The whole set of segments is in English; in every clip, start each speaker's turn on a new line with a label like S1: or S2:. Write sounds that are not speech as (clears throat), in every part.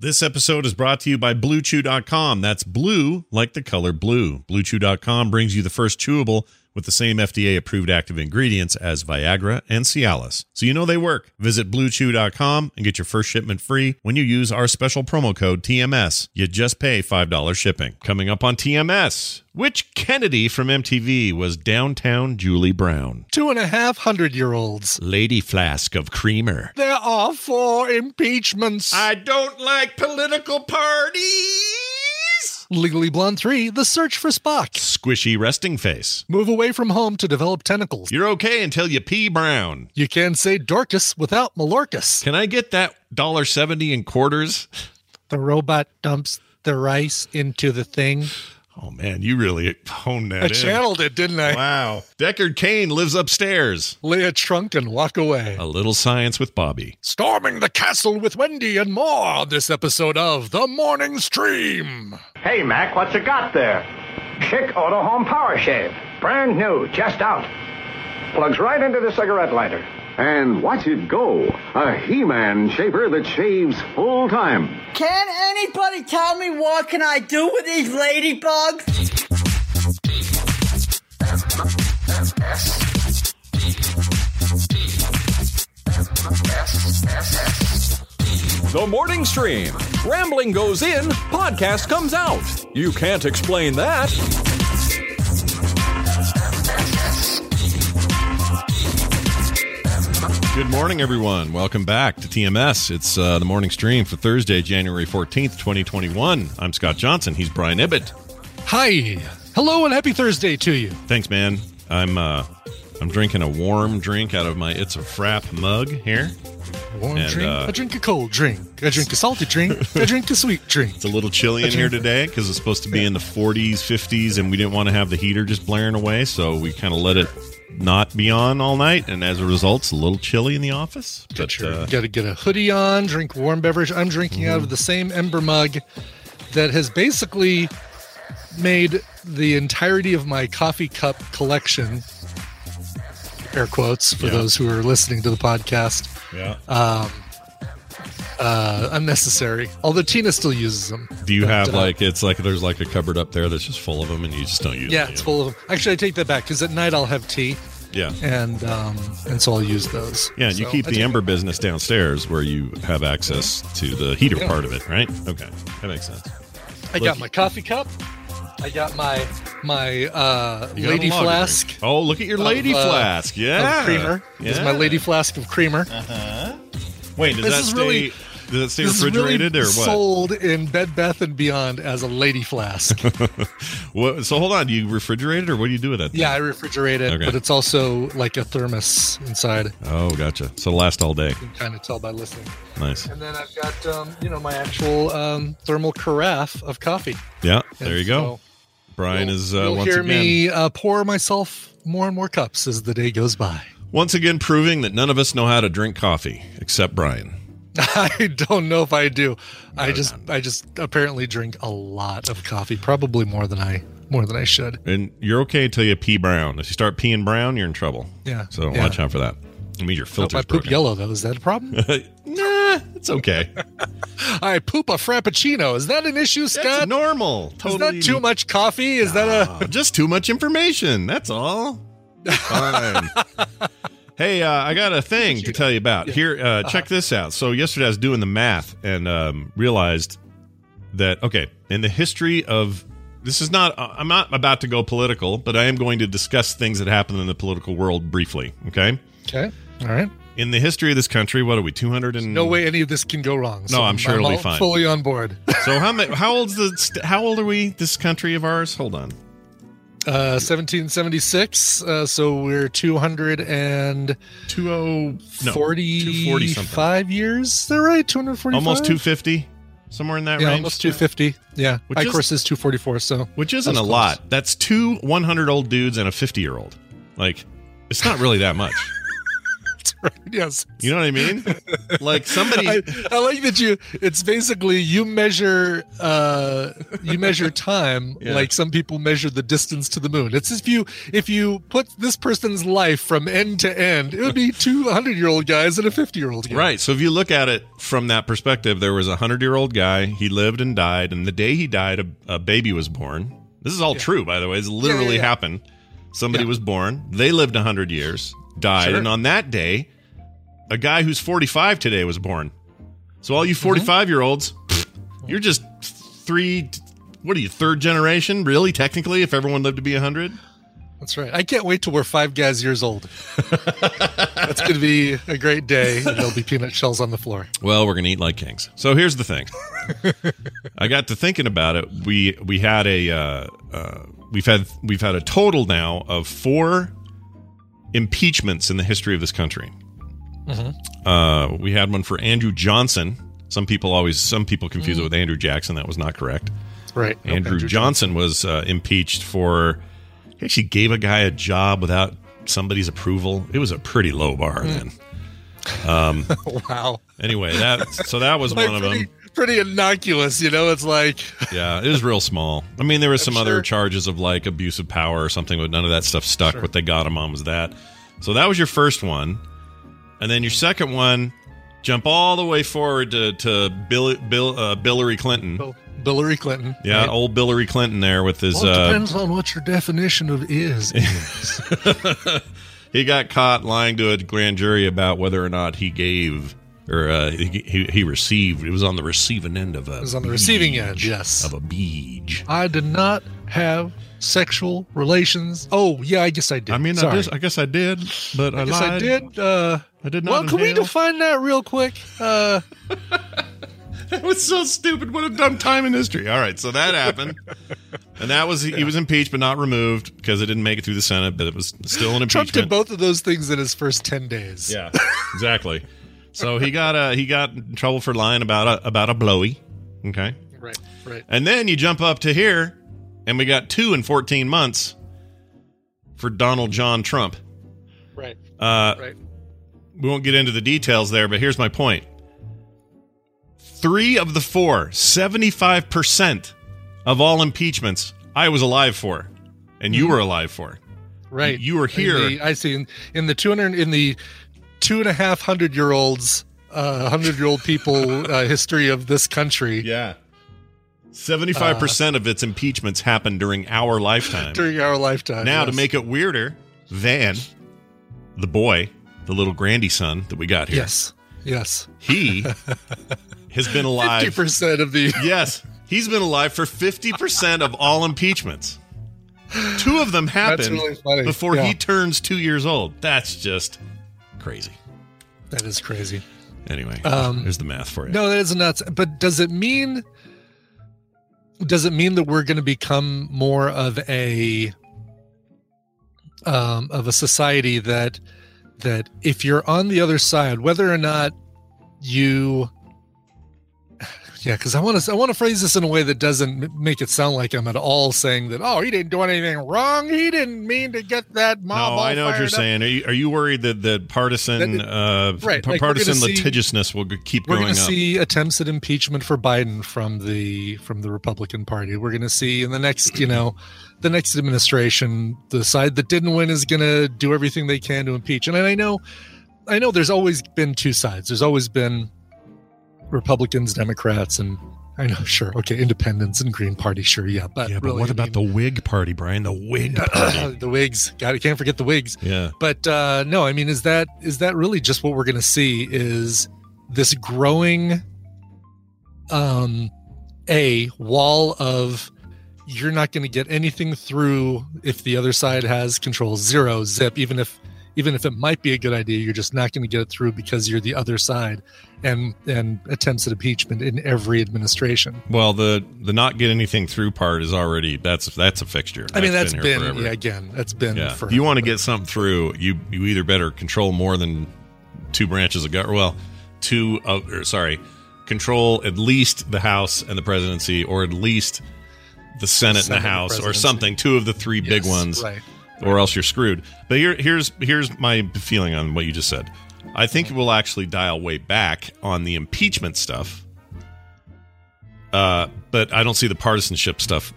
S1: This episode is brought to you by BlueChew.com. That's blue like the color blue. BlueChew.com brings you the first chewable with the same FDA approved active ingredients as Viagra and Cialis. So you know they work. Visit BlueChew.com and get your first shipment free when you use our special promo code TMS. You just pay $5 shipping. Coming up on TMS, which Kennedy from MTV was downtown Julie Brown?
S2: Two and a half hundred year olds.
S1: Lady Flask of Creamer.
S2: There are four impeachments.
S1: I don't like political parties.
S2: Legally Blonde 3, The Search for Spock.
S1: Squishy resting face.
S2: Move away from home to develop tentacles.
S1: You're okay until you pee brown.
S2: You can't say Dorkess without Malorkess.
S1: Can I get that dollar seventy in quarters?
S2: The robot dumps the rice into the thing.
S1: Oh man, you really honed that
S2: I
S1: in.
S2: channeled it, didn't I?
S1: Wow. Deckard Cain lives upstairs.
S2: Lay a trunk and walk away.
S1: A little science with Bobby.
S2: Storming the castle with Wendi and more on this episode of The Morning Stream.
S3: Hey, Mac, what's it got there? Chic Auto Home Power Shave. Brand new, just out. Plugs right into the cigarette lighter.
S4: And watch it go. A He-Man shaver that shaves full time.
S5: Can anybody tell me what can I do with these ladybugs?
S6: The morning stream. Rambling goes in, podcast comes out. You can't explain that.
S1: Good morning, everyone. Welcome back to TMS. It's uh, the morning stream for Thursday, January 14th, 2021. I'm Scott Johnson. He's Brian Ibbett.
S2: Hi. Hello and happy Thursday to you.
S1: Thanks, man. I'm uh, I'm drinking a warm drink out of my It's a Frap mug here.
S2: Warm
S1: And,
S2: drink.
S1: uh,
S2: I drink a cold drink. I drink a salty drink. I (laughs) drink a sweet drink.
S1: It's a little chilly in here today because it's supposed to be in the 40s, 50s, and we didn't want to have the heater just blaring away, so we kind of let it not be on all night, and as a result, it's a little chilly in the office. But, uh,
S2: Got to get a hoodie on, drink warm beverage. I'm drinking out
S1: Mm-hmm.
S2: of the same Ember mug that has basically made the entirety of my coffee cup collection, air quotes for
S1: Yeah.
S2: those who are listening to the podcast,
S1: yeah.
S2: Uh, unnecessary. Although Tina still uses them.
S1: Do you
S2: But,
S1: have
S2: uh,
S1: like it's like there's like a cupboard up there that's just full of them, and you just don't use
S2: Yeah,
S1: them?
S2: it's full of them. Actually, I take that back because at night I'll have tea,
S1: Yeah.
S2: and um, and so I'll use those.
S1: Yeah, and you keep
S2: I
S1: the Ember business downstairs where you have access to the heater
S2: Yeah.
S1: part of it, right? Okay, that makes sense.
S2: I
S1: Look-
S2: got my coffee cup. I got my my uh, lady flask.
S1: drink. Oh, look at your lady
S2: uh,
S1: flask. Yeah,
S2: of creamer. This is my lady flask of creamer.
S1: Wait, does
S2: This
S1: that stay?
S2: really-
S1: does it stay
S2: this
S1: refrigerated
S2: really
S1: or what?
S2: sold in Bed Bath and Beyond as a lady flask. (laughs)
S1: what? So hold on, do you refrigerate it or what do you do with that? thing?
S2: yeah, I refrigerate it,
S1: Okay.
S2: but it's also like a thermos inside.
S1: Oh, gotcha. So it'll last all day.
S2: You can kind of tell by listening.
S1: Nice.
S2: And then I've got um, you know my actual um, thermal carafe of coffee.
S1: Yeah,
S2: And
S1: there you go.
S2: so
S1: Brian is uh,
S2: you'll
S1: once
S2: hear
S1: again
S2: me uh, pour myself more and more cups as the day goes by.
S1: once again proving that none of us know how to drink coffee except Brian. (laughs)
S2: I don't know if I do. I just I just apparently drink a lot of coffee, probably more than I more than I should.
S1: And you're okay until you pee brown. If you start peeing brown, you're in trouble.
S2: Yeah,
S1: So
S2: yeah.
S1: watch out for that. It means your
S2: Oh,
S1: filter's
S2: I poop
S1: broken.
S2: yellow though. Is that a problem? (laughs)
S1: nah, it's okay. (laughs)
S2: I poop a frappuccino. Is that an issue,
S1: That's
S2: Scott?
S1: normal.
S2: Is
S1: Totally
S2: that too much coffee? Is that a
S1: Just too much information. That's all. Fine. Hey, uh, I got a thing to tell you about. Here, uh, check
S2: Uh-huh.
S1: this out. So yesterday I was doing the math and um, realized that okay, in the history of this is not. uh, I'm not about to go political, but I am going to discuss things that happen in the political world briefly. Okay.
S2: okay? All right.
S1: In the history of this country, what are we? Two hundred and
S2: No way any of this can go wrong.
S1: No, I'm sure it'll be fine.
S2: Fully on board.
S1: So how many? How old's the? st- How old are we? This country of ours? Hold on.
S2: Uh, 1776. Uh, so we're 245
S1: Two oh no, two forty something.
S2: years. Is that right? 245.
S1: Almost two fifty, somewhere in that
S2: Yeah,
S1: range.
S2: almost 250. Yeah.
S1: Which
S2: My
S1: is-
S2: course is 244. So
S1: which isn't a
S2: close.
S1: lot. That's two 100 old dudes and a 50 year old. Like, it's not really that much. (laughs)
S2: yes.
S1: You know what I mean? like somebody. (laughs)
S2: I, I like that you. It's basically you measure uh, you measure time (laughs)
S1: Yeah.
S2: like some people measure the distance to the moon. It's if you if you put this person's life from end to end, it would be two hundred year old guys and a fifty year old guy.
S1: Right. So if you look at it from that perspective, there was a hundred year old guy. He lived and died, and the day he died, a, a baby was born. This is all true, by the way. It's literally
S2: yeah.
S1: happened. Somebody
S2: Yeah.
S1: was born. They lived a hundred years, died,
S2: Sure.
S1: and on that day, a guy who's forty five today was born. So all you
S2: Mm-hmm.
S1: forty five year olds, you're just three. What are you, third generation? Really? Technically, if everyone lived to be hundred.
S2: That's right. I can't wait till we're five guys years old. That's going to be a great day. And there'll be peanut shells on the floor.
S1: Well, we're gonna eat like kings. So here's the thing. I got to thinking about it. We we had a uh, uh, we've had we've had a total now of four impeachments in the history of this country. Uh, we had one for Andrew Johnson. Some people always some people confuse it with Andrew Jackson. That was not correct.
S2: Right. Nope,
S1: Andrew, Johnson was uh, impeached for he actually gave a guy a job without somebody's approval. It was a pretty low bar then.
S2: Um, (laughs) Wow.
S1: Anyway, that so that was (laughs)
S2: Like
S1: one of them.
S2: Pretty innocuous, you know? It's like, (laughs)
S1: Yeah, it was real small. I mean, there was some other charges of like abuse of power or something, but none of that stuff stuck. What they got him on was that. So that was your first one, and then your second one, jump all the way forward to to Bill, Bill uh, Hillary Clinton.
S2: Bill- Hillary Clinton.
S1: Yeah,
S2: right?
S1: old Hillary Clinton there with his.
S2: Well, it
S1: uh,
S2: depends on what your definition of is. (laughs) is. (laughs)
S1: he got caught lying to a grand jury about whether or not he gave or uh, he, he he received. It was on the receiving end of a.
S2: It was on the receiving end, yes.
S1: Of a beach.
S2: I did not have sexual relations. Oh, yeah, I guess I did.
S1: I mean, I,
S2: Sorry.
S1: just, I guess I did, but I,
S2: I guess
S1: lied.
S2: I did. Uh,
S1: I did not.
S2: well, can we
S1: inhale.
S2: define that real quick? Uh, (laughs)
S1: That was so stupid. What a dumb time in history. All right, so that happened, and that was he was impeached but not removed because it didn't make it through the Senate, but it was still an impeachment.
S2: Trump did both of those things in his first 10 days.
S1: Yeah, exactly. So he got uh, he got in trouble for lying about a about a blowy. Okay,
S2: Right, right.
S1: and then you jump up to here, and we got two in fourteen months for Donald John Trump.
S2: Right,
S1: Uh,
S2: right.
S1: we won't get into the details there, but here's my point. Three of the four, 75% of all impeachments, I was alive for, and you were alive for.
S2: Right.
S1: You were here.
S2: the- I see. In, in the 200, in the two and a half hundred year olds, uh, hundred year old people uh, history of this country
S1: Yeah. 75% of its impeachments happened during our lifetime. (laughs)
S2: during our lifetime.
S1: now, to make it weirder, Van, the boy, the little grandy son that we got here,
S2: Yes, yes.
S1: he (laughs) has been alive.
S2: 50% of the. (laughs)
S1: Yes, he's been alive for 50% of all impeachments. Two of them happened
S2: really
S1: before
S2: Yeah.
S1: he turns two years old. That's just crazy.
S2: That is crazy.
S1: Anyway,
S2: Um,
S1: there's the math for you.
S2: No, that is nuts. But does it mean does it mean that we're going to become more of a um, of a society that that if you're on the other side, whether or not you yeah, because I want to I want to phrase this in a way that doesn't make it sound like I'm at all saying that oh he didn't do anything wrong he didn't mean to get that mob.
S1: No, I know what you're
S2: up."
S1: saying. Are you, are you worried that that partisan
S2: That-
S1: uh,
S2: right,
S1: p-
S2: like
S1: partisan
S2: gonna see-
S1: litigiousness will keep
S2: We're
S1: going
S2: going to see attempts at impeachment for Biden from the from the Republican Party. We're going to see in the next, you know, (clears throat) the next administration, the side that didn't win is going to do everything they can to impeach. And I know, I know, there's always been two sides. There's always been Republicans, Democrats, and I know, sure, okay, Independents and Green Party, sure, yeah, but
S1: yeah, but
S2: really,
S1: what
S2: I
S1: about
S2: mean,
S1: the Whig Party, Brian? The Whig (clears throat) Party.
S2: the Whigs? God, I can't forget the Whigs.
S1: yeah.
S2: But uh, no, I mean, is that is that really just what we're going to see? Is this growing, um, a wall of you're not going to get anything through if the other side has control zero zip, even if even if it might be a good idea, you're just not going to get it through because you're the other side, and and attempts at impeachment in every administration.
S1: Well, the the not get anything through part is already that's that's a fixture.
S2: I mean, that's been,
S1: forever.
S2: yeah, again, that's been
S1: Yeah.
S2: for
S1: If you want to get something through, you you either better control more than two branches of government. Well, two of or sorry, control at least the House and the presidency, or at least the Senate,
S2: Senate
S1: and
S2: and
S1: the House, or something. Two of the three big ones,
S2: right?
S1: Or else you're screwed. But here here's here's my feeling on what you just said. I think it will actually dial way back on the impeachment stuff. Uh, but I don't see the partisanship stuff.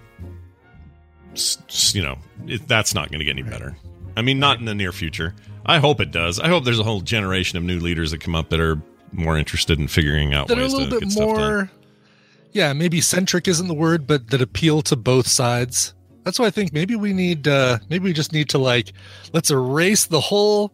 S1: You know, it, that's not going to get any better. I mean, not in the near future. I hope it does. I hope there's a whole generation of new leaders that come up that are more interested in figuring out
S2: that are a
S1: ways
S2: little
S1: to
S2: bit
S1: get stuff done.
S2: more yeah maybe centric isn't the word but that appeal to both sides that's why i think maybe we need uh maybe we just need to like let's erase the whole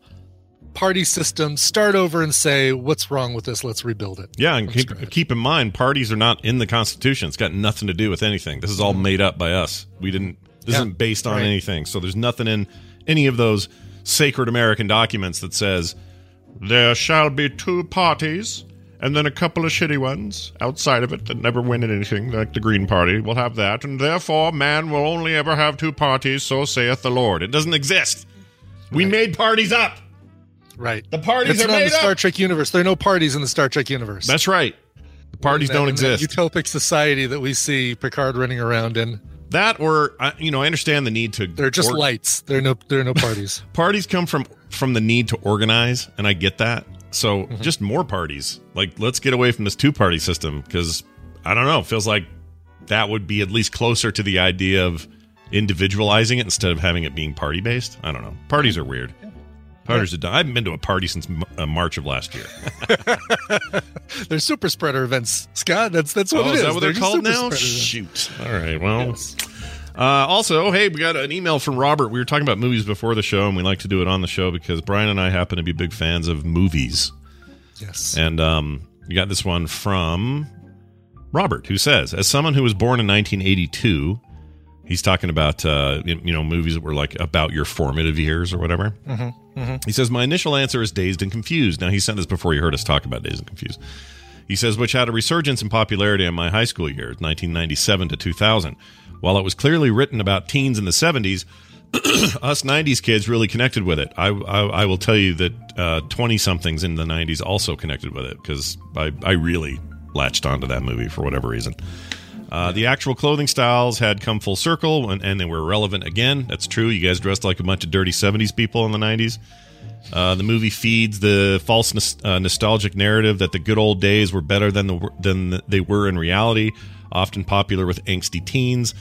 S2: party system start over and say what's wrong with this let's rebuild it
S1: Yeah, and keep, keep in mind, parties are not in the Constitution. It's got nothing to do with anything. This is all made up by us. We didn't. This
S2: Yeah,
S1: isn't based on
S2: right.
S1: anything. So there's nothing in any of those sacred American documents that says there shall be two parties and then a couple of shitty ones outside of it that never win at anything, like the Green Party. will have that, and therefore man will only ever have two parties. So saith the Lord. It doesn't exist. We made parties up.
S2: right
S1: The parties
S2: it's
S1: are
S2: not in the star
S1: up.
S2: trek universe there are no parties in the star trek universe
S1: That's right. The parties
S2: that-
S1: don't exist.
S2: utopic society that we see picard running around in
S1: That or I- you know, I understand the need to.
S2: they're just
S1: or-
S2: lights there are no there are no parties (laughs)
S1: Parties come from from the need to organize, and I get that. So
S2: Mm-hmm.
S1: just more parties. Like let's get away from this two party system because I don't know. It feels like that would be at least closer to the idea of individualizing it instead of having it being party based. I don't know. Parties are weird. Parties are. dumb. I haven't been to a party since M- uh, March of last year. (laughs)
S2: they're super spreader events scott that's that's what
S1: oh,
S2: it
S1: is
S2: is
S1: that what they're,
S2: just
S1: called now? Shoot. All right. Well. Uh, also, hey, we got an email from Robert. We were talking about movies before the show, and we like to do it on the show because Brian and I happen to be big fans of movies.
S2: yes
S1: And um, we got this one from Robert, who says, "As someone who was born in 1982, he's talking about uh, you know movies that were like about your formative years or whatever." He says, "My initial answer is Dazed and Confused." Now he sent this before he heard us talk about Dazed and Confused. He says, which had a resurgence in popularity in my high school years, 1997 to 2000. While it was clearly written about teens in the 70s, (clears throat) us 90s kids really connected with it. I, I, I will tell you that 20 somethings in the 90s also connected with it because I, I really latched onto that movie for whatever reason. Uh, the actual clothing styles had come full circle and, and they were relevant again. That's true. You guys dressed like a bunch of dirty 70s people in the 90s. Uh, the movie feeds the false uh, nostalgic narrative that the good old days were better than the than they were in reality. Often popular with angsty teens.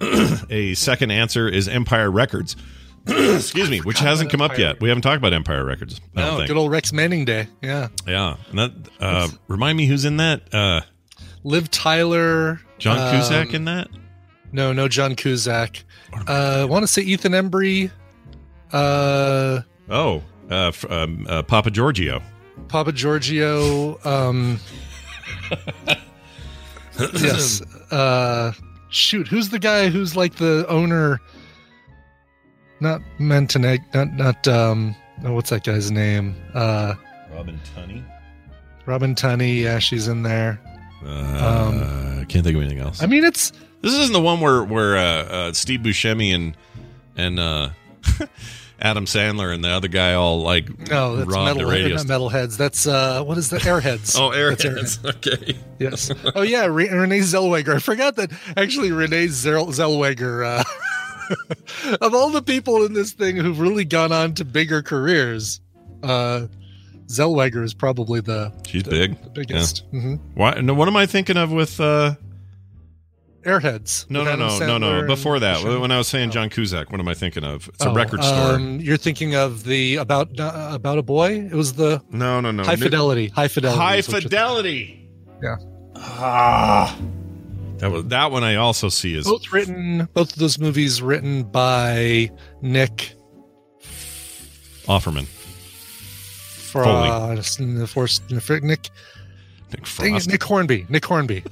S1: (clears throat) a second answer is Empire Records. (clears throat) Excuse me, which hasn't come up yet. We haven't talked about Empire Records. I don't
S2: No, good old Rex Manning Day. Yeah.
S1: yeah, and that uh, remind me who's in that? Uh,
S2: Liv Tyler.
S1: John
S2: um,
S1: Cusack in that?
S2: No, no John Cusack. Uh, I want to say Ethan Embry. Uh,
S1: Oh, uh, um, uh, Papa Giorgio.
S2: Papa Giorgio. Um, (laughs) (clears throat) yes. Uh, shoot, who's the guy who's like the owner? Not Montenegro. Not not. Um, oh, what's that guy's name? Uh,
S1: Robin Tunney.
S2: Robin Tunney. Yeah, she's in there.
S1: Uh, can't think of anything else.
S2: I mean, it's
S1: This isn't the one where where uh, uh, Steve Buscemi and and uh, (laughs) Adam Sandler and the other guy all like
S2: no, that's
S1: robbed
S2: metal.
S1: the radio.
S2: Not metalheads. That's uh, what is the Airheads. (laughs)
S1: oh,
S2: That's
S1: Airheads. (laughs) Okay.
S2: Yes. Oh yeah, Re- Renee Zellweger. I forgot that actually Renee Zell- Zellweger. Uh, (laughs) of all the people in this thing who've really gone on to bigger careers, uh, Zellweger is probably the,
S1: She's
S2: the,
S1: big.
S2: the biggest. hmm
S1: Why? No, what am I thinking of with? Uh,
S2: Airheads.
S1: no, no, no, no, no. Before that, when I was saying John Cusack, what am I thinking of? It's a
S2: Oh,
S1: record store.
S2: Um, you're thinking of the about uh, about a boy. It was the
S1: no, no, no.
S2: high fidelity. High fidelity.
S1: High
S2: is what you're-
S1: fidelity.
S2: Yeah.
S1: Ah. That was that one. I also see is
S2: Both written. Both of those movies written by Nick
S1: Offerman.
S2: Frost. The Force. Nick.
S1: Nick Frost.
S2: Nick Hornby. Nick Hornby.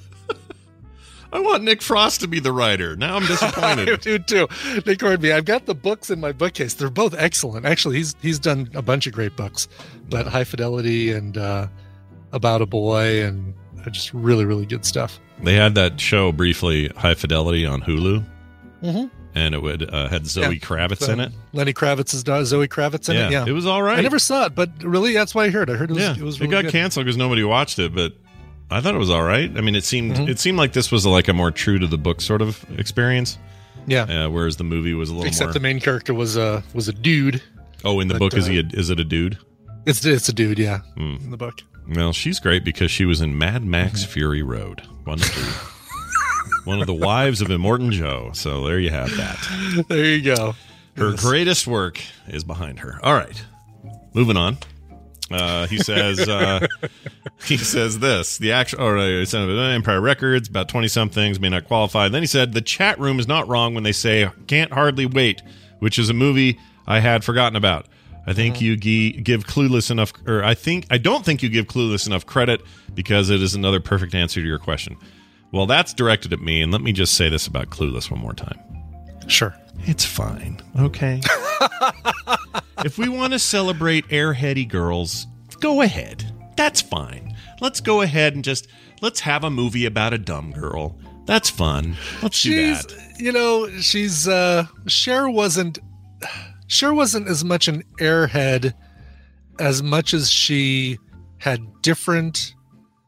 S1: I want Nick Frost to be the writer. Now I'm disappointed. (laughs)
S2: I do too. Nick Hornby. I've got the books in my bookcase. They're both excellent. Actually, he's he's done a bunch of great books, but High Fidelity and uh, About a Boy and uh, just really really good stuff.
S1: they had that show briefly, High Fidelity, on Hulu,
S2: Mhm.
S1: and it would uh, had Zoe
S2: Yeah.
S1: Kravitz
S2: So,
S1: in it.
S2: Lenny Kravitz's daughter, Zoe Kravitz in
S1: yeah,
S2: it. Yeah,
S1: it was all right.
S2: I never saw it, but really, that's why I heard. I heard it was
S1: yeah,
S2: it was
S1: it got
S2: good.
S1: canceled because nobody watched it, but I thought it was all right. I mean, it seemed
S2: Mhm.
S1: it seemed like this was like a more true to the book sort of experience,
S2: Yeah,
S1: uh, whereas the movie was a little
S2: except
S1: more.
S2: the main character was a was a dude.
S1: oh, in the
S2: but,
S1: book, is
S2: uh,
S1: he? A, is it a dude?
S2: It's it's a dude, yeah,
S1: Hmm.
S2: in the book.
S1: Well, she's great because she was in Mad Max
S2: Mm-hmm.
S1: Fury Road. One of the, (laughs) one of the wives of Immortan Joe. So there you have that.
S2: There you go.
S1: Her greatest work is behind her. All right, moving on. Uh, he says uh, (laughs) he says this the actual or uh, uh, Empire Records about twenty somethings may not qualify. Then he said the chat room is not wrong when they say can't hardly wait, which is a movie I had forgotten about. I think you gi- give Clueless enough, or I think I don't think you give Clueless enough credit because it is another perfect answer to your question. Well, that's directed at me, and let me just say this about Clueless one more time.
S2: Sure.
S1: It's fine. Okay. (laughs) if we want to celebrate airheady girls, go ahead. That's fine. Let's go ahead and just let's have a movie about a dumb girl. That's fun. Let's do that.
S2: you know, she's uh Cher wasn't Cher wasn't as much an airhead as much as she had different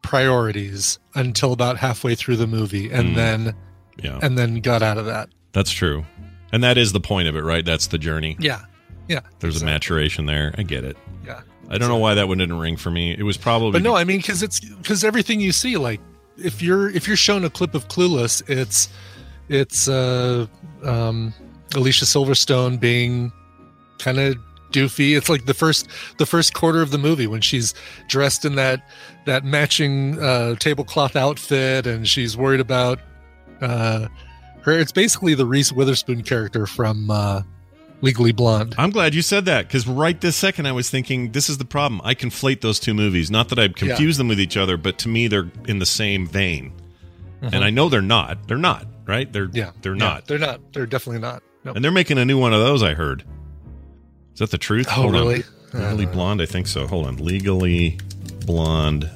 S2: priorities until about halfway through the movie and
S1: Mm.
S2: then
S1: Yeah.
S2: and then got out of that.
S1: That's true. And that is the point of it, right? That's the journey.
S2: Yeah. Yeah.
S1: There's a maturation there. I get it.
S2: Yeah.
S1: I don't know why that one didn't ring for me. It was probably
S2: But no, I mean because it's because everything you see, like if you're if you're shown a clip of Clueless, it's it's uh um Alicia Silverstone being kind of doofy. It's like the first the first quarter of the movie when she's dressed in that that matching uh tablecloth outfit and she's worried about uh her it's basically the Reese Witherspoon character from uh Legally Blonde.
S1: I'm glad you said that because right this second I was thinking this is the problem. I conflate those two movies. Not that I confuse them with each other, but to me they're in the same vein. And I know they're not. They're not, right? They're
S2: Mm-hmm. Yeah.
S1: they're
S2: Yeah,
S1: not.
S2: they're not. They're definitely not. No.
S1: And they're making a new one of those, I heard. Is that the truth?
S2: Oh,
S1: Hold on.
S2: really?
S1: Legally Blonde, I think so. Hold on. Legally Blonde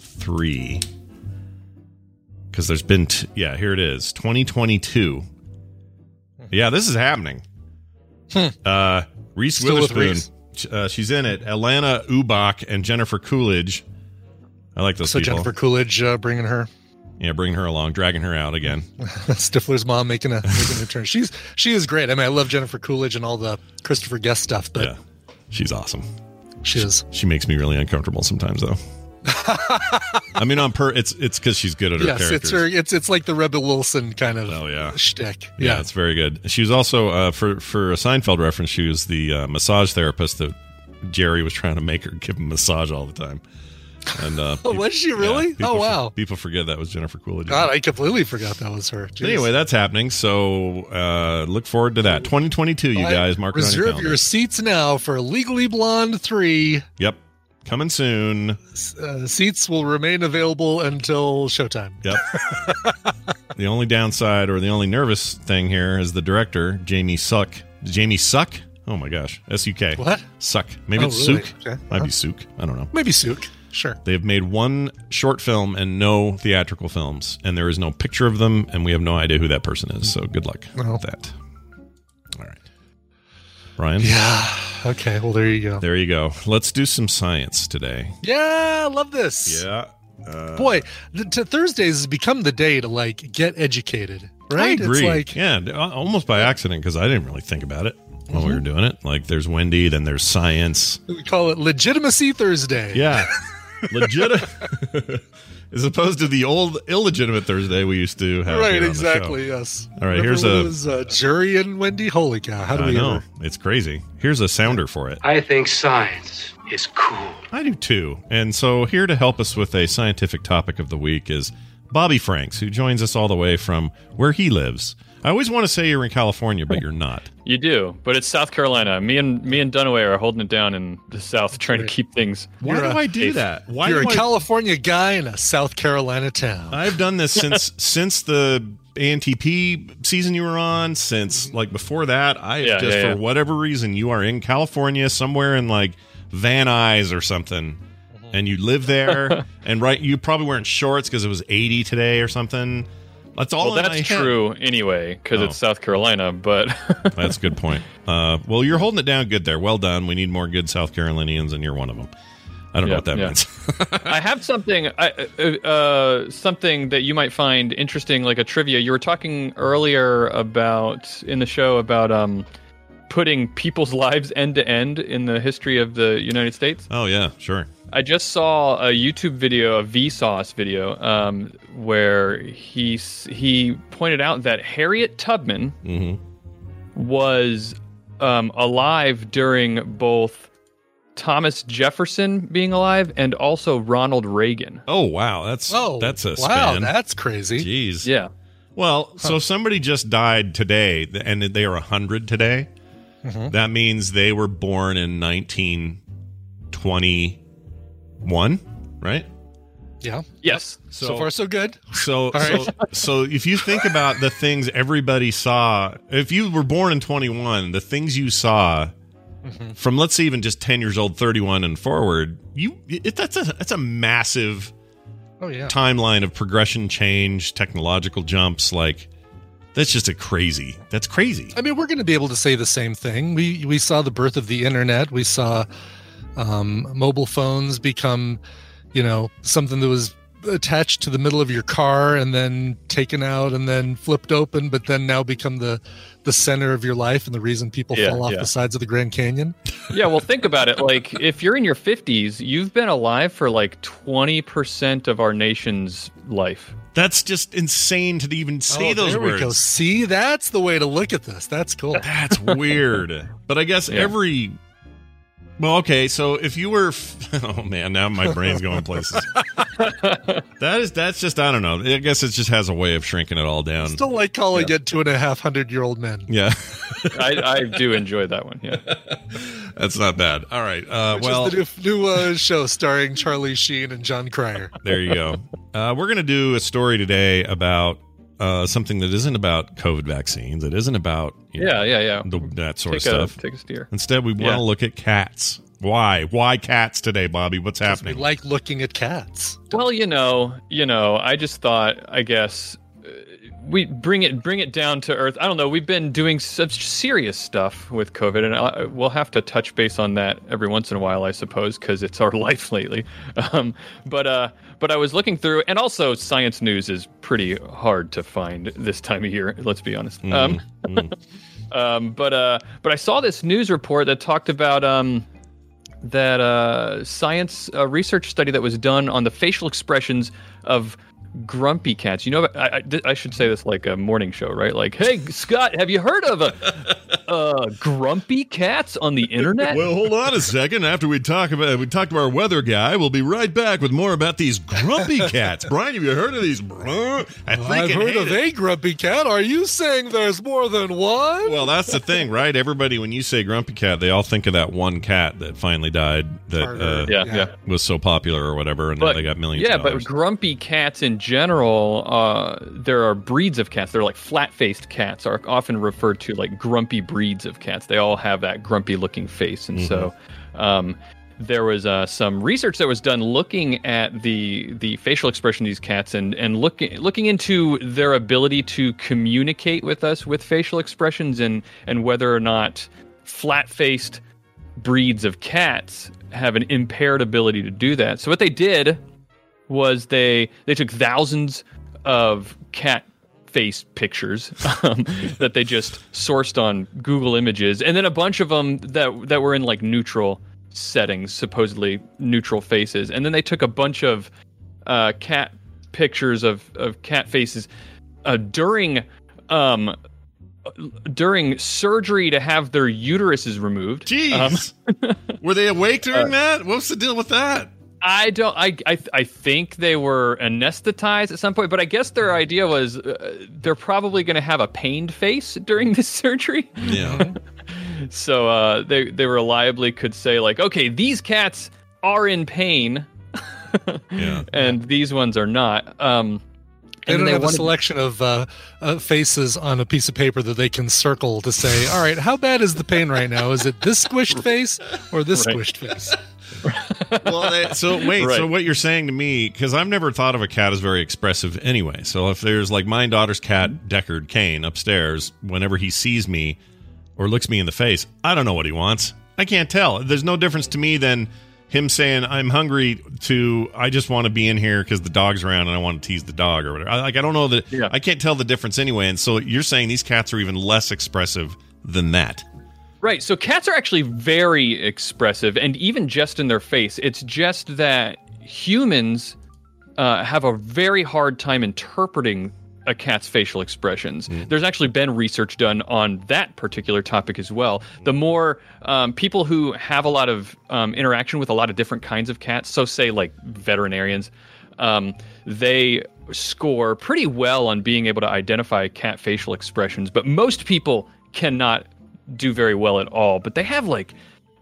S1: 3. Because there's been, t- yeah, here it is 2022. Yeah, this is happening. Uh, Reese
S2: Hmm. Still with
S1: Witherspoon.
S2: Reese.
S1: Uh, she's in it. Alanna Ubach and Jennifer Coolidge. I like those
S2: So
S1: people.
S2: Jennifer Coolidge uh, bringing her
S1: yeah, bringing her along, dragging her out again. (laughs)
S2: Stifler's mom making a making a turn. She's she is great. I mean, I love Jennifer Coolidge and all the Christopher Guest stuff, but
S1: Yeah, she's awesome.
S2: she is.
S1: She makes me really uncomfortable sometimes, though. I mean, on per, it's it's because she's good at her
S2: Yes,
S1: characters.
S2: it's her. It's it's like the Rebel Wilson kind of
S1: Oh yeah,
S2: shtick.
S1: yeah,
S2: Yeah,
S1: it's very good. She was also uh, for for a Seinfeld reference. She was the uh, massage therapist that Jerry was trying to make her give him massage all the time. And uh,
S2: Oh, (laughs) was she really?
S1: people
S2: Oh,
S1: for-
S2: wow.
S1: people forget that was Jennifer Coolidge.
S2: God, I completely forgot that was her. Jeez.
S1: anyway, that's happening. So uh, look forward to that. 2022, you guys. Mark on your
S2: reserve your seats now for Legally Blonde three.
S1: Yep, coming soon.
S2: Uh, seats will remain available until showtime.
S1: Yep. the only downside or the only nervous thing here is the director, Jamie Suck. Jamie Suck? Oh my gosh. S U K.
S2: What?
S1: Suck. Maybe
S2: Oh,
S1: it's
S2: really?
S1: Suk.
S2: Okay.
S1: Might
S2: Huh?
S1: be Suk. I don't know.
S2: Maybe Sook. Sure.
S1: They've made one short film and no theatrical films, and there is no picture of them, and we have no idea who that person is. So good luck
S2: Well.
S1: with that. All right. Brian?
S2: Yeah. (sighs) Okay. Well, there you go.
S1: There you go. Let's do some science today.
S2: Yeah, I love this.
S1: Yeah. Uh,
S2: Boy, the, to Thursdays has become the day to like get educated, right?
S1: I agree.
S2: It's like
S1: yeah, almost by accident because I didn't really think about it while
S2: Mm-hmm.
S1: we were doing it. Like, there's Wendi, then there's science.
S2: we call it Legitimacy Thursday.
S1: Yeah, (laughs) legit. (laughs) As opposed to the old illegitimate Thursday we used to have.
S2: Right,
S1: here on the
S2: exactly.
S1: show.
S2: Yes.
S1: All right,
S2: Remember
S1: here's
S2: when
S1: a-
S2: it was, uh, jury and Wendi. Holy cow! How do
S1: I
S2: we
S1: know
S2: ever?
S1: it's crazy. Here's a sounder for it.
S7: I think science is cool.
S1: I do too. And so here to help us with a scientific topic of the week is Bobby Franks, who joins us all the way from where he lives. I always want to say you're in California, but you're not. (laughs)
S8: You do, but it's South Carolina. Me and me and Dunaway are holding it down in the South, trying to keep things.
S1: Why
S2: You're
S1: do
S2: a-
S1: I do that? Why
S2: You're a
S1: do I-
S2: California guy in a South Carolina town.
S1: I've done this (laughs) since since the ANTP season you were on. Since like before that, I
S8: Yeah,
S1: just
S8: yeah,
S1: for whatever reason you are in California somewhere in like Van Nuys or something,
S8: Mm-hmm.
S1: and you live there, (laughs) and right, you probably wearing shorts because it was eighty today or something. That's all.
S8: Well, that's
S1: head.
S8: true anyway, because
S1: Oh.
S8: it's South Carolina. But (laughs)
S1: That's a good point. Uh, well, you're holding it down good there. Well done. We need more good South Carolinians, and you're one of them. I don't know what that
S8: yeah.
S1: means. (laughs)
S8: I have something, I- uh, uh, something that you might find interesting, like a trivia. You were talking earlier about in the show about um, putting people's (laughs) lives end to end in the history of the United States.
S1: Oh yeah, sure.
S8: I just saw a YouTube video, a Vsauce video, um, where he he pointed out that Harriet Tubman
S1: Mm-hmm.
S8: was um, alive during both Thomas Jefferson being alive and also Ronald Reagan.
S1: Oh wow, that's
S2: Oh,
S1: that's a
S2: wow,
S1: span.
S2: that's crazy.
S1: Jeez.
S8: Yeah.
S1: Well, so somebody just died today and they are 100 today,
S2: Mm-hmm.
S1: that means they were born in 1921, right?
S2: Yeah.
S8: Yes.
S2: So, far, so good.
S1: So, (laughs)
S2: right.
S1: so, so if you think about the things everybody saw, if you were born in 21, the things you saw
S2: Mm-hmm.
S1: from let's say even just 10 years old, 31 and forward, you it, that's a that's a massive
S2: Oh yeah.
S1: timeline of progression, change, technological jumps. Like that's just a crazy. That's crazy.
S2: I mean, we're going to be able to say the same thing. We we saw the birth of the internet. We saw um, mobile phones become, you know, something that was attached to the middle of your car and then taken out and then flipped open, but then now become the the center of your life and the reason people
S8: Yeah,
S2: fall off
S8: yeah.
S2: the sides of the Grand Canyon.
S8: Yeah, well, think about it. Like, if you're in your 50s, you've been alive for like 20% of our nation's life.
S1: That's just insane to even say
S2: Oh,
S1: those
S2: there
S1: words.
S2: we go. See, that's the way to look at this. That's cool.
S1: That's weird. (laughs) but I guess
S8: Yeah.
S1: every. Well, okay. So if you were, (laughs) oh man, now my brain's going places. (laughs) that is that's just I don't know. I guess it just has a way of shrinking it all down.
S2: Still like calling it two and a half hundred year old men.
S1: yeah,
S8: I, I do enjoy that one. Yeah.
S1: that's not bad. All right. Uh,
S2: Which
S1: well,
S2: is the new, new uh, show starring Charlie Sheen and Jon Cryer.
S1: there you go. Uh, we're gonna do a story today about uh, something that isn't about COVID vaccines. It isn't about you know,
S8: Yeah, yeah, yeah.
S1: the, that sort
S8: Take
S1: of
S8: a,
S1: stuff.
S8: take a steer.
S1: Instead, we want
S8: Yeah.
S1: to look at cats. Why? Why cats today, Bobby? What's happening?
S2: We like looking at cats.
S8: Well, you know, you know, I just thought, I guess, we bring it bring it down to earth. I don't know. We've been doing such serious stuff with COVID, and I, we'll have to touch base on that every once in a while, I suppose, because it's our (laughs) life lately. Um, but uh, but I was looking through, and also science news is pretty hard to find this time of year. Let's be honest. Um, (laughs) um, but uh, but I saw this news report that talked about um, that uh, science uh, research study that was done on the facial expressions of grumpy cats. You know, I, I, I should say this like a morning show, right? Like, hey, Scott, have you heard of uh, (laughs) uh, grumpy cats on the internet?
S1: Well, hold on a second. After we talk about we talked to our weather guy, we'll be right back with more about these grumpy cats. (laughs) Brian, have you heard of these? I think
S2: I've heard of
S1: it.
S2: a grumpy cat. Are you saying there's more than one?
S1: Well, that's the thing, right? Everybody, when you say grumpy cat, they all think of that one cat that finally died that uh,
S8: yeah,
S2: Yeah.
S8: yeah.
S1: was so popular or whatever, and now they got millions.
S8: Yeah,
S1: of dollars.
S8: but grumpy cats in general, uh, there are breeds of cats. They're like flat-faced cats are often referred to like grumpy breeds of cats. They all have that grumpy-looking face, and so um, there was uh, some research that was done looking at the the facial expression of these cats and and looking looking into their ability to communicate with us with facial expressions and and whether or not flat-faced breeds of cats have an impaired ability to do that. So what they did was they they took thousands of cat face pictures (laughs) um, that they just sourced on Google Images, and then a bunch of them that that were in like neutral settings, supposedly neutral faces, and then they took a bunch of uh, cat pictures of of cat faces uh, during um during surgery to have their uteruses removed.
S1: Jeez, (laughs) were they awake during that? What's the deal with that?
S8: I don't. I, I I think they were anesthetized at some point, but I guess their idea was uh, they're probably going to have a pained face during this (laughs) surgery.
S1: Yeah, (laughs)
S8: So uh, they they reliably could say like, okay, these cats are in pain,
S1: yeah. (laughs)
S8: and these ones are not. Um,
S2: they
S8: and
S2: don't
S8: then
S2: have a selection of uh, uh, faces on a piece of paper that they can circle to say, all right, how bad is the pain right now? Is it this squished face or this
S8: Right.
S2: squished face? (laughs)
S1: well, so wait. So what you're saying to me? Because I've never thought of a cat as very expressive anyway. So if there's like my daughter's cat, Deckard Cain, upstairs, whenever he sees me or looks me in the face, I don't know what he wants. I can't tell. There's no difference to me than him saying I'm hungry to I just want to be in here because the dog's around and I want to tease the dog or whatever. I, like I don't know that.
S8: Yeah.
S1: I can't tell the difference anyway. And so you're saying these cats are even less expressive than that.
S8: Right. So cats are actually very expressive, and even just in their face. It's just that humans uh, have a very hard time interpreting a cat's facial expressions. There's actually been research done on that particular topic as well. The more um, people who have a lot of um, interaction with a lot of different kinds of cats, so say like veterinarians, um, they score pretty well on being able to identify cat facial expressions, but most people cannot do very well at all. But they have like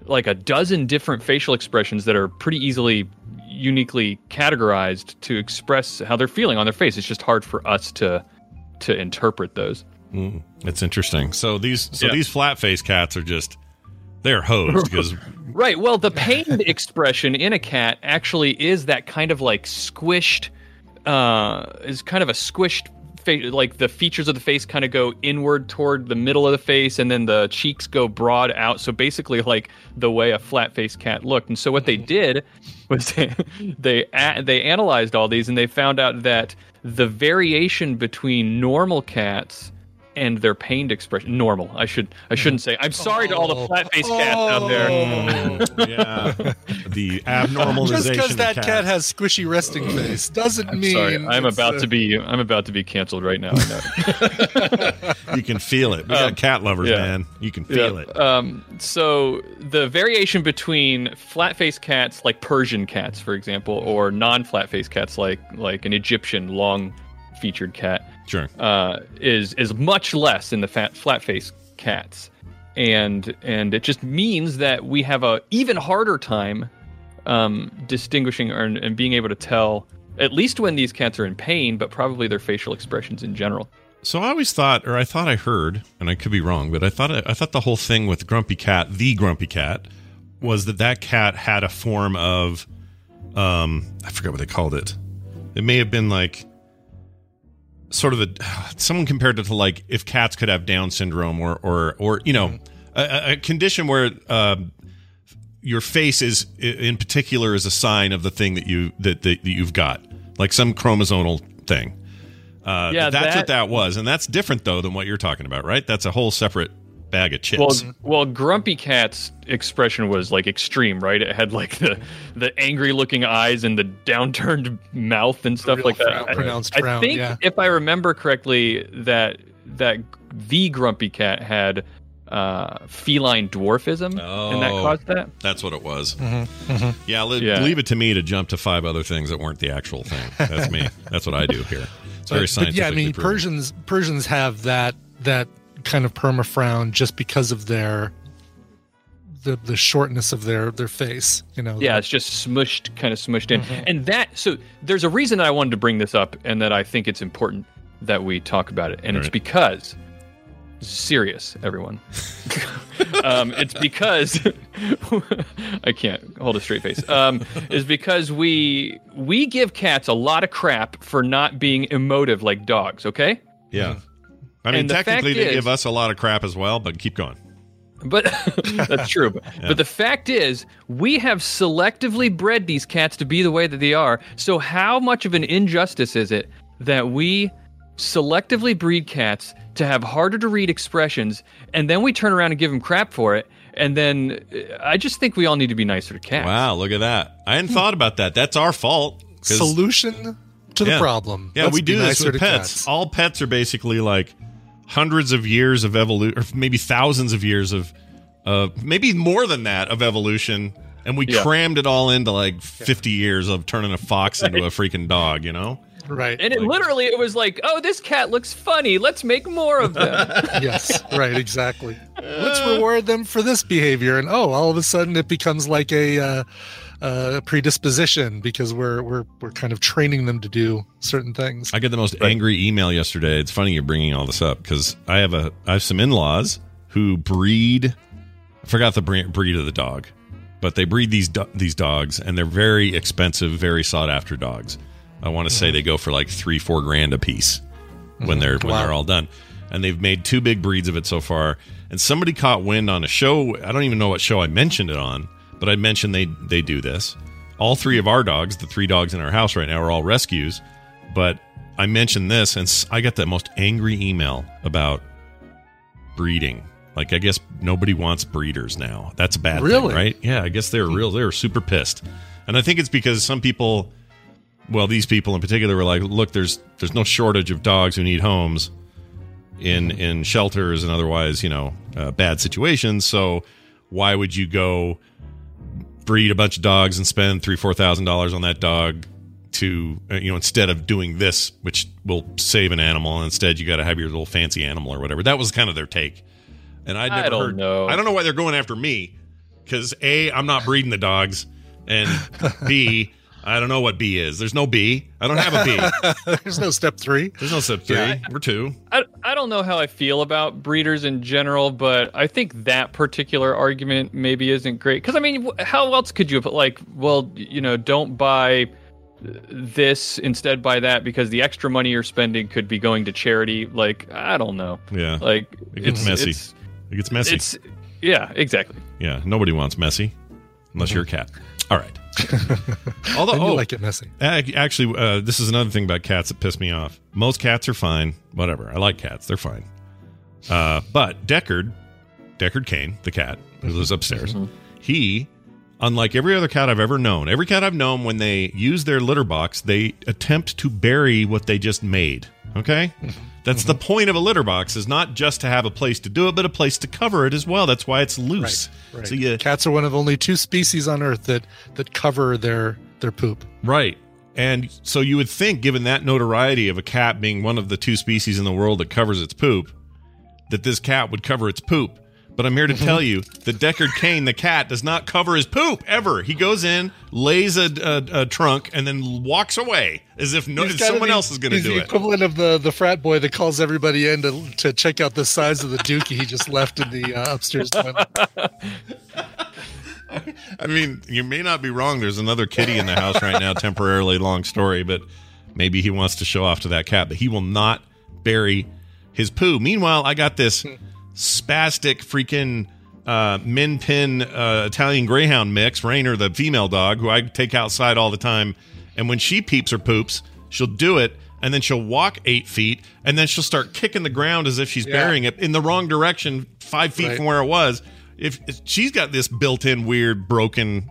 S8: like a dozen different facial expressions that are pretty easily uniquely categorized to express how they're feeling on their face. It's just hard for us to to interpret those.
S1: Mm, it's interesting. So these so
S8: Yeah.
S1: these flat face cats are just they're hosed because (laughs)
S8: Right. Well, the pained (laughs) expression in a cat actually is that kind of like squished, uh, is kind of a squished face. Like the features of the face kind of go inward toward the middle of the face, and then the cheeks go broad out. So basically, like the way a flat faced cat looked. And so what they mm-hmm. did was (laughs) they they, a- they analyzed all these, and they found out that the variation between normal cats and their pained expression normal i should i shouldn't say i'm sorry to all the flat faced cats out there (laughs)
S1: yeah, the abnormalization.
S2: Just because that cat has squishy resting face doesn't
S8: I'm
S2: mean
S8: sorry. I'm about
S2: uh,
S8: to be. I'm about to be canceled right now. (laughs)
S1: You can feel it. We got
S8: Um,
S1: cat lovers,
S8: yeah.
S1: man. You can feel
S8: Yeah.
S1: it.
S8: Um, so the variation between flat-faced cats, like Persian cats, for example, or non-flat-faced cats, like like an Egyptian long-featured cat,
S1: Sure.
S8: uh, is is much less in the fat, flat-faced cats, and and it just means that we have a even harder time um, distinguishing or, and being able to tell at least when these cats are in pain, but probably their facial expressions in general.
S1: So I always thought, or I thought I heard, and I could be wrong, but I thought I thought the whole thing with Grumpy Cat, the Grumpy Cat, was that that cat had a form of, um, I forget what they called it. It may have been like sort of a someone compared it to like if cats could have Down syndrome or or or you know a- a, a condition where um your face is in particular is a sign of the thing that you that, that you've got like some chromosomal thing. Uh,
S8: Yeah,
S1: that's
S8: that-
S1: what that was, and that's different though than what you're talking about, right? That's a whole separate bag of
S8: Well,
S1: chips.
S8: well, Grumpy Cat's expression was like extreme, right? It had like the the angry looking eyes and the downturned mouth and stuff like that.
S2: frown,
S8: I-
S2: pronounced
S8: I,
S2: frown,
S8: think
S2: yeah.
S8: if I remember correctly, that that the Grumpy Cat had uh, feline dwarfism, and that
S1: Oh.
S8: caused that.
S1: That's what it was.
S2: Mm-hmm,
S1: Yeah, le-
S8: Yeah.
S1: leave it to me to jump to five other things that weren't the actual thing. That's me. (laughs) That's what I do here. It's very
S2: But, but
S1: scientific.
S2: yeah, I mean Persians Persians have that that kind of perma frown just because of their the the shortness of their their face. You know.
S8: Yeah, it's just smushed, kind of smushed in. And that, so there's a reason I wanted to bring this up and that I think it's important that we talk about it. And it's because, serious, everyone. (laughs) um, it's because, (laughs) I can't hold a straight face, um, is because we, we give cats a lot of crap for not being emotive like dogs, okay?
S1: Yeah. I mean,
S8: And
S1: technically,
S8: fact
S1: they
S8: is-
S1: give us a lot of crap as well, but keep going.
S8: But (laughs) that's true. But, but the fact is, we have selectively bred these cats to be the way that they are. So, how much of an injustice is it that we selectively breed cats to have harder to read expressions, and then we turn around and give them crap for it? And then uh, I just think we all need to be nicer to cats.
S1: Wow, look at that. I hadn't thought about that. That's our fault.
S2: solution to the
S1: Yeah.
S2: problem.
S1: Yeah,
S2: Let's
S1: we do this
S2: nicer
S1: with
S2: to
S1: pets.
S2: cats.
S1: All pets are basically like hundreds of years of evolution, or maybe thousands of years of, uh, maybe more than that of evolution, and we
S8: Yeah.
S1: crammed it all into like fifty years of turning a fox into a freaking dog. You know?
S2: Right.
S8: And it literally, it was like, oh, this cat looks funny. Let's make more of them. (laughs)
S2: yes, right, exactly. (laughs) Let's reward them for this behavior, and oh, all of a sudden it becomes like a uh, uh, predisposition because we're we're we're kind of training them to do certain things.
S1: I get the most angry email yesterday. It's funny you're bringing all this up because I have a I have some in laws who breed. I forgot the breed of the dog, but they breed these do- these dogs, and they're very expensive, very sought after dogs. I want to say they go for like three, four grand a piece when they're when they're all done. And they've made two big breeds of it so far. And somebody caught wind on a show. I don't even know what show I mentioned it on, but I mentioned they they do this. All three of our dogs, the three dogs in our house right now, are all rescues. But I mentioned this, and I got the most angry email about breeding Like I guess nobody wants breeders now. That's a bad
S2: Really?
S1: thing, right? Yeah, I guess they're real. They were super pissed, and I think it's because some people, well, these people in particular, were like, "Look, there's there's no shortage of dogs who need homes in in shelters and otherwise, you know, uh, bad situations. So why would you go breed a bunch of dogs and spend three four thousand dollars on that dog?" To uh, you know, instead of doing this, which will save an animal, instead you got to have your little fancy animal or whatever. That was kind of their take. And I'd
S8: I don't
S1: heard,
S8: know.
S1: I don't know why they're going after me because a I'm not breeding the dogs, and b I don't know what B is. There's no B. I don't have a B. (laughs)
S2: There's no step three.
S1: There's no step three.
S2: Yeah.
S1: We're two.
S8: I, I don't know how I feel about breeders in general, but I think that particular argument maybe isn't great. Because, I mean, how else could you put, like, well, you know, don't buy this, instead buy that because the extra money you're spending could be going to charity? Like, I don't know.
S1: Yeah.
S8: Like,
S1: It gets
S8: it's-
S1: messy.
S8: It's,
S1: It gets messy.
S8: it's, yeah, exactly.
S1: yeah. Nobody wants messy unless you're a cat. All right. Although,
S2: And you
S1: oh,
S2: like it messy.
S1: Actually, uh, this is another thing about cats that pissed me off. Most cats are fine. Whatever. I like cats. They're fine. Uh, but Deckard, Deckard Cain, the cat who lives upstairs, he, unlike every other cat I've ever known, every cat I've known, when they use their litter box, they attempt to bury what they just made. Okay? That's the mm-hmm. point of a litter box is not just to have a place to do it, but a place to cover it as well. That's why it's loose.
S2: Right.
S1: So you
S2: Cats are one of only two species on Earth that that cover their their poop.
S1: Right. And so you would think, given that notoriety of a cat being one of the two species in the world that covers its poop, that this cat would cover its poop. But I'm here to tell (laughs) you that Deckard Cain, the cat, does not cover his poop ever. He goes in, lays a, a, a trunk, and then walks away as if no, someone
S2: be-
S1: else is going to do
S2: the
S1: it.
S2: equivalent of the the frat boy that calls everybody in to to check out the size of the dookie he just left in the uh, upstairs toilet. (laughs)
S1: I mean, you may not be wrong. There's another kitty in the house right now, temporarily. Long story, but maybe he wants to show off to that cat, but he will not bury his poo. Meanwhile, I got this spastic freaking uh, min pin uh, Italian Greyhound mix, Rainer, the female dog, who I take outside all the time. And when she peeps or poops, she'll do it. And then she'll walk eight feet, and then she'll start kicking the ground as if she's
S2: Yeah.
S1: burying it in the wrong direction, five feet
S2: Right.
S1: from where it was. If, if she's got this built-in weird broken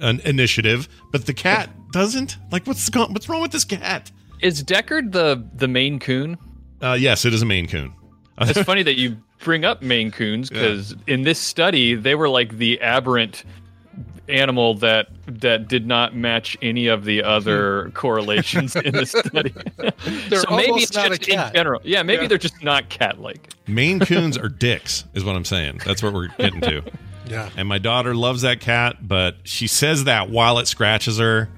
S1: uh, initiative, but the cat doesn't. Like, what's go- what's wrong with this cat?
S8: Is Deckard the, the Maine Coon?
S1: Uh, yes, it is a Maine Coon.
S8: It's (laughs) funny that you bring up Maine Coons because in this study they were like the aberrant animal that that did not match any of the other mm-hmm. correlations in the (laughs) study.
S2: They're
S8: so maybe it's
S2: not a
S8: just in general. Yeah, maybe
S2: Yeah.
S8: they're just not cat-like.
S1: Maine Coons are dicks, is what I'm saying. That's what we're getting to. (laughs)
S2: Yeah.
S1: And my daughter loves that cat, but she says that while it scratches her,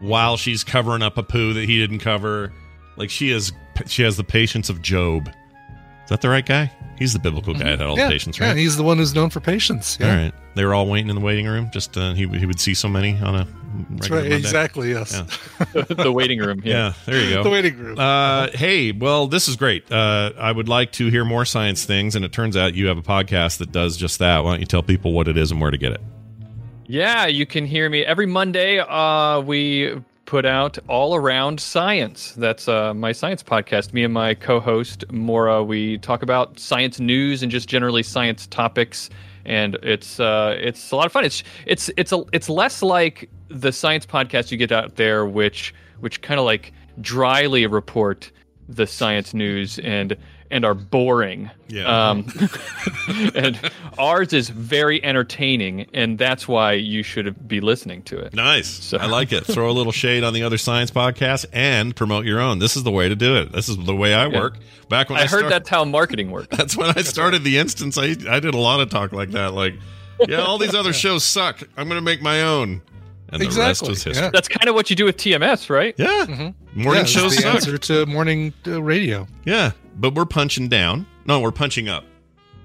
S1: while she's covering up a poo that he didn't cover. Like she is, she has the patience of Job. Is that the right guy? He's the biblical guy that had all
S2: yeah.
S1: the patience,
S2: Yeah,
S1: right?
S2: and he's the one who's known for patience. Yeah.
S1: All right. They were all waiting in the waiting room. Just uh, he he would see so many on a
S2: That's right.
S1: Monday.
S2: Exactly. Yes.
S1: Yeah. (laughs)
S8: the waiting room.
S1: Yeah.
S8: Yeah.
S1: there you go.
S2: the waiting room.
S1: Uh, hey, well, this is great. Uh, I would like to hear more science things, and it turns out you have a podcast that does just that. Why don't you tell people what it is and where to get it?
S8: Yeah, you can hear me every Monday. Uh, we put out all around science. That's uh, my science podcast. Me and my co-host Mora. We talk about science news and just generally science topics. And it's uh, it's a lot of fun. It's it's it's a it's less like the science podcast you get out there, which which kind of like dryly report the science news and and are boring.
S1: Yeah.
S8: Um, (laughs) (laughs) and ours is very entertaining, and that's why you should be listening to it.
S1: Nice. I like it. Throw a little (laughs) shade on the other science podcast and promote your own. This is the way to do it. This is the way I work. Back when I,
S8: I heard
S1: start-
S8: that's how marketing works.
S1: That's when I started the instance. I I did a lot of talk like that. Like, yeah, all these other shows suck. I'm going to make my own. And the rest
S2: Exactly,
S1: was history.
S2: yeah.
S8: That's kind of what you do with TMS, right?
S1: Yeah. Morning
S2: yeah, it's
S1: shows
S2: the
S1: suck.
S2: answer to morning uh, radio.
S1: Yeah, but we're punching down. No, we're punching up,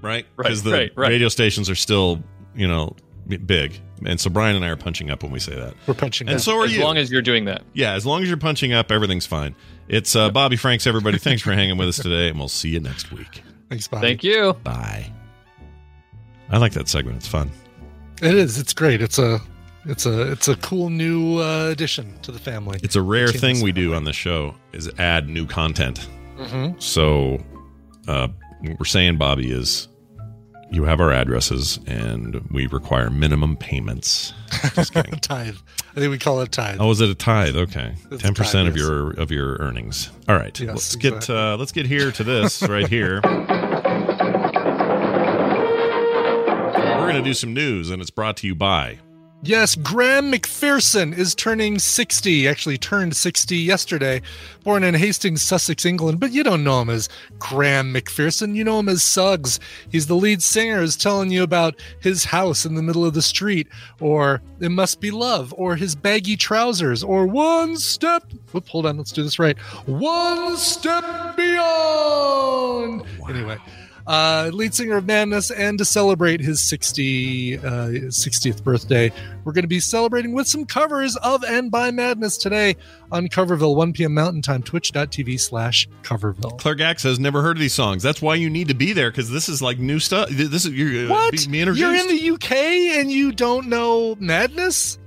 S1: right?
S8: Right,
S1: Because the
S8: right, right.
S1: radio stations are still, you know, big, and so Brian and I are punching up when we say that.
S2: We're punching.
S1: And
S2: down.
S1: so are
S8: as
S1: you.
S8: long as you're doing that.
S1: yeah, as long as you're punching up, everything's fine. It's uh, Bobby Franks, everybody. Thanks for (laughs) hanging with us today, and we'll see you next week.
S2: Thanks, Bobby.
S8: Thank you.
S1: Bye. I like that segment. It's fun.
S2: It is. It's great. It's a. It's a. It's a cool new uh, addition to the family.
S1: It's a rare thing we do on the show is add new content.
S2: Mhm.
S1: So, uh, what we're saying, Bobby, is you have our addresses, and we require minimum payments. Just (laughs) kidding.
S2: tithe. I think we call it a tithe.
S1: Oh, is it a tithe? Okay, ten percent of
S2: yes.
S1: your of your earnings. All right,
S2: Yes,
S1: let's get uh, let's get here to this (laughs) right here. We're gonna do some news, and it's brought to you by.
S2: Yes, Graham McPherson is turning 60, actually turned 60 yesterday. Born in Hastings, Sussex, England, but you don't know him as Graham McPherson. You know him as Suggs. He's the lead singer, is telling you about his house in the middle of the street, or It Must Be Love, or his baggy trousers, or One Step. Whoop, hold on, let's do this right. One Step Beyond. Anyway. Uh, lead singer of Madness, and to celebrate his 60, uh, 60th birthday, we're going to be celebrating with some covers of and by Madness today on Coverville, 1 p.m. Mountain Time, twitch.tv slash Coverville.
S1: Claire Gax has never heard of these songs. That's why you need to be there because this is like new stuff. This is you're uh,
S2: What? You're in the UK and you don't know Madness?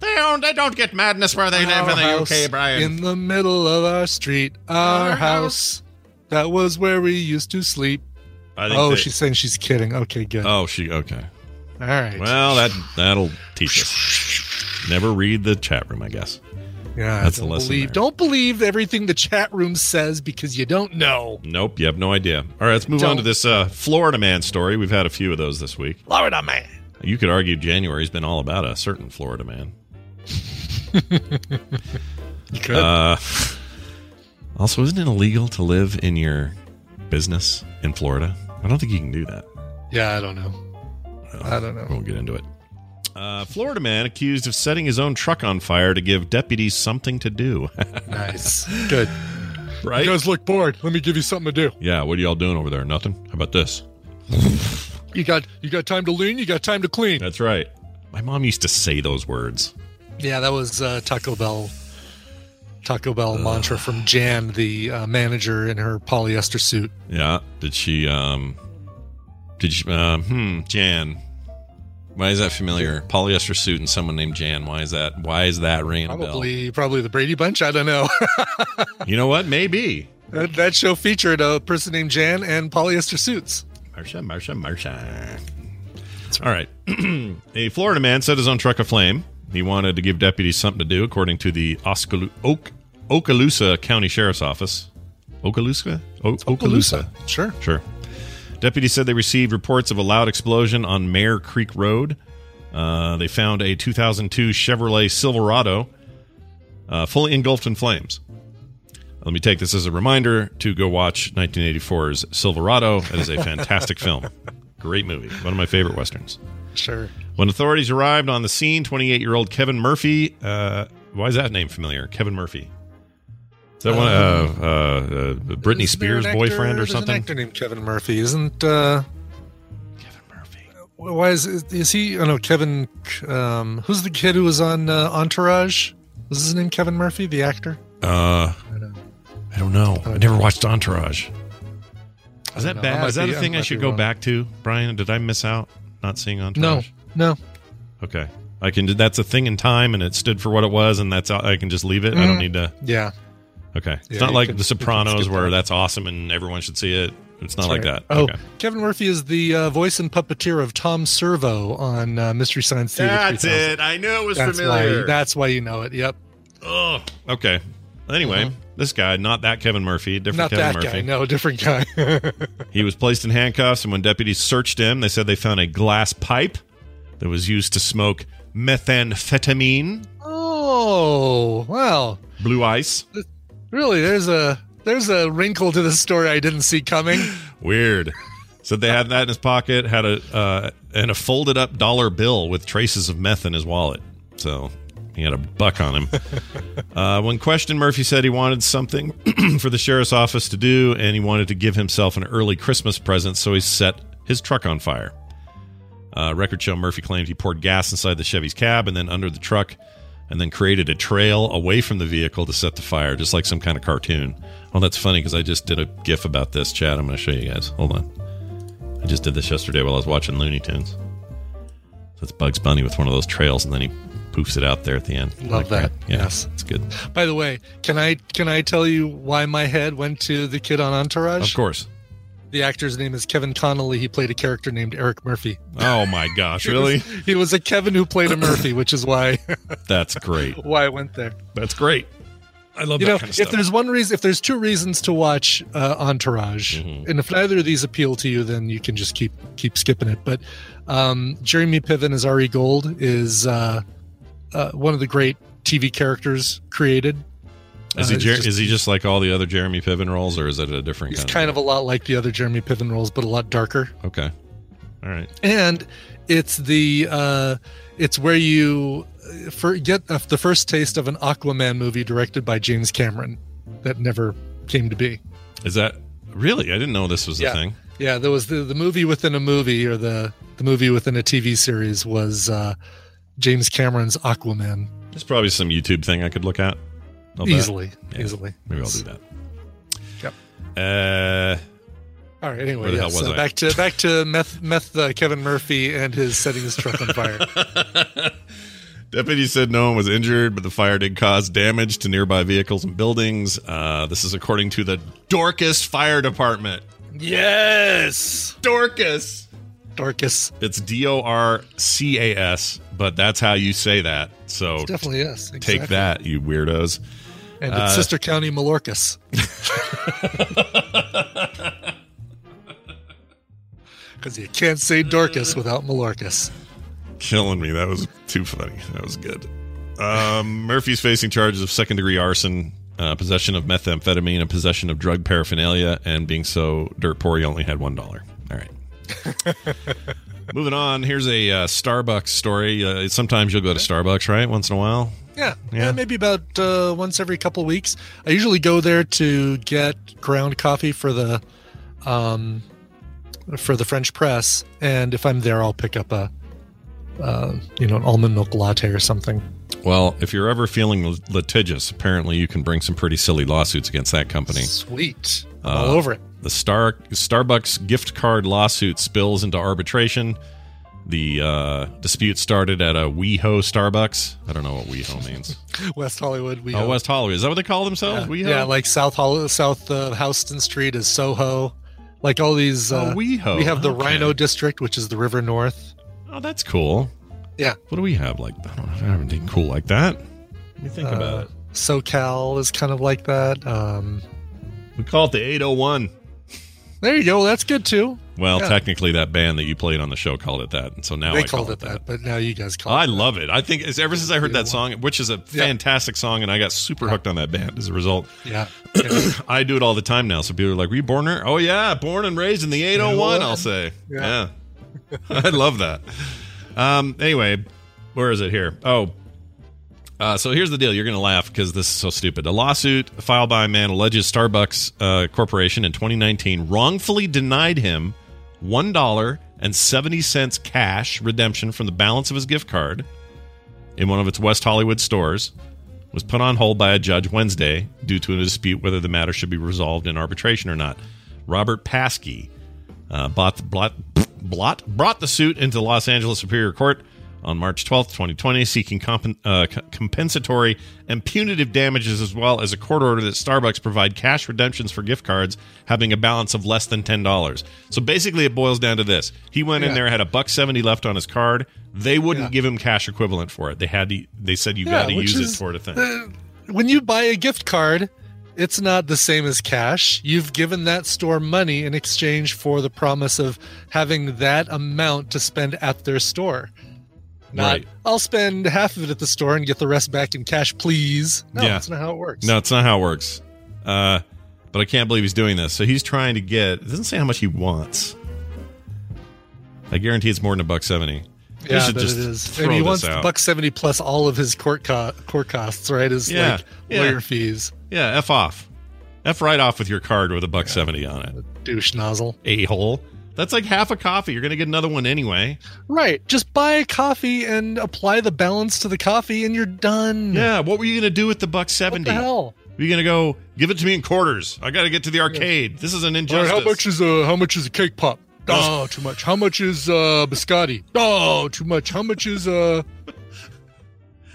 S1: They don't. They don't get madness where they live in the UK, Brian.
S2: In the middle of our street, our,
S1: Our
S2: house. That was where we used to sleep.
S1: I think
S2: Oh,
S1: they-
S2: she's saying she's kidding. Okay, good.
S1: Oh, she. Okay.
S2: All right.
S1: Well, that that'll teach us. Never read the chat room, I guess.
S2: yeah,
S1: that's the
S2: don't
S1: lesson
S2: Believe, don't believe everything the chat room says because you don't know.
S1: Nope, you have no idea. All right, let's move on to this uh, Florida man story. We've had a few of those this week.
S2: Florida man.
S1: You could argue January's been all about a certain Florida man. (laughs)
S2: You could.
S1: Uh, (laughs) also, isn't it illegal to live in your business in Florida? I don't think you can do that.
S2: yeah, I don't know. I don't know.
S1: We'll get into it. Uh, Florida man accused of setting his own truck on fire to give deputies something to do. (laughs)
S2: Nice. Good.
S1: right?
S2: You guys look bored. Let me give you something to do.
S1: yeah, what are y'all doing over there? Nothing? How about this?
S2: You got you got time to lean, you got time to clean.
S1: That's right. My mom used to say those words.
S2: Yeah, that was uh, Taco Bell Taco Bell mantra from Jan, the uh, manager in her polyester suit.
S1: Yeah. Did she, um, did she, um, hmm, Jan. Why is that familiar? Polyester suit and someone named Jan. Why is that? Why is that ringing a bell?
S2: Probably probably the Brady Bunch. I don't know. (laughs)
S1: You know what? Maybe.
S2: that, that show featured a person named Jan and polyester suits.
S1: Marsha, Marsha, Marsha. All right. (clears throat) a Florida man set his own truck aflame. He wanted to give deputies something to do, according to the Oscalu- Oak- Okaloosa County Sheriff's Office. Okaloosa? O- Okaloosa.
S2: Sure.
S1: Sure. Deputies said they received reports of a loud explosion on Mare Creek Road. Uh, they found a 2002 Chevrolet Silverado uh, fully engulfed in flames. Let me take this as a reminder to go watch 1984's Silverado. It is a fantastic (laughs) film. Great movie. One of my favorite westerns.
S2: Sure.
S1: When authorities arrived on the scene, 28 year old Kevin Murphy. Uh, why is that name familiar? Kevin Murphy. Is that one? Uh, uh, uh, Britney Spears'
S2: actor-
S1: boyfriend or something?
S2: An actor named Kevin Murphy, isn't? uh
S1: Kevin Murphy.
S2: Why is is he? Oh no, Kevin. Um, who's the kid who was on uh, Entourage? Was his name Kevin Murphy, the actor?
S1: Uh, I don't know. I never watched Entourage. Is that
S2: know.
S1: Bad? Is that a thing I should go
S2: wrong.
S1: back to, Brian? Did I miss out not seeing Entourage?
S2: no.
S1: Okay. I can. That's a thing in time, and it stood for what it was, and that's. I can just leave it. I don't
S2: Mm.
S1: need to.
S2: Yeah,
S1: Okay. It's
S2: Yeah,
S1: not like
S2: can-
S1: The Sopranos, where
S2: that.
S1: that's awesome and everyone should see it. It's not like
S2: Right.
S1: that.
S2: Oh,
S1: Okay.
S2: Kevin Murphy is the uh, voice and puppeteer of Tom Servo on uh, Mystery Science Theater.
S1: That's it. I knew it was
S2: That's
S1: familiar.
S2: why. That's why you know it. Yep.
S1: Oh. Okay. Anyway, this guy, not that Kevin Murphy, different.
S2: Not
S1: Kevin
S2: that
S1: Murphy.
S2: guy. No, different guy. (laughs)
S1: He was placed in handcuffs, and when deputies searched him, they said they found a glass pipe that was used to smoke methamphetamine,
S2: oh, wow.
S1: blue ice.
S2: Really? There's a there's a wrinkle to the story I didn't see coming. (laughs)
S1: Weird. Said they had that in his pocket, had a uh, and a folded up dollar bill with traces of meth in his wallet. So he had a buck on him. (laughs) uh, when questioned, Murphy said he wanted something (clears throat) for the sheriff's office to do, and he wanted to give himself an early Christmas present, so he set his truck on fire. Uh, record show Murphy claimed he poured gas inside the Chevy's cab and then under the truck, and then created a trail away from the vehicle to set the fire, just like some kind of cartoon. Oh, that's funny because I just did a GIF about this, Chad. I'm going to show you guys. Hold on. I just did this yesterday while I was watching Looney Tunes. So it's Bugs Bunny with one of those trails, and then he poofs it out there at the end.
S2: Love
S1: like
S2: that.
S1: Yeah,
S2: Yes.
S1: it's good.
S2: By the way, can I can I tell you why my head went to the kid on Entourage?
S1: Of course.
S2: The actor's name is Kevin Connolly. He played a character named Eric Murphy.
S1: Oh my gosh, really?
S2: He was a Kevin who played a Murphy, which is why (laughs)
S1: That's great. (laughs)
S2: why I went there.
S1: That's great. I love
S2: You
S1: that
S2: know,
S1: kind of
S2: if there's one reason, if there's two reasons to watch uh, Entourage,
S1: Mm-hmm.
S2: and if neither of these appeal to you, then you can just keep keep skipping it. But um, Jeremy Piven as Ari Gold is uh, uh, one of the great TV characters created.
S1: Is he
S2: Uh,
S1: Jer-
S2: it's
S1: is he just like all the other Jeremy Piven roles, or is it a different
S2: He's
S1: kind?
S2: kind of a lot like the other Jeremy Piven roles, but a lot darker.
S1: okay, all right.
S2: and it's the uh it's where you uh, for get the first taste of an aquaman movie directed by james cameron that never came to be
S1: Is that really? I didn't know this was a thing.
S2: yeah there was the, the movie within a movie or the the movie within a tv series was uh james cameron's aquaman
S1: There's probably some YouTube thing I could look at.
S2: Easily
S1: Yeah.
S2: easily
S1: Maybe I'll do that.
S2: Yep.
S1: Uh,
S2: all right anyway yeah, so
S1: I?
S2: back to back to meth meth uh, kevin murphy and his setting his truck on fire (laughs)
S1: Deputy said no one was injured, but the fire did cause damage to nearby vehicles and buildings. Uh, this is according to the Dorcas Fire Department.
S2: yes
S1: Dorcas.
S2: dorcas
S1: It's D O R C A S, but that's how you say that. So
S2: definitely yes
S1: take that, you weirdos.
S2: And it's
S1: Uh,
S2: sister county malorcas (laughs) because you can't say dorcas without malorcas
S1: Killing me. That was too funny. That was good. Um, Murphy's facing charges of second degree arson, uh, possession of methamphetamine, and possession of drug paraphernalia, and being so dirt poor he only had one dollar. All right. (laughs) Moving on. Here's a uh, Starbucks story. Uh, sometimes you'll go to Starbucks, right? Once in a while.
S2: Yeah,
S1: Yeah.
S2: yeah, maybe about uh, once every couple of weeks. I usually go there to get ground coffee for the, um, for the French press, and if I'm there, I'll pick up a, uh, you know, an almond milk latte or something.
S1: Well, if you're ever feeling litigious, apparently you can bring some pretty silly lawsuits against that company.
S2: Sweet, I'm
S1: Uh,
S2: all over it.
S1: The Star Starbucks gift card lawsuit spills into arbitration. The uh, dispute started at a WeHo Starbucks. I don't know what WeHo means. (laughs)
S2: West Hollywood. We
S1: oh, West Hollywood. Is that what they call themselves?
S2: yeah,
S1: WeHo?
S2: yeah, like South Hol- South uh, Houston Street is Soho. Like all these.
S1: Oh,
S2: Uh,
S1: WeHo.
S2: We have the
S1: Okay.
S2: RiNo District, which is the River North.
S1: Oh, that's cool.
S2: Yeah.
S1: What do we have? Like, I don't know. I don't have anything cool like that. Let me think
S2: Uh,
S1: about it.
S2: SoCal is kind of like that. Um,
S1: We call it the 801.
S2: there you go. That's good too.
S1: Well,
S2: Yeah.
S1: technically, that band that you played on the show called it that, and so now
S2: they
S1: I
S2: called
S1: call
S2: it that, but now you guys call
S1: I
S2: it. that.
S1: love it. I think it's ever since I heard that song, which is a fantastic song, and I got super hooked on that band as a result.
S2: Yeah. yeah. (coughs)
S1: I do it all the time now. So people are like, "Were you born there?" Oh yeah, born and raised in the 801. I'll say, yeah,
S2: Yeah. (laughs)
S1: I love that. Um. Anyway, where is it here? Oh. Uh, so here's the deal. You're going to laugh because this is so stupid. A lawsuit filed by a man alleges Starbucks uh, Corporation in 2019 wrongfully denied him one dollar and seventy cents cash redemption from the balance of his gift card in one of its West Hollywood stores was put on hold by a judge Wednesday due to a dispute whether the matter should be resolved in arbitration or not. Robert Paskey uh, bought, blot, blot, brought the suit into the Los Angeles Superior Court on March 12th, 2020, seeking compen- uh, compensatory and punitive damages as well as a court order that Starbucks provide cash redemptions for gift cards having a balance of less than $10. So basically, it boils down to this. He went in there, had a buck 70 left on his card. They wouldn't
S2: Yeah.
S1: give him cash equivalent for it. They had to, they said you
S2: Yeah,
S1: got to use
S2: is-
S1: it for a thing.
S2: Uh, when you buy a gift card, it's not the same as cash. You've given that store money in exchange for the promise of having that amount to spend at their store. Not,
S1: Right.
S2: I'll spend half of it at the store and get the rest back in cash, please. No,
S1: Yeah.
S2: that's not how it works.
S1: No, it's not how it works. Uh, but I can't believe he's doing this. So he's trying to get. It doesn't say how much he wants. I guarantee it's more than a buck seventy.
S2: Yeah,
S1: should just
S2: it is. And he wants
S1: out.
S2: buck seventy plus all of his court co- court costs, right? His
S1: Yeah,
S2: like
S1: yeah.
S2: lawyer fees.
S1: Yeah, f off, f right off with your card with a buck seventy on it.
S2: Douche nozzle.
S1: A hole. That's like half a coffee. You're gonna get another one anyway.
S2: Right. Just buy a coffee and apply the balance to the coffee, and you're done.
S1: Yeah. What were you gonna do with the buck
S2: 70?
S1: What
S2: the hell?
S1: You're gonna go give it to me in quarters. I got to get to the arcade. This is an injustice.
S2: right, how much is a how much is a cake pop? (laughs) Oh, too much. How much is uh biscotti? Oh, too much. How much is uh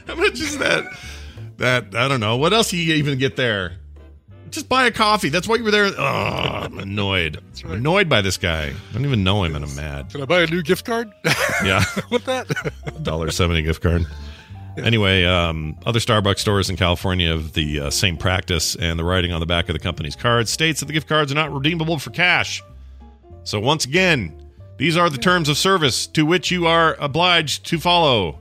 S1: How much is that? That I don't know. What else do you even get there? Just buy a coffee. That's why you were there. Oh, I'm annoyed. I'm annoyed by this guy. I don't even know him, and I'm mad.
S2: Can I buy a new gift card (laughs)
S1: Yeah,
S2: with that?
S1: dollar seventy gift card. Anyway, um, other Starbucks stores in California have the uh, same practice, and the writing on the back of the company's cards states that the gift cards are not redeemable for cash. So once again, these are the terms of service to which you are obliged to follow.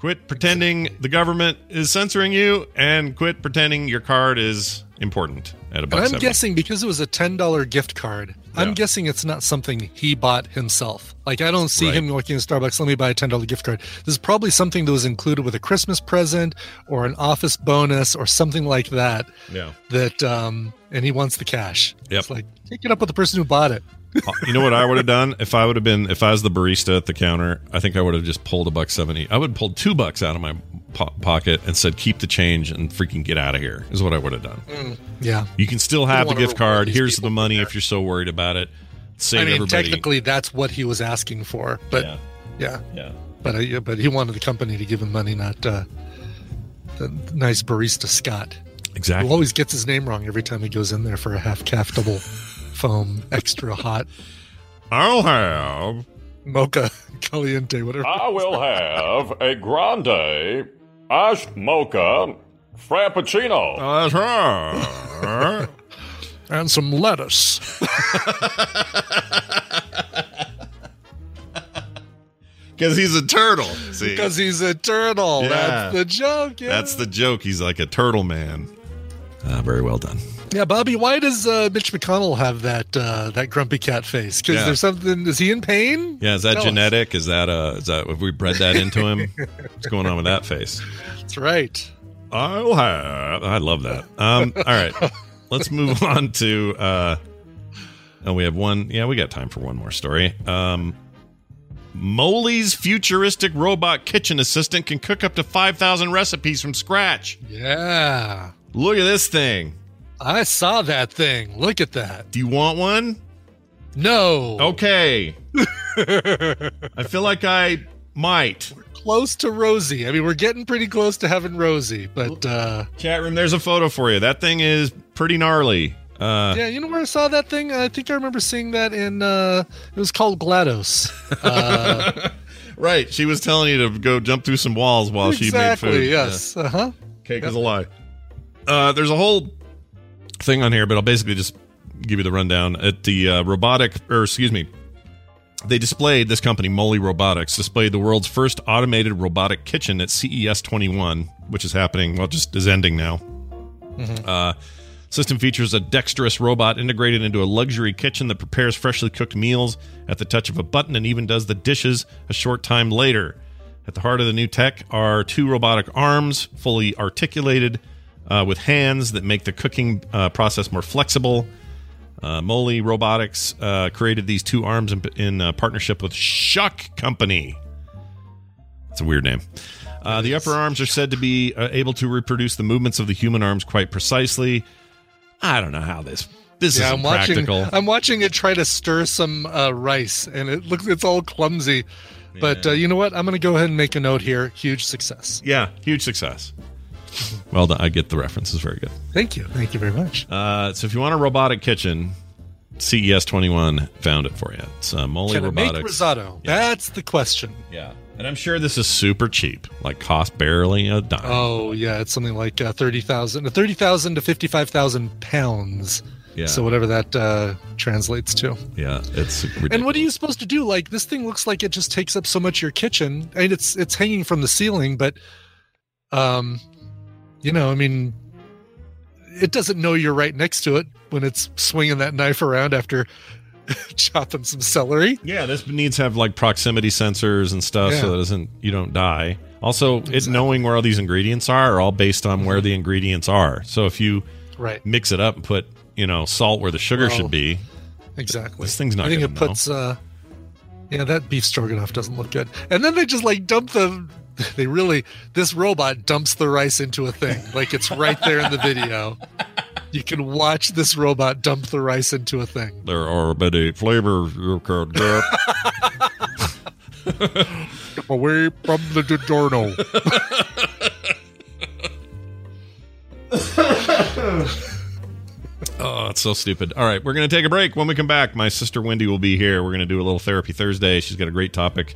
S1: Quit pretending the government is censoring you, and quit pretending your card is important at a buck
S2: And I'm
S1: 70.
S2: guessing because it was a ten dollar gift card,
S1: Yeah.
S2: I'm guessing it's not something he bought himself. Like I don't see
S1: Right.
S2: him walking in Starbucks. Let me buy a ten dollar gift card. This is probably something that was included with a Christmas present or an office bonus or something like that.
S1: Yeah.
S2: That um, and he wants the cash.
S1: Yep.
S2: It's like take it up with the person who bought it.
S1: Uh, you know what I would have done if I would have been if I was the barista at the counter. I think I would have just pulled a buck seventy. I would have pulled two bucks out of my po- pocket and said, "Keep the change and freaking get out of here." Is what I would have done.
S2: Yeah.
S1: You can still have the gift card. Here's the money if you're so worried about it. Save
S2: I mean,
S1: everybody.
S2: technically, that's what he was asking for. But
S1: yeah,
S2: yeah,
S1: yeah.
S2: but uh, but he wanted the company to give him money, not uh, the nice barista Scott. Who
S1: Exactly.
S2: always gets his name wrong every time he goes in there for a half calf double foam (laughs) extra hot
S1: I'll have.
S2: mocha (laughs) caliente, whatever.
S9: I will have a grande iced mocha frappuccino.
S1: Oh, that's right.
S2: and some lettuce. (laughs)
S1: Because he's a turtle. See,
S2: Because he's a turtle.
S1: Yeah.
S2: That's the joke. Yeah.
S1: that's the joke. He's like a turtle man. Ah, very well done.
S2: Yeah, Bobby. Why does uh, Mitch McConnell have that uh, that grumpy cat face? Because
S1: Yeah.
S2: there's something. Is he in pain?
S1: Yeah, is that
S2: Tell us.
S1: genetic? Is that uh is that have we bred that into him? (laughs) What's going on with that face?
S2: That's right.
S1: Have I love that. Um all right. (laughs) Let's move on to uh oh we have one yeah, we got time for one more story. Um Moley's futuristic robot kitchen assistant can cook up to 5,000 recipes from scratch.
S2: Yeah,
S1: Look at this thing.
S2: I saw that thing. Look at that.
S1: Do you want one?
S2: No.
S1: Okay. (laughs) I feel like I might.
S2: We're close to Rosie. I mean, we're getting pretty close to having Rosie, but uh,
S1: Chat room, there's a photo for you. That thing is pretty gnarly. Uh,
S2: yeah, you know where I saw that thing? I think I remember seeing that in. Uh, it was called GLaDOS. Uh, (laughs)
S1: Right. She was telling you to go jump through some walls while she made
S2: exactly.
S1: food.
S2: Yes. Huh.
S1: Yeah. Cake is a lie. Uh, there's a whole thing on here, but I'll basically just give you the rundown. At the uh, robotic, or excuse me, they displayed this company, Moley Robotics, displayed the world's first automated robotic kitchen at CES 21, which is happening, well, just is ending now. Uh, system features a dexterous robot integrated into a luxury kitchen that prepares freshly cooked meals at the touch of a button and even does the dishes a short time later. At the heart of the new tech are two robotic arms, fully articulated, uh, with hands that make the cooking uh, process more flexible. Uh, Moley Robotics uh, created these two arms in, in uh, partnership with Schunk Company. It's a weird name. Uh, the upper arms are said to be uh, able to reproduce the movements of the human arms quite precisely. I don't know how this this
S2: Yeah,
S1: is
S2: I'm watching.
S1: practical.
S2: I'm watching it try to stir some uh, rice, and it looks it's all clumsy. But uh, you know what? I'm going to go ahead and make a note here. Huge success.
S1: yeah, huge success. Well done. I get the references. Very good.
S2: Thank you. Thank you very much.
S1: Uh, so if you want a robotic kitchen, CES 21 found it for you. It's uh, Moley
S2: Can it make
S1: Robotics.
S2: risotto? That's the question.
S1: Yeah. And I'm sure this is super cheap, like cost barely a dime.
S2: Oh yeah, it's something like uh, thirty thousand, thirty thousand to fifty-five thousand pounds.
S1: Yeah.
S2: So whatever that uh, translates to.
S1: yeah, it's ridiculous.
S2: And what are you supposed to do? Like this thing looks like it just takes up so much of your kitchen. I mean, it's it's hanging from the ceiling, but um, you know, I mean, it doesn't know you're right next to it when it's swinging that knife around after (laughs) chopping some celery.
S1: Yeah, this needs to have like proximity sensors and stuff
S2: Yeah.
S1: so that it doesn't you don't die. Also, it knowing where all these ingredients are are all based on where the ingredients are. So if you
S2: Right.
S1: mix it up and put you know salt where the sugar
S2: Well,
S1: should be,
S2: Exactly.
S1: This thing's not
S2: I think it
S1: know.
S2: puts. uh Yeah, that beef stroganoff doesn't look good. And then they just like dump the. (laughs) They really. This robot dumps the rice into a thing. Like it's right there in the video. You can watch this robot dump the rice into a thing.
S1: there are many flavors you could get. (laughs)
S2: Away from the DiGiorno. (laughs)
S1: Oh, it's so stupid. All right, we're going to take a break. When we come back, my sister Wendy will be here. We're going to do a little therapy Thursday. She's got a great topic,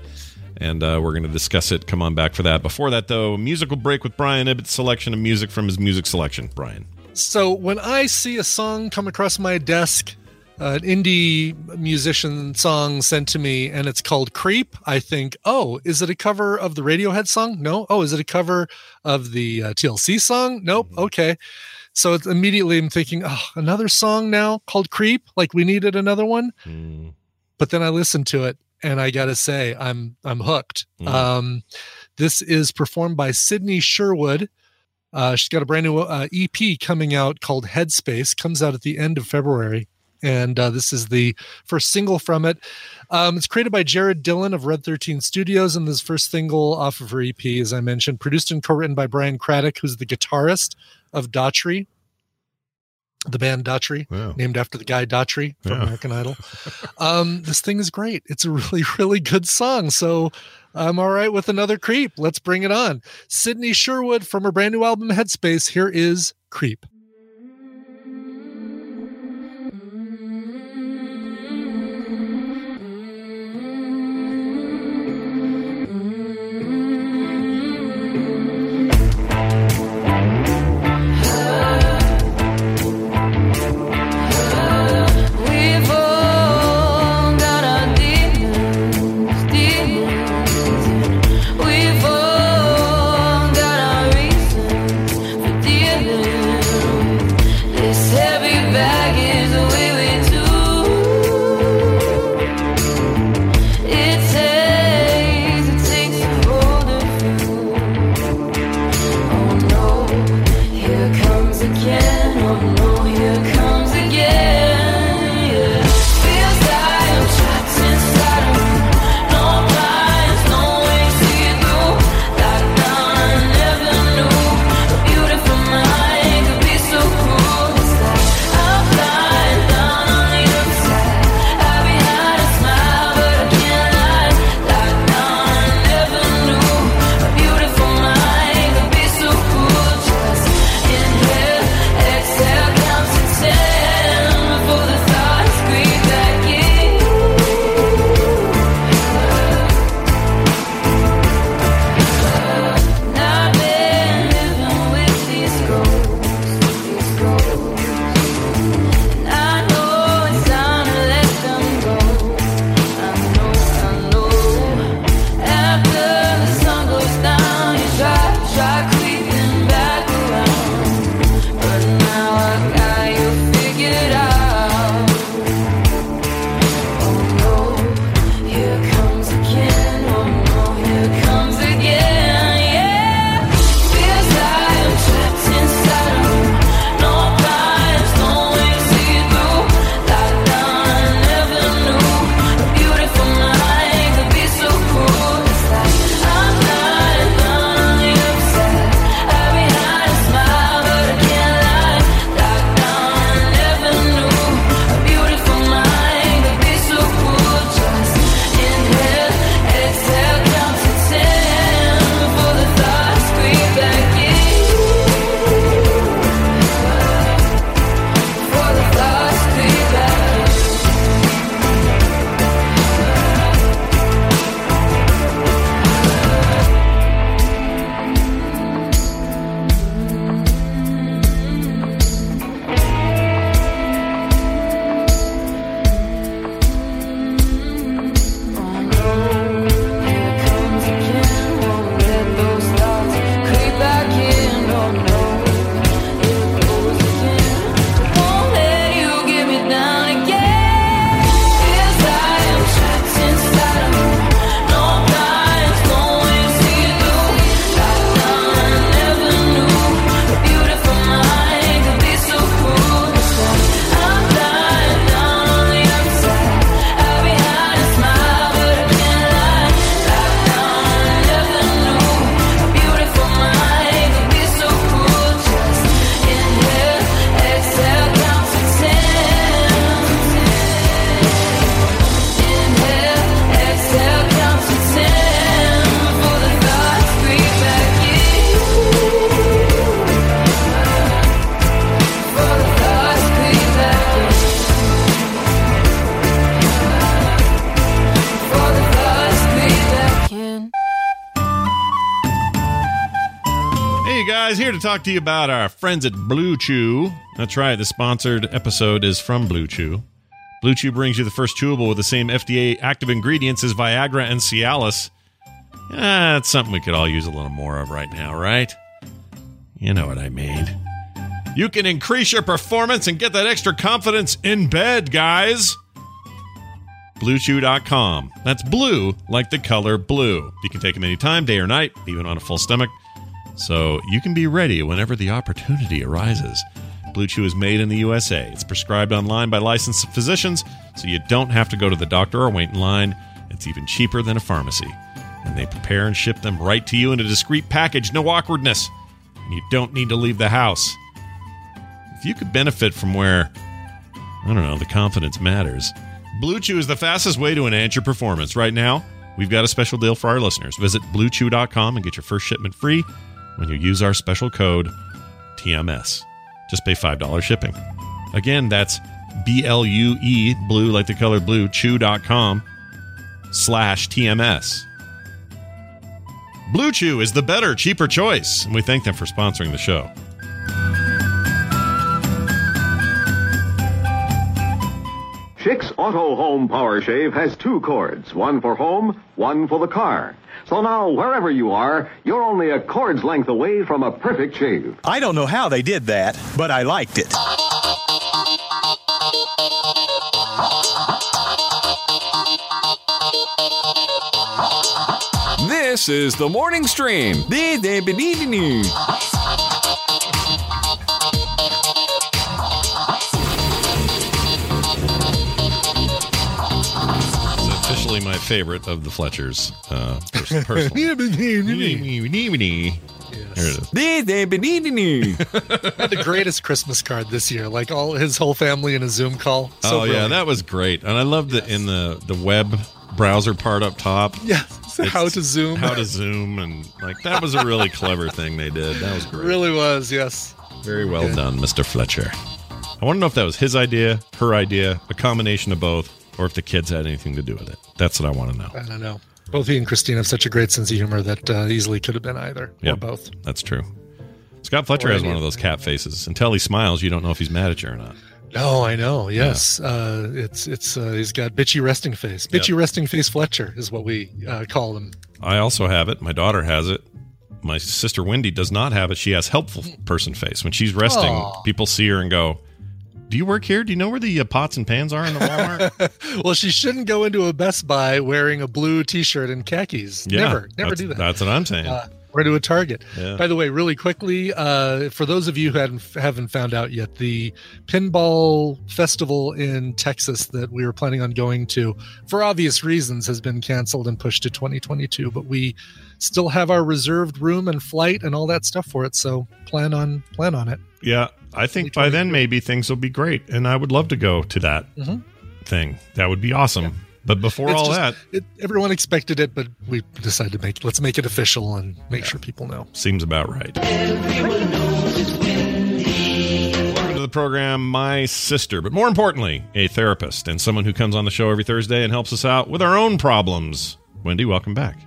S1: and uh, we're going to discuss it. Come on back for that. Before that, though, musical break with Brian Ibbott's selection of music from his music selection. Brian.
S2: So when I see a song come across my desk, uh, an indie musician song sent to me, and it's called "Creep," I think, oh, is it a cover of the Radiohead song? No. Oh, is it a cover of the uh, TLC song? Nope. Okay. So it's immediately I'm thinking, oh, another song now called "Creep." Like we needed another one. But then I listened to it, and I gotta say, I'm I'm hooked.
S1: Mm.
S2: Um, this is performed by Sydney Sherwood. Uh, she's got a brand new uh, EP coming out called Headspace. Comes out at the end of February, and uh, this is the first single from it. Um, it's created by Jared Dillon of Red Thirteen Studios, and this first single off of her EP, as I mentioned, produced and co-written by Brian Craddock, who's the guitarist of Daughtry, the band Daughtry,
S1: Wow.
S2: named after the guy Daughtry from
S1: Yeah.
S2: American Idol. um, this thing is great. It's a really, (laughs) really good song. So I'm all right with another creep. Let's bring it on. Sydney Sherwood from her brand new album Headspace. Here is Creep.
S1: Talk to you about our friends at Blue Chew. That's right, the sponsored episode is from Blue Chew. Blue Chew brings you the first chewable with the same FDA active ingredients as Viagra and Cialis. It's something we could all use a little more of right now, right? You know what I mean. You can increase your performance and get that extra confidence in bed, guys. BlueChew.com. That's blue like the color blue. You can take them anytime, day or night, even on a full stomach. So you can be ready whenever the opportunity arises. Blue Chew is made in the USA. It's prescribed online by licensed physicians, so you don't have to go to the doctor or wait in line. It's even cheaper than a pharmacy. And they prepare and ship them right to you in a discreet package, no awkwardness. And you don't need to leave the house. If you could benefit from where, I don't know, the confidence matters, Blue Chew is the fastest way to enhance your performance. Right now, we've got a special deal for our listeners. Visit bluechew.com and get your first shipment free when you use our special code TMS. Just pay $5 shipping. Again, that's B L U E, blue like the color blue, chew.com slash TMS. Blue Chew is the better, cheaper choice, and we thank them for sponsoring the show.
S4: Chick's Auto Home Power Shave has two cords, one for home, one for the car. So now, wherever you are, you're only a cord's length away from a perfect shave.
S10: I don't know how they did that, but I liked it.
S6: This is the morning stream.
S1: It's officially my favorite of the Fletchers. Uh, pers- (laughs) personally. There (laughs)
S2: had the greatest Christmas card this year. Like all his whole family in a Zoom call. So
S1: oh yeah, that was great, and I loved it in the the web browser part up top.
S2: Yeah, (laughs) how to zoom.
S1: how to zoom, and like that was a really clever thing they did. That was great.
S2: really was. Yes.
S1: Very well done, Mr. Fletcher. I want to know if that was his idea, her idea, a combination of both, or if the kids had anything to do with it. That's what I want to know.
S2: I don't know. Both he and Christine have such a great sense of humor that uh, easily could have been either
S1: Yeah,
S2: or both.
S1: That's true. Scott Fletcher
S2: Or
S1: has one
S2: of
S1: those cat faces. Until he smiles, you don't know if he's mad at you or not.
S2: No, I know. Yes, uh, it's it's uh, he's got bitchy resting face. Bitchy resting face Fletcher is what we uh, call him.
S1: I also have it. My daughter has it. My sister Wendy does not have it. She has helpful person face. When she's resting,
S2: Aw.
S1: people see her and go, "Do you work here? Do you know where the uh, pots and pans are in the Walmart?" (laughs)
S2: well, she shouldn't go into a Best Buy wearing a blue T-shirt and khakis.
S1: Yeah,
S2: never, never do that.
S1: That's what I'm saying.
S2: Uh, or to a Target.
S1: Yeah.
S2: By the way, really quickly, uh, for those of you who hadn't, haven't found out yet, the pinball festival in Texas that we were planning on going to, for obvious reasons, has been canceled and pushed to 2022. But we still have our reserved room and flight and all that stuff for it. So plan on plan on it.
S1: yeah, I think by then maybe things will be great, and I would love to go to that
S2: Mhm.
S1: thing. That would be awesome. But before
S2: It's
S1: all
S2: just-
S1: that,
S2: it, everyone expected it, but we decided to make let's make it official and make sure people know.
S1: seems about right. Welcome to the program, my sister, but more importantly, a therapist and someone who comes on the show every Thursday and helps us out with our own problems. Wendy, welcome back.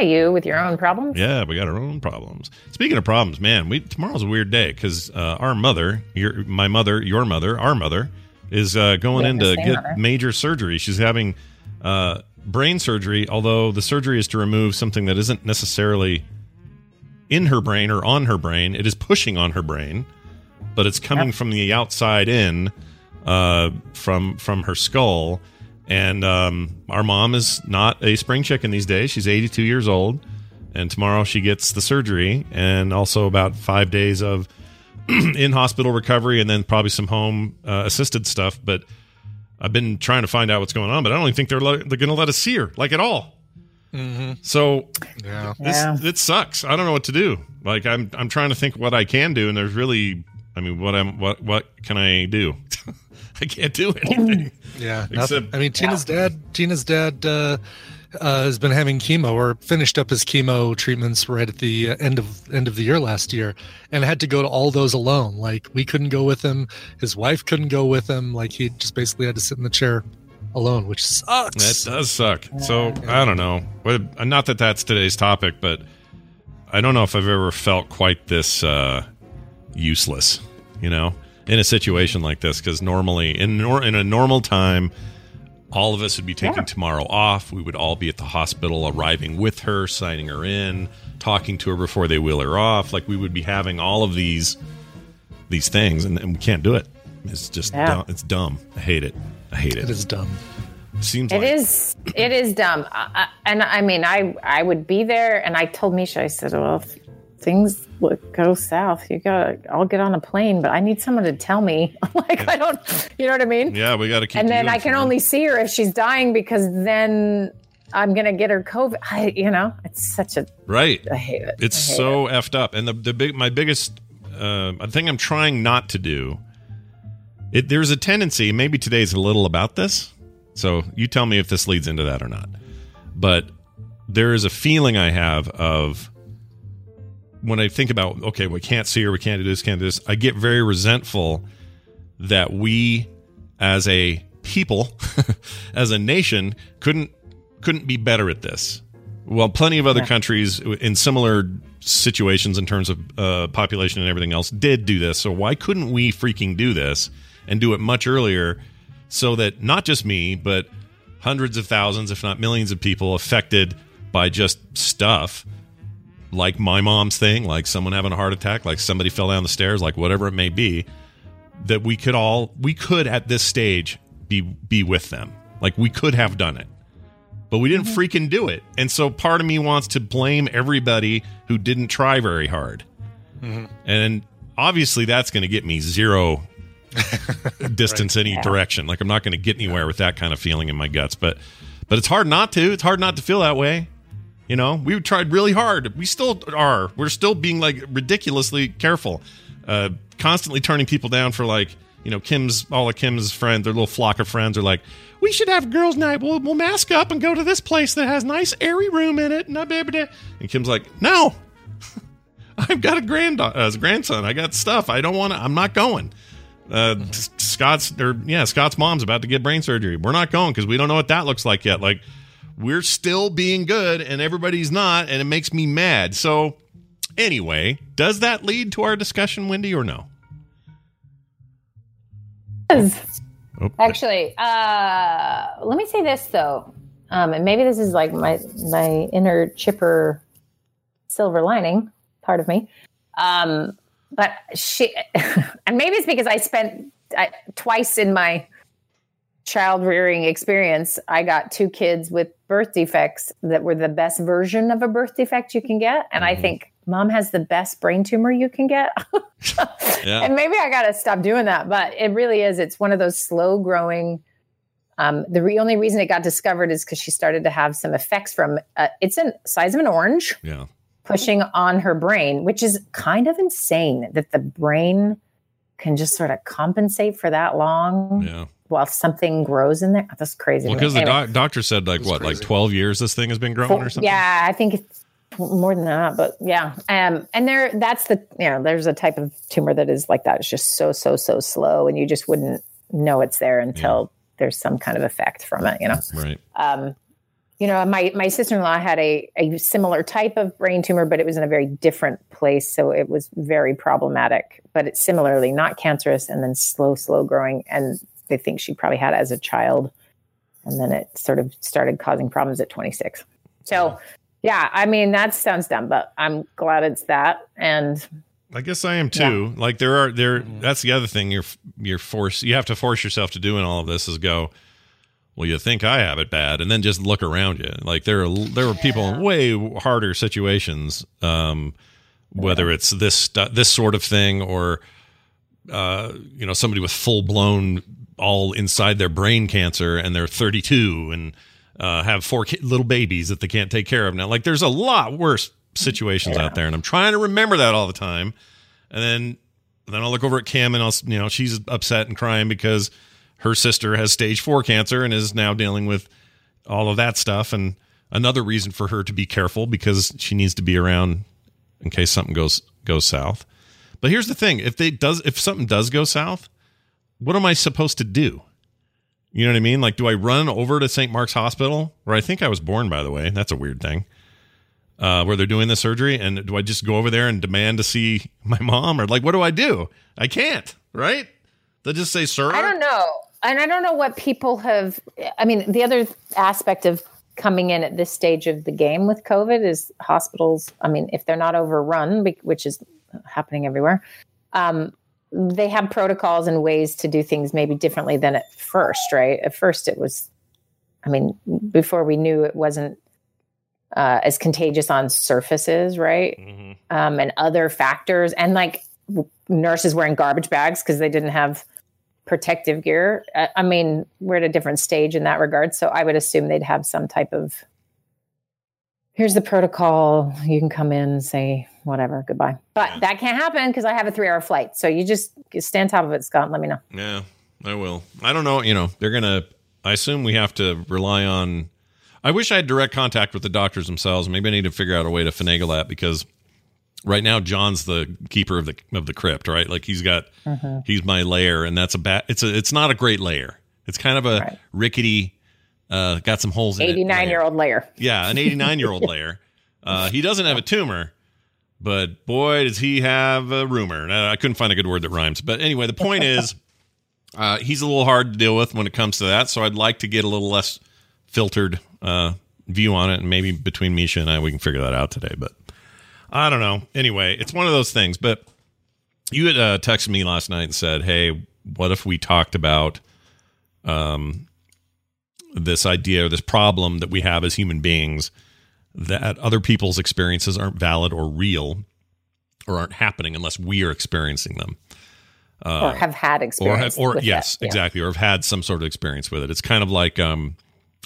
S11: You with your own problems?
S1: Yeah, we got our own problems. Speaking of problems, man, we tomorrow's a weird day because uh, our mother, your my mother, your mother, our mother, is uh, going
S11: Yeah,
S1: in to get
S11: mother.
S1: major surgery. She's having uh, brain surgery, although the surgery is to remove something that isn't necessarily in her brain or on her brain. It is pushing on her brain, but it's coming from the outside in, uh, from from her skull. And um, our mom is not a spring chicken these days. She's 82 years old, and tomorrow she gets the surgery, and also about five days of (clears throat) in hospital recovery, and then probably some home uh, assisted stuff. But I've been trying to find out what's going on, but I don't even think they're le- they're going to let us see her like at all.
S2: Mm-hmm.
S1: So
S2: Yeah.
S1: this
S11: Yeah.
S1: it sucks. I don't know what to do. Like I'm I'm trying to think what I can do, and there's really, I mean, what I'm what what can I do? (laughs) (laughs) I can't do anything.
S2: Yeah,
S1: Except-
S2: I mean, Tina's dad. Tina's dad uh, uh, has been having chemo or finished up his chemo treatments right at the uh, end of end of the year last year, and had to go to all those alone. Like we couldn't go with him. His wife couldn't go with him. Like he just basically had to sit in the chair alone, which sucks.
S1: That does suck. So I don't know. Not that that's today's topic, but I don't know if I've ever felt quite this uh, useless, you know, in a situation like this. Because normally, in nor- in a normal time, all of us would be taking
S11: Yeah.
S1: tomorrow off. We would all be at the hospital, arriving with her, signing her in, talking to her before they wheel her off. Like we would be having all of these these things, and, and we can't do it. It's just
S11: Yeah.
S1: dumb. it's dumb. I hate it. I hate it.
S2: It is dumb.
S1: seems
S11: It
S1: like
S11: is. It is dumb. I, I, and I mean, I I would be there, and I told Misha, I said, well, if things would go south, you got. I'll get on a plane, but I need someone to tell me. (laughs) like I don't. You know what I mean?
S1: Yeah, we got to keep.
S11: and then I can only see her if she's dying because then I'm gonna get her COVID. I, you know, it's such a.
S1: Right.
S11: I hate it.
S1: It's
S11: hate
S1: so effed up. And the the big my biggest uh, I think I'm trying not to do. It there's a tendency. Maybe today's a little about this. So you tell me if this leads into that or not. But there is a feeling I have of when I think about okay, we can't see her, we can't do this, can't do this. I get very resentful that we as a people, (laughs) as a nation, couldn't couldn't be better at this. Well, plenty of other
S12: Yeah.
S1: countries in similar situations in terms of uh, population and everything else did do this. So why couldn't we freaking do this and do it much earlier so that not just me, but hundreds of thousands, if not millions of people affected by just stuff like my mom's thing, like someone having a heart attack, like somebody fell down the stairs, like whatever it may be, that we could all we could at this stage be be with them. Like we could have done it. But we didn't mm-hmm. freaking do it. And so part of me wants to blame everybody who didn't try very hard. Mm-hmm. And obviously that's going to get me zero (laughs) distance any direction. Like I'm not going to get anywhere with that kind of feeling in my guts, but but it's hard not to. It's hard not to feel that way. You know, we tried really hard. We still are. We're still being like ridiculously careful. Uh constantly turning people down for like, you know, Kim's all of Kim's friends, their little flock of friends are like, "We should have girls' night. We'll, we'll mask up and go to this place that has nice airy room in it." And I'll be able to. And Kim's like, "No, (laughs) I've got a grand uh, grandson. I got stuff. I don't want to. I'm not going. Uh, Scott's or yeah, Scott's mom's about to get brain surgery. We're not going because we don't know what that looks like yet. Like we're still being good and everybody's not, and it makes me mad. So anyway, does that lead to our discussion, Wendy, or no? Oh,
S11: Actually, uh, let me say this though, um, and maybe this is like my my inner chipper silver lining part of me. Um, but she, (laughs) and maybe it's because I spent I, twice in my child rearing experience. I got two kids with birth defects that were the best version of a birth defect you can get, and I think mom has the best brain tumor you can get. (laughs)
S1: Yeah.
S11: And maybe I got to stop doing that, but it really is. It's one of those slow growing. Um, the re- only reason it got discovered is because she started to have some effects from uh, it's a size of an orange
S1: Yeah.
S11: pushing on her brain, which is kind of insane that the brain can just sort of compensate for that long
S1: Yeah.
S11: While something grows in there. That's crazy.
S1: Well, because the
S11: Anyway.
S1: doc- doctor said like what, like twelve years this thing has been growing or something.
S11: Yeah, I think it's more than that, but yeah. Um, and there, that's the you know, there's a type of tumor that is like that. It's just so so so slow, and you just wouldn't know it's there until there's some kind of effect from it. You know.
S1: Right.
S11: Um, you know, my my sister in law had a a similar type of brain tumor, but it was in a very different place, so it was very problematic. But it's similarly not cancerous, and then slow slow growing, and they think she probably had as a child, and then it sort of started causing problems at 26. So, yeah, I mean that sounds dumb, but I'm glad it's that. And
S1: I guess I am too. Like there are there. That's the other thing. You're you're forced. You have to force yourself to do in all of this is go. Well, you think I have it bad, and then just look around you. Like there are there are people in way harder situations. Um, whether it's this stu- this sort of thing or uh, you know somebody with full blown all inside their brain cancer and they're 32 and uh, have four ki- little babies that they can't take care of now. Like there's a lot worse situations out there, and I'm trying to remember that all the time. And then then I'll look over at Kim and I'll you know she's upset and crying because her sister has stage four cancer and is now dealing with all of that stuff and another reason for her to be careful because she needs to be around in case something goes goes south. But here's the thing: if they does if something does go south, what am I supposed to do? You know what I mean? Like, do I run over to St. Mark's Hospital, where I think I was born, by the way? That's a weird thing. uh, where they're doing the surgery, and do I just go over there and demand to see (laughs) my mom, or like what do I do? I can't, right? They'll just say, "Sir."
S11: I don't know. And I don't know what people have. I mean, the other aspect of coming in at this stage of the game with COVID is hospitals. I mean, if they're not overrun, which is happening everywhere, um, they have protocols and ways to do things maybe differently than at first, right? At first, it was, I mean, before we knew it wasn't uh, as contagious on surfaces, right? Um, and other factors, and like w- nurses wearing garbage bags because they didn't have protective gear. I, I mean, we're at a different stage in that regard. So I would assume they'd have some type of here's the protocol. You can come in and say whatever, goodbye. But that can't happen because I have a three hour flight. So you just stay on top of it, Scott, and let me know.
S1: Yeah, I will. I don't know. You know, they're gonna. I assume we have to rely on. I wish I had direct contact with the doctors themselves. Maybe I need to figure out a way to finagle that because right now John's the keeper of the of the crypt, right? Like he's got
S11: Mhm.
S1: he's my layer, and that's a bad. It's a it's not a great layer. It's kind of a rickety. Uh, got some holes in it.
S11: 89 year old layer.
S1: Yeah, an 89 year old layer. (laughs) Uh, he doesn't have a tumor, but boy, does he have a rumor. I couldn't find a good word that rhymes. But anyway, the point is, (laughs) uh, he's a little hard to deal with when it comes to that. So I'd like to get a little less filtered uh, view on it. And maybe between Misha and I, we can figure that out today. But I don't know. Anyway, it's one of those things. But you had uh, texted me last night and said, hey, what if we talked about um, this idea or this problem that we have as human beings that other people's experiences aren't valid or real or aren't happening unless we are experiencing them. Uh,
S11: or have had
S1: or
S11: experience.
S1: have, or yes.
S11: Yeah.
S1: exactly, or have had some sort of experience with it. It's kind of like um,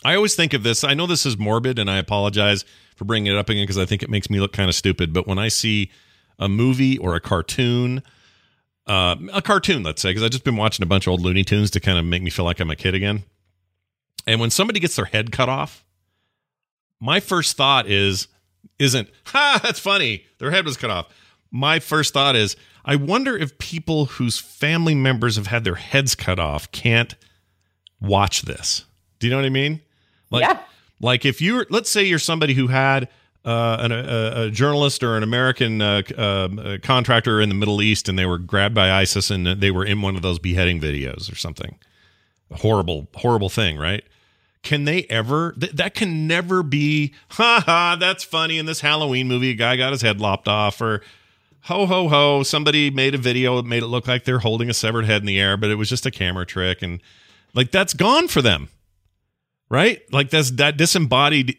S1: I always think of this. I know this is morbid, and I apologize for bringing it up again because I think it makes me look kind of stupid. But when I see a movie or a cartoon, uh, a cartoon, let's say, because I've just been watching a bunch of old Looney Tunes to kind of make me feel like I'm a kid again. And when somebody gets their head cut off, my first thought is isn't (laughs) ha that's funny their head was cut off my first thought is i wonder if people whose family members have had their heads cut off can't watch this do you know what i mean like
S11: Yeah.
S1: like if you're let's say you're somebody who had uh, an, a, a journalist or an American uh, um, uh, contractor in the Middle East, and they were grabbed by ISIS, and they were in one of those beheading videos or something. A horrible, horrible thing, right? Can they ever? Th- that can never be. Ha ha! That's funny. In this Halloween movie, a guy got his head lopped off, or ho ho ho! Somebody made a video made it look like they're holding a severed head in the air, but it was just a camera trick, and like that's gone for them, right? Like that's that disembodied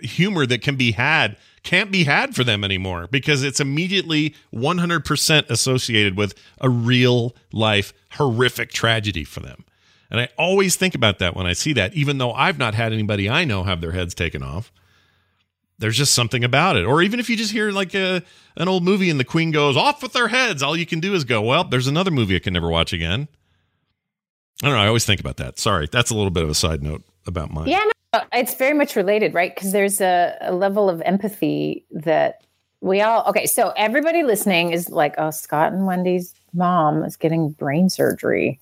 S1: humor that can be had can't be had for them anymore because it's immediately 100% associated with a real life horrific tragedy for them. And I always think about that when I see that, even though I've not had anybody I know have their heads taken off. There's just something about it. Or even if you just hear like a, an old movie and the queen goes off with their heads, all you can do is go, well, there's another movie I can never watch again. I don't know. I always think about that. Sorry. That's a little bit of a side note about mine.
S11: Yeah, no, it's very much related, right? Because there's a, a level of empathy that we all. Okay, so everybody listening is like, "Oh, Scott and Wendy's mom is getting brain surgery."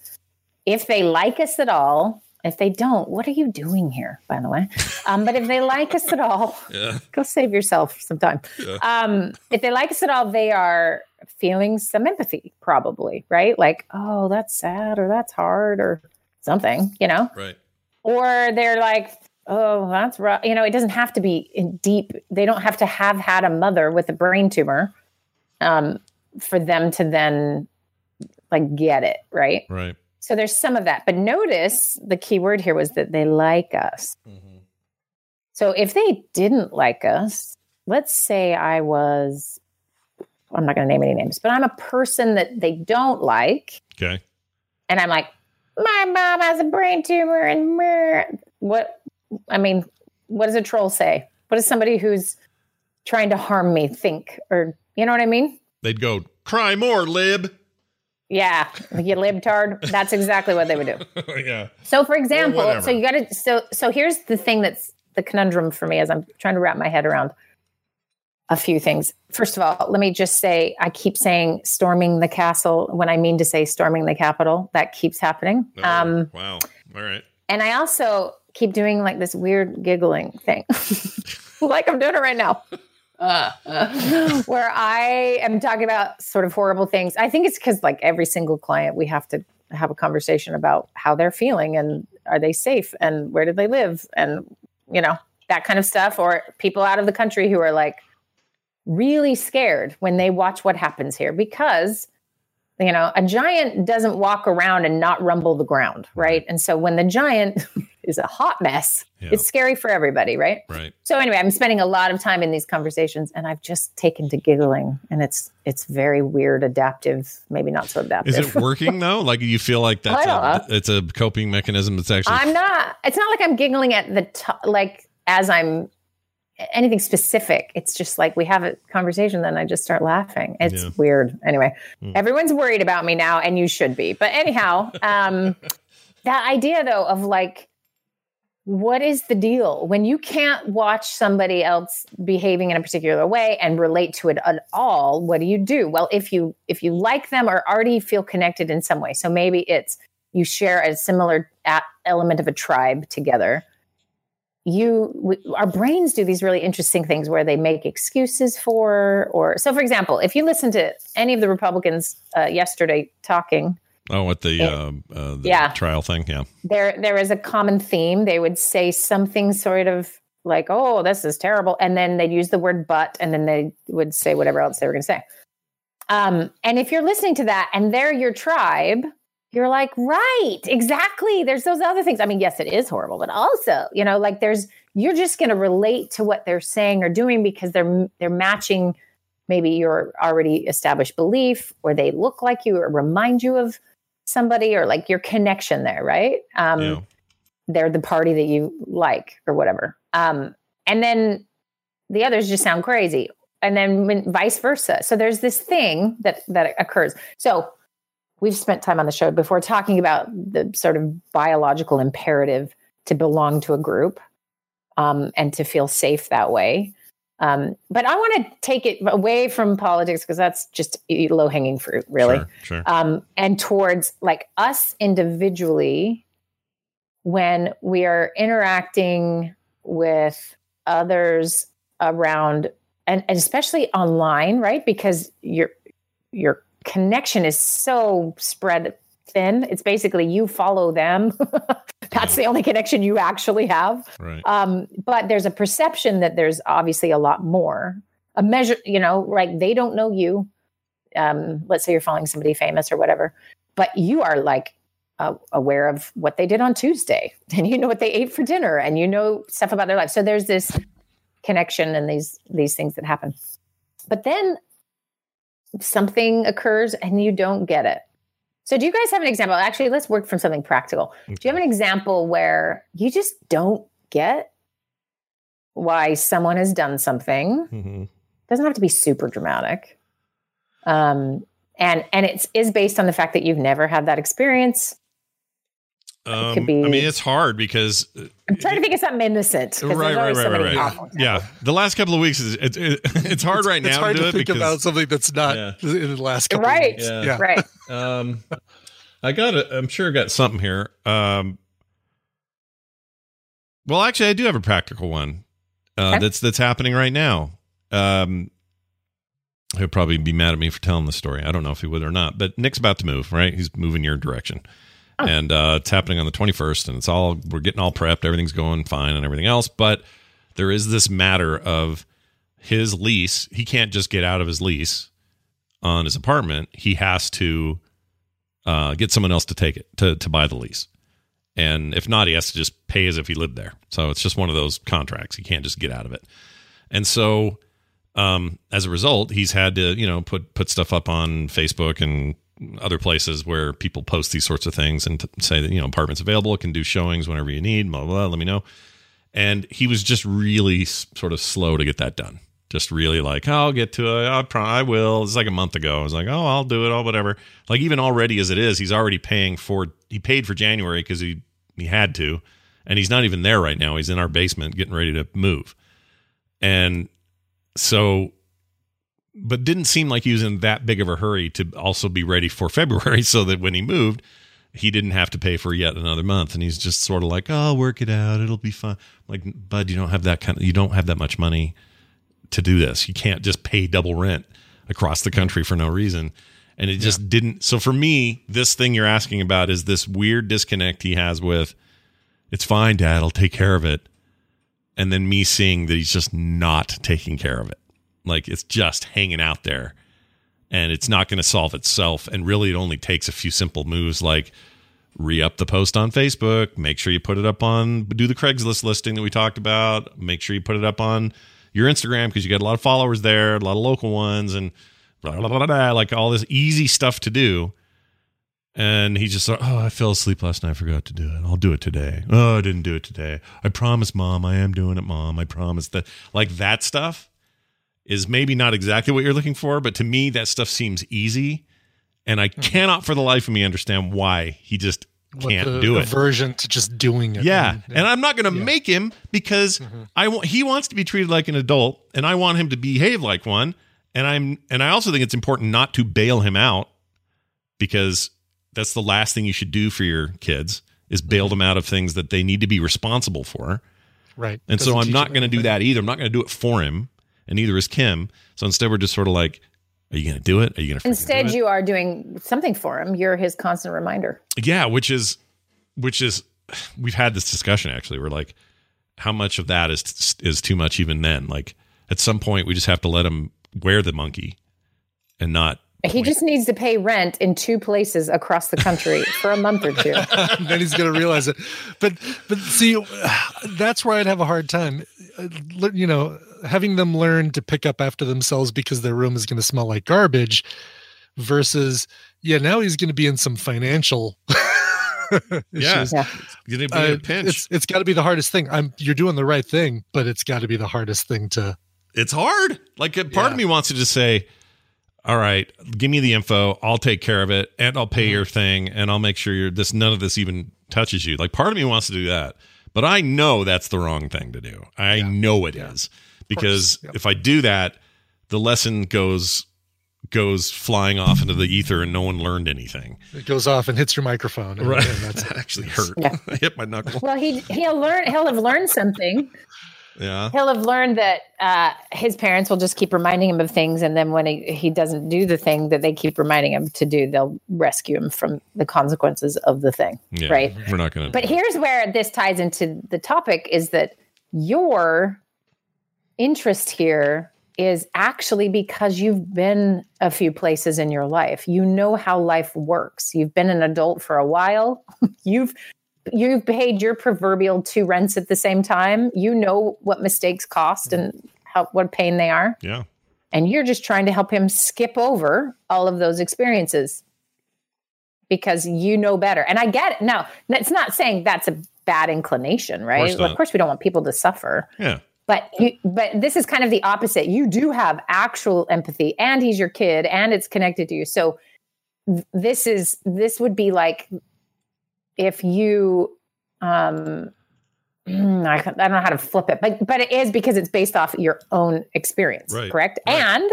S11: If they like us at all, if they don't, what are you doing here? By the way, um, but if they like us at all, (laughs)
S1: Yeah.
S11: go save yourself some time.
S1: Yeah.
S11: Um, if they like us at all, they are feeling some empathy, probably, right? Like, oh, that's sad, or that's hard, or something, you know
S1: Right.
S11: or they're like oh that's rough you know it doesn't have to be in deep they don't have to have had a mother with a brain tumor um, for them to then like get it right
S1: Right.
S11: So there's some of that but notice the key word here was that they like us mm-hmm. so if they didn't like us let's say i was i'm not going to name any names but i'm a person that they don't like
S1: Okay.
S11: and I'm like, my mom has a brain tumor, and mer-" what? I mean, what does a troll say? What does somebody who's trying to harm me think? Or you know what I mean?
S1: They'd go, cry more, lib.
S11: Yeah, you libtard. That's exactly what they would do. (laughs)
S1: yeah.
S11: So, for example, so you got to. So, so here's the thing that's the conundrum for me as I'm trying to wrap my head around a few things. First of all, let me just say I keep saying storming the castle when I mean to say storming the Capitol. That keeps happening. Um,
S1: Wow. All right.
S11: and I also keep doing like this weird giggling thing, (laughs) like I'm doing it right now. (laughs) where I am talking about sort of horrible things. I think it's because like every single client, we have to have a conversation about how they're feeling and are they safe and where do they live and you know that kind of stuff. Or people out of the country who are like really scared when they watch what happens here because you know a giant doesn't walk around and not rumble the ground, right? And so when the giant (laughs) is a hot mess,
S1: Yeah.
S11: it's scary for everybody, right?
S1: Right.
S11: So anyway, I'm spending a lot of time in these conversations, and I've just taken to giggling, and it's it's very weird, adaptive, maybe not so adaptive.
S1: Is it (laughs) working though? Like you feel like that's a, it's a coping mechanism that's actually
S11: I'm not. It's not like I'm giggling at the top, like as I'm anything specific. It's just like we have a conversation, then I just start laughing. It's
S1: Yeah.
S11: weird. Anyway,
S1: Hmm.
S11: everyone's worried about me now, and you should be. But anyhow, um, (laughs) that idea though of like what is the deal? When you can't watch somebody else behaving in a particular way and relate to it at all what do you do? Well if you if you like them or already feel connected in some way. So maybe it's you share a similar element of a tribe together. You we, our brains do these really interesting things where they make excuses for or so for example if you listen to any of the republicans uh, yesterday talking
S1: oh at the
S11: Yeah.
S1: uh, uh the
S11: Yeah.
S1: trial thing yeah
S11: there there is a common theme. They would say something sort of like, "Oh, this is terrible," and then they'd use the word "but," and then they would say whatever else they were going to say. Um, and if you're listening to that and they're your tribe, you're like, right, exactly. There's those other things. I mean, yes, it is horrible, but also, you know, like there's you're just going to relate to what they're saying or doing because they're they're matching maybe your already established belief, or they look like you, or remind you of somebody, or like your connection there, right? Um,
S1: Yeah.
S11: They're the party that you like, or whatever. Um, and then the others just sound crazy, and then when, vice versa. So there's this thing that that occurs. So we've spent time on the show before talking about the sort of biological imperative to belong to a group um, and to feel safe that way. Um, but I want to take it away from politics because that's just low hanging fruit, really.
S1: Sure, sure.
S11: Um, and towards like us individually, when we are interacting with others around, and, and especially online, right? Because your your connection is so spread thin. It's basically you follow them. (laughs) That's the only connection you actually have.
S1: Right.
S11: Um, but there's a perception that there's obviously a lot more. A measure, you know, like they don't know you. Um, let's say you're following somebody famous or whatever, but you are like uh, aware of what they did on Tuesday, (laughs) and you know what they ate for dinner, and you know stuff about their life. So there's this connection and these these things that happen. But then something occurs and you don't get it. So do you guys have an example? Actually, let's work from something practical. Do you have an example where you just don't get why someone has done something?
S1: Mhm.
S11: Doesn't have to be super dramatic. Um and and it's is based on the fact that you've never had that experience.
S1: Um,
S11: could be-
S1: I mean, it's hard because
S11: I'm trying to think of something innocent.
S1: right, right, right,
S11: so
S1: right,
S11: many
S1: right. Yeah, the last couple of weeks is it, it, (laughs) it's hard right now
S2: It's hard
S1: to do
S2: to
S1: it
S2: think
S1: because
S2: about something that's not in the last couple
S11: Right.
S2: of weeks.
S1: Yeah.
S2: Yeah.
S11: Right. (laughs)
S1: um, I got it. I'm sure I got something here. Um, well, actually, I do have a practical one uh,
S11: Okay.
S1: that's that's happening right now. Um, he'll probably be mad at me for telling the story. I don't know if he would or not. But Nick's about to move. Right, he's moving your direction, and uh, it's happening on the 21st, and it's all we're getting all prepped. Everything's going fine and everything else. But there is this matter of his lease. He can't just get out of his lease on his apartment. He has to uh, get someone else to take it to to buy the lease. And if not, he has to just pay as if he lived there. So it's just one of those contracts. He can't just get out of it. And so, um, as a result, he's had to, you know, put put stuff up on Facebook and other places where people post these sorts of things and t- say that you know apartments available, can do showings whenever you need. Blah blah. blah let me know. And he was just really sort of slow to get that done. Just really like, I'll get to it. I, pro- I will. It's like a month ago. I was like, oh, I'll do it. Oh, whatever. Like even already as it is, he's already paying for. He paid for January because he he had to, and he's not even there right now. He's in our basement getting ready to move, and so, but didn't seem like he was in that big of a hurry to also be ready for (laughs) February, so that when he moved, he didn't have to pay for yet another month. And he's just sort of like, oh, work it out. It'll be fine. Like, bud, you don't have that kind of, you don't have that much money to do this. You can't just pay double rent across the country for no reason. And it just didn't. So for me, this thing you're asking about is this weird disconnect he has with, it's fine, dad, I'll take care of it. And then me seeing that he's just not taking care of it. Like it's just hanging out there and it's not going to solve itself. And really, it only takes a few simple moves like re up the post on Facebook, make sure you put it up on, do the Craigslist listing that we talked about, make sure you put it up on your Instagram because you got a lot of followers there, a lot of local ones, and blah, blah, blah, blah, like all this easy stuff to do. And he just thought, oh, I fell asleep last night. I forgot to do it. I'll do it today. Oh, I didn't do it today. I promise, mom. I am doing it, mom. I promise that. Like that stuff is maybe not exactly what you're looking for, but to me, that stuff seems easy. And I mm-hmm. cannot for the life of me understand why he just can't
S2: the
S1: do it.
S2: Aversion to just doing it.
S1: Yeah,
S2: And-
S1: and I'm not going to make him because mm-hmm. I want he wants to be treated like an adult, and I want him to behave like one. And I'm and I also think it's important not to bail him out because that's the last thing you should do for your kids is mm-hmm. bail them out of things that they need to be responsible for.
S2: Right.
S1: And so I'm not going to do that either. I'm not going to do it for him, and neither is Kim. So instead, we're just sort of like, "Are you going to do it? Are you going to?"
S11: Instead, you are doing something for him. You're his constant reminder.
S1: Yeah, which is which is we've had this discussion actually. We're like, how much of that is is too much even then? Like at some point, we just have to let him wear the monkey and not.
S11: He just needs to pay rent in two places across the country (laughs) for a month or two. (laughs)
S2: then he's going to realize it. But but see, that's where I'd have a hard time. Uh, You know, having them learn to pick up after themselves because their room is going to smell like garbage, versus yeah, now he's going to be in some financial. (laughs)
S1: Yeah.
S2: issues.
S1: Yeah. Gonna be uh, in a pinch.
S2: It's it's got to be the hardest thing. I'm you're doing the right thing, but it's got to be the hardest thing to.
S1: It's hard. Like a part of me wants to just say, "All right, give me the info. I'll take care of it, and I'll pay mm-hmm. your thing, and I'll make sure you're this. None of this even touches you." Like part of me wants to do that, but I know that's the wrong thing to do. I know it is because if I do that, the lesson goes goes flying off into the ether, and no one learned anything.
S2: It goes off and hits your microphone. And,
S1: Right.
S2: and that's (laughs)
S1: That actually hurt.
S11: Yeah.
S1: I (laughs) hit my knuckle.
S11: Well, he he'll learn. He'll have learned something.
S1: Yeah.
S11: He'll have learned that uh, his parents will just keep reminding him of things, and then when he, he doesn't do the thing that they keep reminding him to do, they'll rescue him from the consequences of the thing.
S1: Yeah,
S11: Right.
S1: We're not going to.
S11: But here's where this ties into the topic: is that your interest here is actually because you've been a few places in your life. You know how life works. You've been an adult for a while. (laughs) you've you've paid your proverbial two rents at the same time. You know what mistakes cost and how what pain they are.
S1: Yeah.
S11: And you're just trying to help him skip over all of those experiences because you know better. And I get it. Now, it's not saying that's a bad inclination, right?
S1: course not.
S11: of course we don't want people to suffer.
S1: Yeah.
S11: But you, but this is kind of the opposite. You do have actual empathy, and he's your kid, and it's connected to you. So this is this would be like if you, um, I, (clears throat) I don't know how to flip it, but but it is because it's based off your own experience,
S1: Right.
S11: correct? And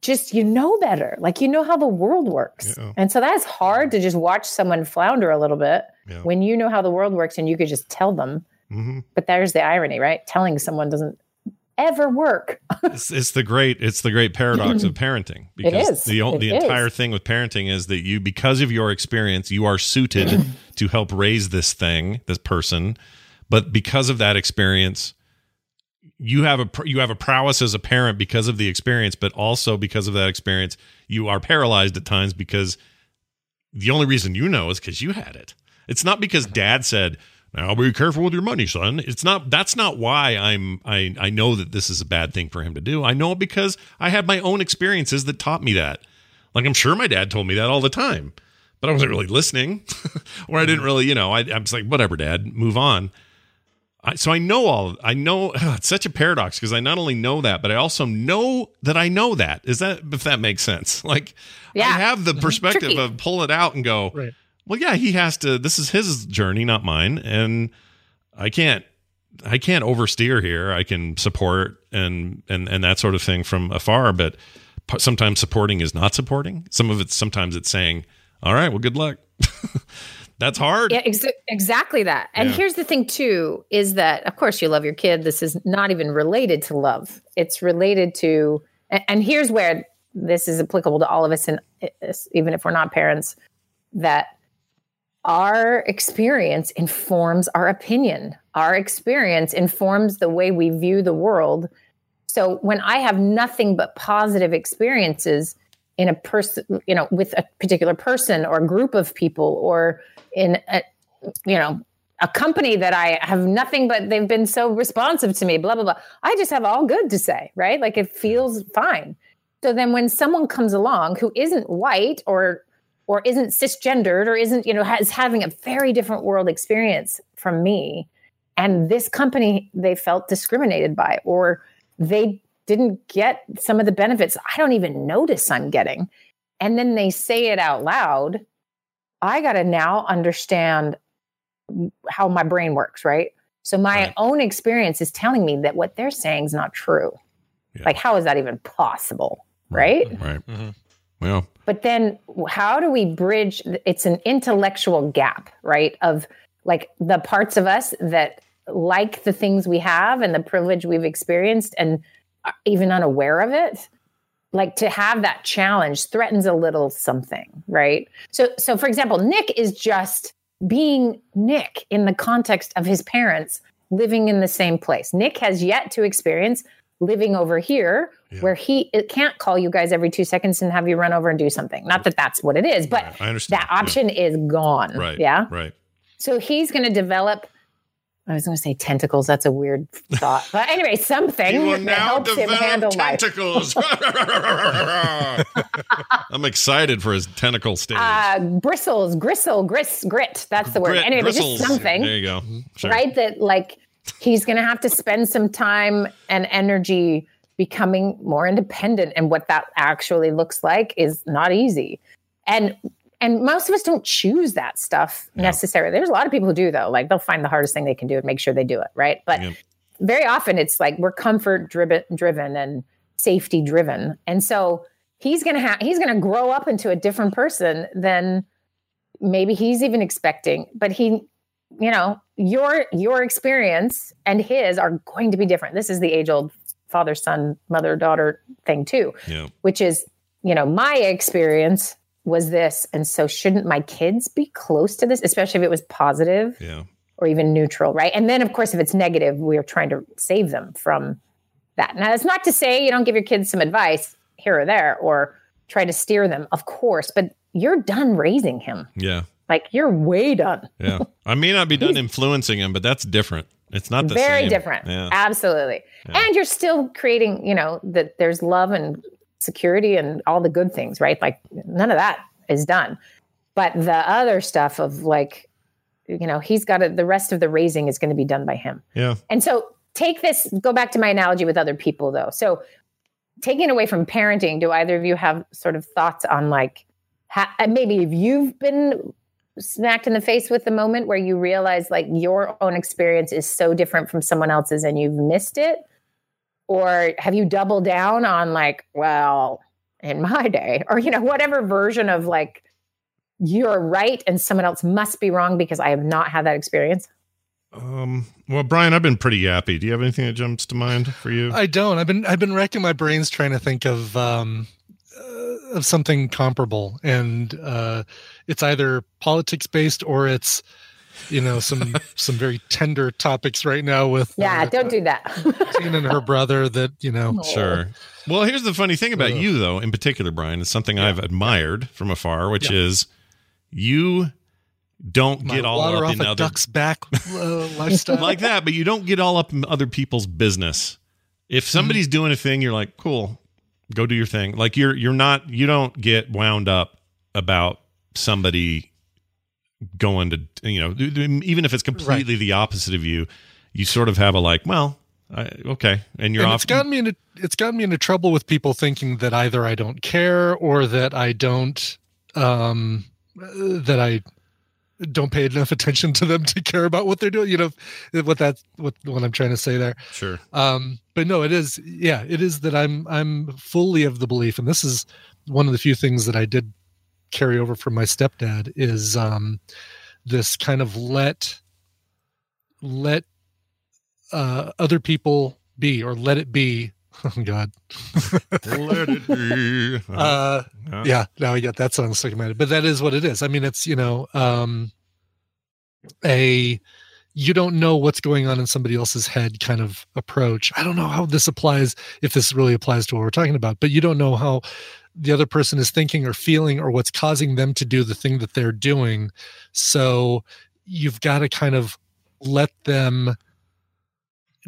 S11: just you know better, like you know how the world works,
S1: Yeah.
S11: and so that's hard to just watch someone flounder a little bit
S1: Yeah.
S11: when you know how the world works, and you could just tell them.
S1: Mm-hmm.
S11: But there's the irony, right? Telling someone doesn't ever work. (laughs)
S1: it's, it's the great it's the great paradox of parenting
S11: It
S1: because
S11: is.
S1: the
S11: It
S1: the
S11: is.
S1: entire thing with parenting is that you because of your experience you are suited (clears throat) to help raise this thing this person but because of that experience you have a you have a prowess as a parent because of the experience but also because of that experience you are paralyzed at times because the only reason you know is because you had it it's not because dad said now be careful with your money son it's not that's not why i'm i i know that this is a bad thing for him to do i know it because i had my own experiences that taught me that like i'm sure my dad told me that all the time but i wasn't really listening (laughs) or i didn't really you know I, i'm just like whatever dad move on I, so I know all. I know (sighs) it's such a paradox because I not only know that, but I also know that I know that. Is that if that makes sense? (laughs) Like yeah. I have the perspective
S11: Tricky.
S1: of pull it out and go.
S2: Right.
S1: Well, yeah, he has to. This is his journey, not mine, and I can't. I can't oversteer here. I can support and and and that sort of thing from afar, but sometimes supporting is not supporting. Some of it, sometimes it's saying, "All right, well, good luck." (laughs) That's hard.
S11: Yeah, ex- exactly that. And
S1: Yeah.
S11: here's the thing too is that of course you love your kid. This is not even related to love. It's related to and, and here's where this is applicable to all of us and even if we're not parents that our experience informs our opinion. Our experience informs the way we view the world. So when I have nothing but positive experiences in a person, you know, with a particular person or group of people or in a, you know, a company that I have nothing but they've been so responsive to me, blah, blah, blah. I just have all good to say, right? Like it feels fine. So then when someone comes along who isn't white or or isn't cisgendered or isn't, you know, has having a very different world experience from me, and this company they felt discriminated by or they didn't get some of the benefits I don't even notice I'm getting. And then they say it out loud. I got to now understand how my brain works, right? So my own experience is telling me that what they're saying is not true. Like, how is that even possible? Right.
S1: Right. Mm-hmm. Well,
S11: But then how do we bridge? It's an intellectual gap, right? Of like the parts of us that like the things we have and the privilege we've experienced and even unaware of it. Like to have that challenge threatens a little something, right? So, so for example, Nick is just being Nick in the context of his parents living in the same place. Nick has yet to experience living over here where he it can't call you guys every two seconds and have you run over and do something. Not that that's what it is, but
S1: I understand.
S11: that option is gone.
S1: Right.
S11: Yeah.
S1: Right.
S11: So he's going to develop. I was going to say tentacles. That's a weird thought, (laughs) but anyway, something that
S1: now
S11: helps him handle life.
S1: tentacles. (laughs) I'm excited for his tentacle stage.
S11: Uh, bristles, gristle, gris, grit. That's the word.
S1: Grit-
S11: anyway, but
S1: bristles.
S11: just something.
S1: There you go. Sure.
S11: right? That like he's going to have to spend some time and energy becoming more independent, and what that actually looks like is not easy. And and most of us don't choose that stuff necessarily. There's a lot of people who do though. Like they'll find the hardest thing they can do and make sure they do it, right? But very often it's like we're comfort driven driven and safety driven. And so he's going to have he's going to grow up into a different person than maybe he's even expecting, but he you know, your your experience and his are going to be different. This is the age old father son mother daughter thing too
S1: Yeah.
S11: which is, you know, my experience was this. And so shouldn't my kids be close to this, especially if it was positive
S1: Yeah.
S11: or even neutral, right? And then, of course, if it's negative, we are trying to save them from that. Now, that's not to say you don't give your kids some advice here or there or try to steer them, of course, but you're done raising him.
S1: Yeah.
S11: Like you're way done.
S1: Yeah. I may not be done influencing him, but that's different. It's not the
S11: Very
S1: same.
S11: different.
S1: Yeah.
S11: Absolutely. And you're still creating, you know, that there's love and security and all the good things, right? Like none of that is done. But the other stuff of like, you know, he's got to, the rest of the raising is going to be done by him.
S1: Yeah.
S11: And so take this, go back to my analogy with other people though. So taking away from parenting, do either of you have sort of thoughts on like, ha- maybe if you've been smacked in the face with the moment where you realize like your own experience is so different from someone else's and you've missed it? Or have you doubled down on like, well, in my day, (laughs) or, you know, whatever version of like, you're right and someone else must be wrong because I have not had that experience?
S1: Um, well, Brian, I've been pretty yappy. Do you have anything that jumps to mind for you?
S2: I don't. I've been I've been racking my brains trying to think of um, uh, of something comparable, and uh, it's either politics based or it's you know some (laughs) some very tender topics right now with
S11: Yeah, don't do that. (laughs)
S2: Tina and her brother that you know.
S1: Sure. Well, here's the funny thing about you, though, in particular, Brian. is something I've admired from afar, which
S2: Yeah.
S1: is you don't
S2: My
S1: get all up
S2: off
S1: in
S2: a
S1: other
S2: duck's back uh, (laughs) lifestyle
S1: like that, but you don't get all up in other people's business. If
S2: Mm-hmm.
S1: somebody's doing a thing, you're like, cool, go do your thing. Like you're you're not you don't get wound up about somebody going to you know even if it's completely the opposite of you, you sort of have a like, well, I, okay, and you're
S2: and
S1: off.
S2: it's gotten me into it's gotten me into trouble with people thinking that either I don't care or that I don't um that I don't pay enough attention to them (laughs) to care about what they're doing. You know what that what what I'm trying to say there.
S1: Sure.
S2: Um, but no, it is yeah, it is that I'm I'm fully of the belief, and this is one of the few things that I did carry over from my stepdad is um this kind of let let uh, other people be or let it be. (laughs) Oh God,
S1: Let it be. (laughs)
S2: uh,
S1: Yeah.
S2: yeah, now I get that song stuck in my head. But that is what it is. I mean, it's you know, um, a you don't know what's going on in somebody else's head kind of approach. I don't know how this applies, if this really applies to what we're talking about, but you don't know how the other person is thinking or feeling or what's causing them to do the thing that they're doing. So you've got to kind of let them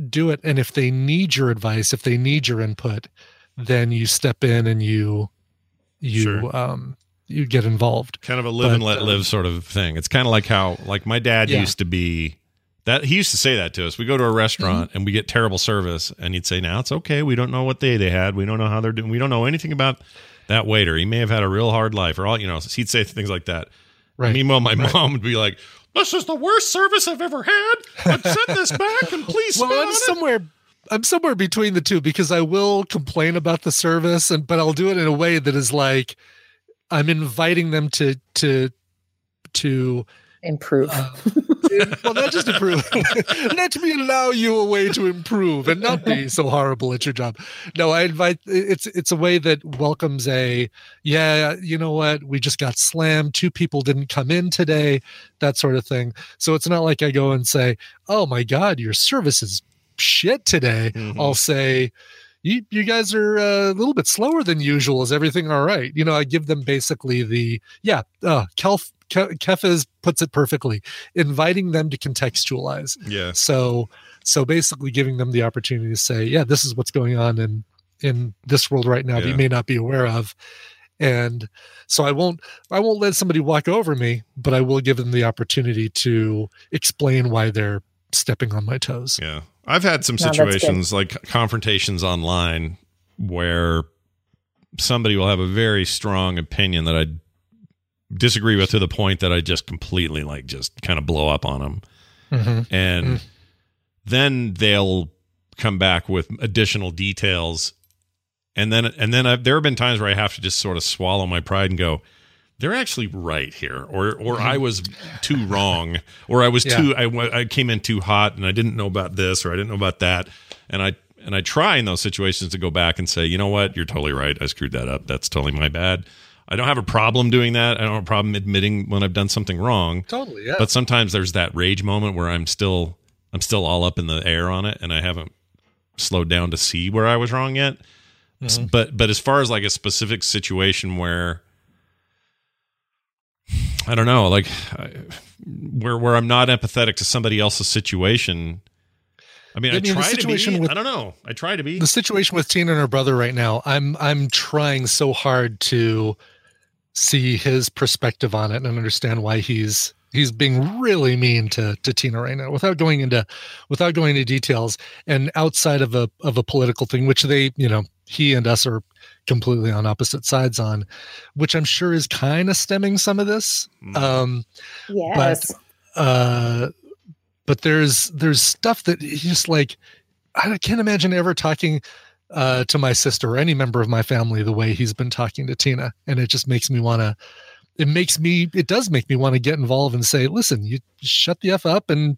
S2: do it. And if they need your advice, if they need your input, then you step in and you you
S1: Sure.
S2: um you get involved.
S1: kind of a live and let
S2: uh,
S1: live sort of thing. It's kind of like how like my dad
S2: Yeah.
S1: used to be that he used to say that to us. We go to a restaurant
S2: Mm-hmm.
S1: and we get terrible service and he'd say, "Now it's okay. We don't know what day they had. We don't know how they're doing. We don't know anything about that waiter. He may have had a real hard life or all, you know." He'd say things like that.
S2: Right.
S1: Meanwhile, my
S2: Right.
S1: mom would be like, "This is the worst service I've ever had. But send this back and please
S2: well, I'm
S1: on it."
S2: somewhere I'm somewhere between the two because I will complain about the service and but I'll do it in a way that is like I'm inviting them to to to
S11: Improve.
S2: uh, well not just improve. (laughs) Let me allow you a way to improve and not be so horrible at your job. No i invite it's it's a way that welcomes a yeah you know what? We just got slammed. Two people didn't come in today that sort of thing. So it's not like i go and say oh my god your service is shit today.
S1: Mhm.
S2: i'll say you, you guys are uh, a little bit slower than usual. Is everything all right? You know, I give them basically the yeah. Uh, Kelf Ke- Kefez puts it perfectly, inviting them to contextualize.
S1: yeah.
S2: So so basically giving them the opportunity to say, yeah, this is what's going on in in this world right now that you may not be aware of. And so I won't I won't let somebody walk over me, but I will give them the opportunity to explain why they're stepping on my toes.
S1: Yeah. I've had some
S11: No,
S1: situations like confrontations online where somebody will have a very strong opinion that I disagree with to the point that I just completely like just kind of blow up on them.
S2: Mhm.
S1: And
S2: Mm.
S1: then they'll come back with additional details. And then and then I've, there have been times where I have to just sort of swallow my pride and go, they're actually right here, or or I was too wrong, or I was
S2: Yeah.
S1: too I, I came in too hot and I didn't know about this or I didn't know about that, and I and I try in those situations to go back and say, you know what, you're totally right, I screwed that up. That's totally my bad. I don't have a problem doing that. I don't have a problem admitting when I've done something wrong.
S2: Totally, yeah.
S1: But sometimes there's that rage moment where I'm still I'm still all up in the air on it, and I haven't slowed down to see where I was wrong yet.
S2: Mm-hmm.
S1: But but as far as like a specific situation where I don't know, like I, where where I'm not empathetic to somebody else's situation. I mean, I,
S2: I mean,
S1: try to be.
S2: with-
S1: I don't know. I try to be.
S2: the situation with Tina and her brother right now, I'm I'm trying so hard to see his perspective on it and understand why he's he's being really mean to to Tina right now without going into without going into details and outside of a of a political thing which they, you know, he and us are completely on opposite sides on, which I'm sure is kind of stemming some of this.
S1: Mm.
S2: Um
S11: yes.
S2: uh but there's there's stuff that he's just like i can't imagine ever talking uh to my sister or any member of my family the way he's been talking to tina and it just makes me want to it makes me it does make me want to get involved and say listen you shut the f up and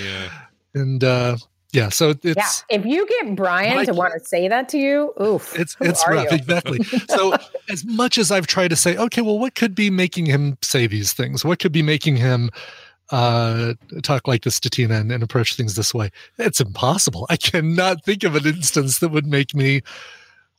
S1: yeah. (laughs)
S2: and uh yeah so it's
S11: yeah. If you get Brian to want to say that to you, oof.
S2: it's it's rough
S11: you?
S2: exactly so (laughs) as much as i've tried to say okay well what could be making him say these things what could be making him uh talk like this to tina and, and approach things this way it's impossible i cannot think of an instance that would make me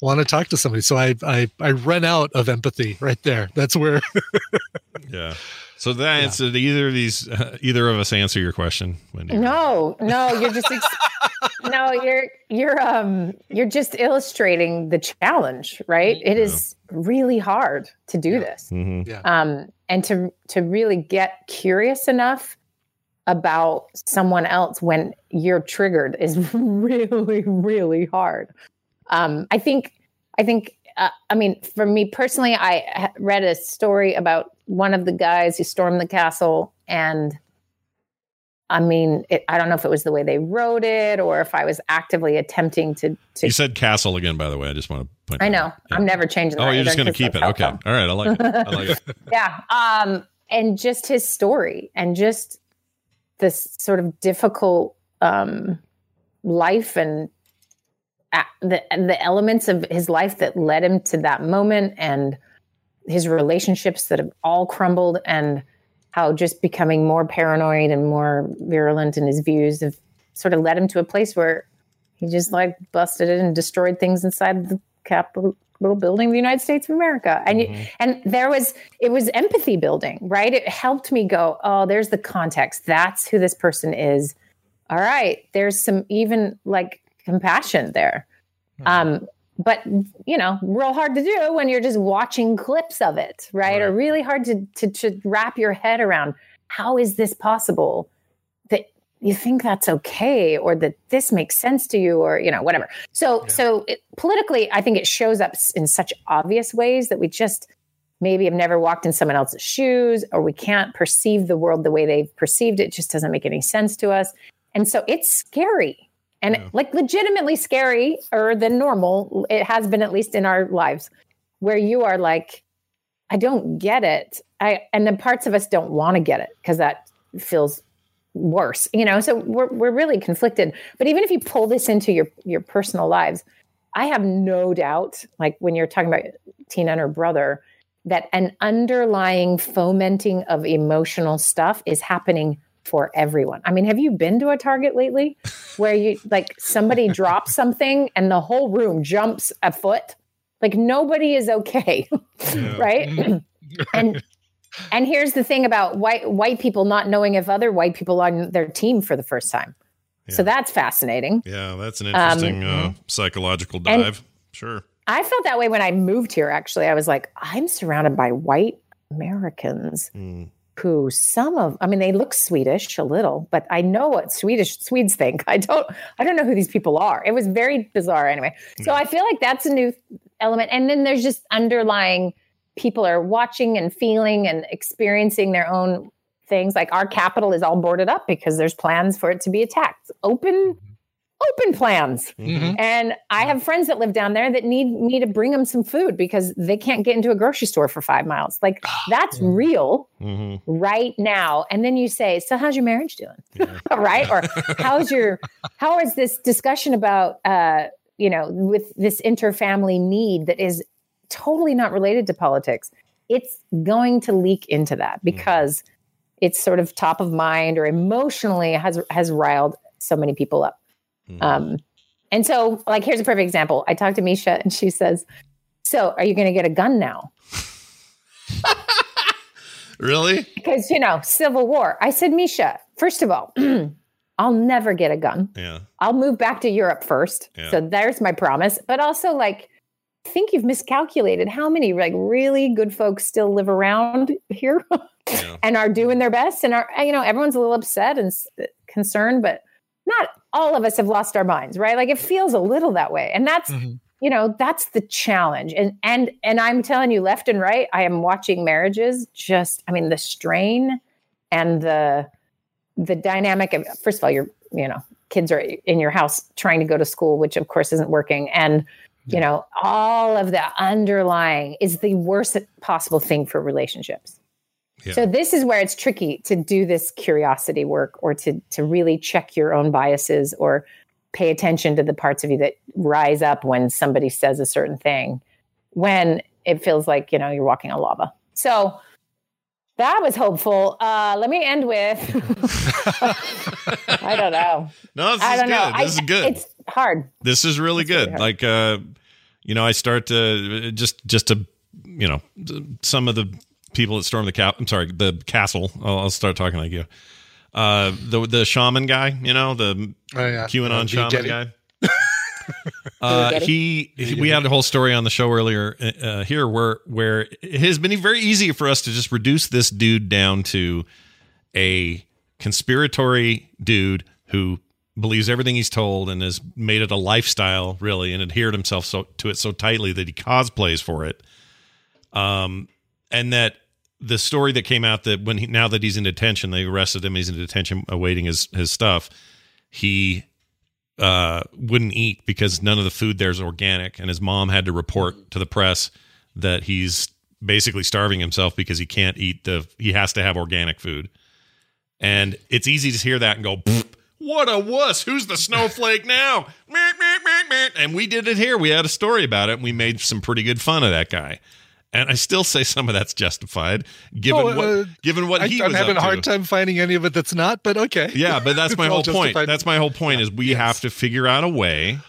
S2: want to talk to somebody so i i i run out of empathy right there that's where (laughs)
S1: Yeah. So that answer did either of these uh, (laughs) either of us answer your question, Wendy?
S11: No, no, you're just ex- (laughs) no, you're you're um you're just illustrating the challenge, right? It is really hard to do this.
S1: Mhm.
S2: yeah
S11: Um and to to really get curious enough about someone else when you're triggered is really really hard. Um I think I think uh, I mean for me personally I read a story about one of the guys who stormed the castle and I mean, it, I don't know if it was the way they wrote it or if I was actively attempting to. to
S1: You said castle again, by the way. I just want to point.
S11: I know.
S1: out. Yeah.
S11: I'm never changing.
S1: Oh, you're just going to keep it. Okay. All right. I like it. I like (laughs) it.
S11: yeah. Um. and just his story and just this sort of difficult um, life and the the elements of his life that led him to that moment and his relationships that have all crumbled and how just becoming more paranoid and more virulent in his views have sort of led him to a place where he just like busted it and destroyed things inside the Capitol building of the United States of America. And you, mm-hmm. and there was it was empathy building, right? It helped me go, oh, there's the context. That's who this person is. All right, there's some even like compassion there. Um, but you know, real hard to do when you're just watching clips of it, right? Or really hard to, to to wrap your head around. How is this possible? That you think that's okay, or that this makes sense to you, or you know, whatever. So, so it, politically, I think it shows up in such obvious ways that we just maybe have never walked in someone else's shoes, or we can't perceive the world the way they've perceived it. Just doesn't make any sense to us, and so it's scary and like legitimately scary or than normal it has been at least in our lives where you are like i don't get it. I and then parts of us don't want to get it because that feels worse you know? So we're, we're really conflicted. But even if you pull this into your your personal lives i have no doubt like when you're talking about tina and her brother that an underlying fomenting of emotional stuff is happening for everyone. I mean, have you been to a Target lately where you like somebody (laughs) drops something and the whole room jumps a foot? Like nobody is okay, right? (clears throat) and and here's the thing about white white people not knowing if other white people are on their team for the first time. So that's fascinating.
S1: Yeah, that's an
S11: Um,
S1: interesting uh, psychological dive. sure.
S11: I felt that way when I moved here, actually. I was like, I'm surrounded by white Americans who some of I mean, they look Swedish a little, but I know what Swedish Swedes think. (laughs) I don't I don't know who these people are. It was very bizarre anyway. So I feel like that's a new element. And then there's just underlying people are watching and feeling and experiencing their own things. Like our capital is all boarded up because there's plans for it to be attacked. Open mm-hmm. Open plans. Mm-hmm. And I have friends that live down there that need me to bring them some food because they can't get into a grocery store for five miles. Like ah, that's real mm-hmm. right now. And then you say, So how's your marriage doing? (laughs) right? Or how's your how is this discussion about uh, you know, with this interfamily need that is totally not related to politics? It's going to leak into that mm-hmm. because it's sort of top of mind or emotionally has has riled so many people up. Um, and so, like, here's a perfect example. I talked to Misha, and she says, "So, are you going to get a gun now?" (laughs)
S1: Really?
S11: Because you know, civil war. I said, Misha, first of all, (clears throat) I'll never get a gun.
S1: Yeah.
S11: I'll move back to Europe first.
S1: Yeah.
S11: So there's my promise. But also, like, I think you've miscalculated how many like really good folks still live around here (laughs) and are doing their best. And are you know everyone's a little upset and concerned, but not all of us have lost our minds, right? Like it feels a little that way, and that's mm-hmm. you know that's the challenge. And and and I'm telling you, left and right, I am watching marriages. Just I mean the strain and the the dynamic of first of all, you're you know kids are in your house trying to go to school, which of course isn't working, and you know all of the underlying is the worst possible thing for relationships. So this is where it's tricky to do this curiosity work or to to really check your own biases or pay attention to the parts of you that rise up when somebody says a certain thing when it feels like, you know, you're walking on lava. So that was hopeful. Uh, let me end with (laughs) I don't know.
S1: No, this
S11: I
S1: is
S11: don't know.
S1: good. This
S11: I-
S1: is good.
S11: It's hard.
S1: This is really good. like uh you know, I start to just just to you know, some of the people that stormed the cap I'm sorry, the castle. I'll, I'll start talking like you. Uh the the shaman guy, you know, the
S2: Oh, yeah.
S1: QAnon
S2: Uh,
S1: shaman
S2: Getty.
S1: guy. (laughs) Uh, he, he- we had a whole story on the show earlier uh, here where where it has been very easy for us to just reduce this dude down to a conspiratory dude who believes everything he's told and has made it a lifestyle really and adhered himself so to it so tightly that he cosplays for it um and that the story that came out that when he now that he's in detention they arrested him he's in detention awaiting his his stuff he uh wouldn't eat because none of the food there is organic and his mom had to report to the press that he's basically starving himself because he can't eat the he has to have organic food. And it's easy to hear that and go, what a wuss. Who's the snowflake now? (laughs) And we did it here. We had a story about it and we made some pretty good fun of that guy. And I still say some of that's justified given
S2: Oh,
S1: what
S2: uh,
S1: given what
S2: I,
S1: he
S2: I'm
S1: was
S2: having a hard
S1: to.
S2: time finding any of it that's not, but okay.
S1: Yeah, but that's (laughs) my whole point. That's my whole point is we have to figure out a way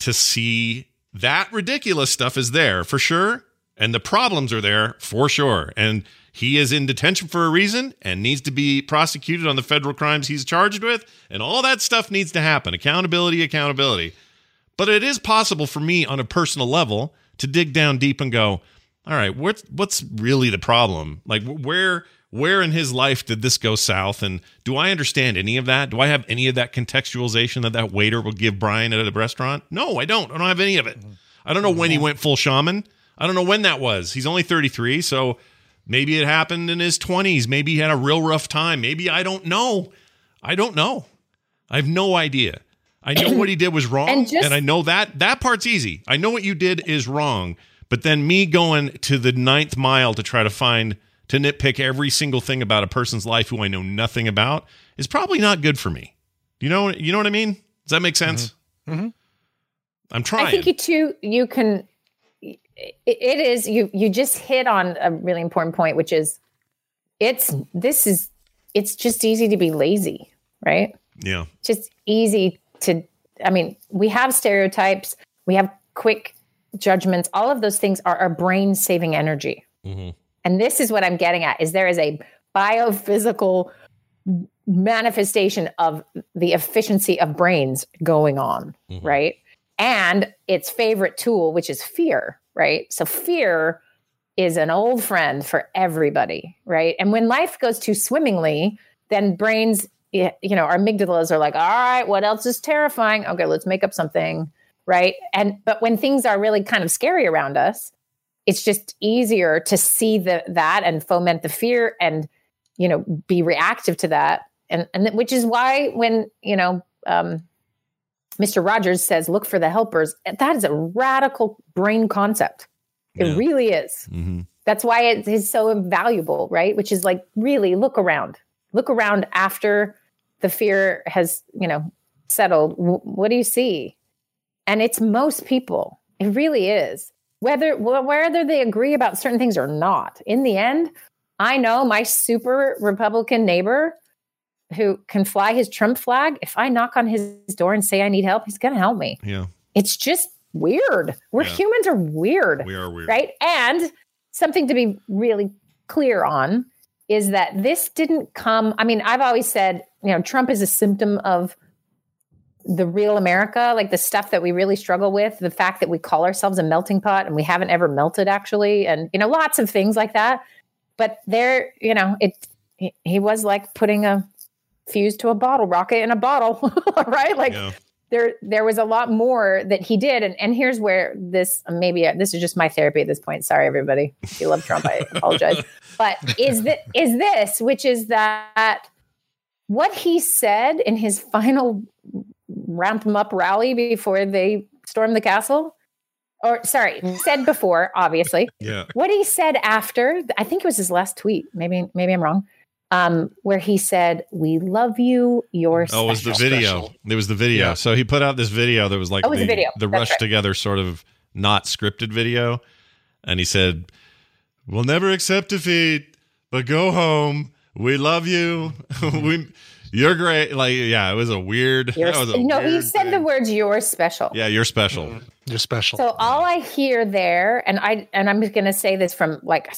S1: to see that ridiculous stuff is there for sure and the problems are there for sure. And he is in detention for a reason and needs to be prosecuted on the federal crimes he's charged with and all that stuff needs to happen. Accountability, accountability. But it is possible for me on a personal level to dig down deep and go, all right, what's what's really the problem? Like where where in his life did this go south and do I understand any of that? Do I have any of that contextualization that that waiter will give Brian at a restaurant? No, I don't. I don't have any of it. I don't know when he mm-hmm. went full shaman. I don't know when that was. He's only 33, so maybe it happened in his 20s. Maybe he had a real rough time. Maybe I don't know. I don't know. I have no idea. I know what he did was (clears throat) wrong,
S11: And
S1: and, I know that that part's easy. I know what you did is wrong, but then me going to the ninth mile to try to find to nitpick every single thing about a person's life who I know nothing about is probably not good for me. You know, you know what I mean? Does that make sense?
S2: Mhm.
S1: I'm trying.
S11: I think you too. You can. it- It is you. You just hit on a really important point, which is, it's this is. It's just easy to be lazy, right?
S1: yeah,
S11: Just easy to. I mean, we have stereotypes. We have quick judgments. All of those things are our brain saving energy.
S1: hmm
S11: And this is what I'm getting at: is there is a biophysical manifestation of the efficiency of brains going on, right? And its favorite tool, which is fear, right? So fear is an old friend for everybody, right? And when life goes too swimmingly, then brains, you know, our amygdalas are like, all right, what else is terrifying? Okay, let's make up something, right? And but when things are really kind of scary around us, it's just easier to see the that and foment the fear and you know be reactive to that. And and which is why when you know um mr rogers says look for the helpers that is a radical brain concept. It
S1: Yeah.
S11: really is.
S1: Hmm
S11: that's why it is so invaluable right? Which is like really look around. Look around after the fear has you know settled. W- what do you see and it's most people it really is whether whether they agree about certain things or not in the end i know my super republican neighbor who can fly his trump flag if i knock on his door and say i need help he's going to help me
S1: yeah,
S11: it's just weird we're
S1: Yeah.
S11: humans are weird
S1: we are weird.
S11: right? And something to be really clear on is that this didn't come. I mean, I've always said, you know, Trump is a symptom of the real America, like the stuff that we really struggle with, the fact that we call ourselves a melting pot and we haven't ever melted actually, and, you know, lots of things like that. But there, you know, it, he, he was like putting a fuse to a bottle rocket in a bottle, (laughs) right? Like,
S1: Yeah.
S11: there there was a lot more that he did and and here's where this maybe uh, this is just my therapy at this point sorry everybody if you love trump i (laughs) apologize but is that is this which is that what he said in his final ramp them up rally before they storm the castle or sorry said before obviously
S1: Yeah.
S11: what he said after i think it was his last tweet maybe maybe i'm wrong um where he said we love you you're
S1: Oh, it was the
S11: special."
S1: video. It was the video.
S2: Yeah.
S1: So he put out this video that was like
S11: Oh, it was
S1: the,
S11: a video.
S1: the
S11: That's
S1: rushed
S11: right.
S1: together sort of not scripted video. And he said, We'll never accept defeat, but go home. We love you. (laughs) we you're great. Like, yeah, it was a weird
S11: You're,
S1: that was a
S11: no, he
S1: weird
S11: said the words "you're special."
S1: Yeah, you're special. Mm-hmm.
S2: You're special.
S11: So all I hear there, and I and I'm going to say this from like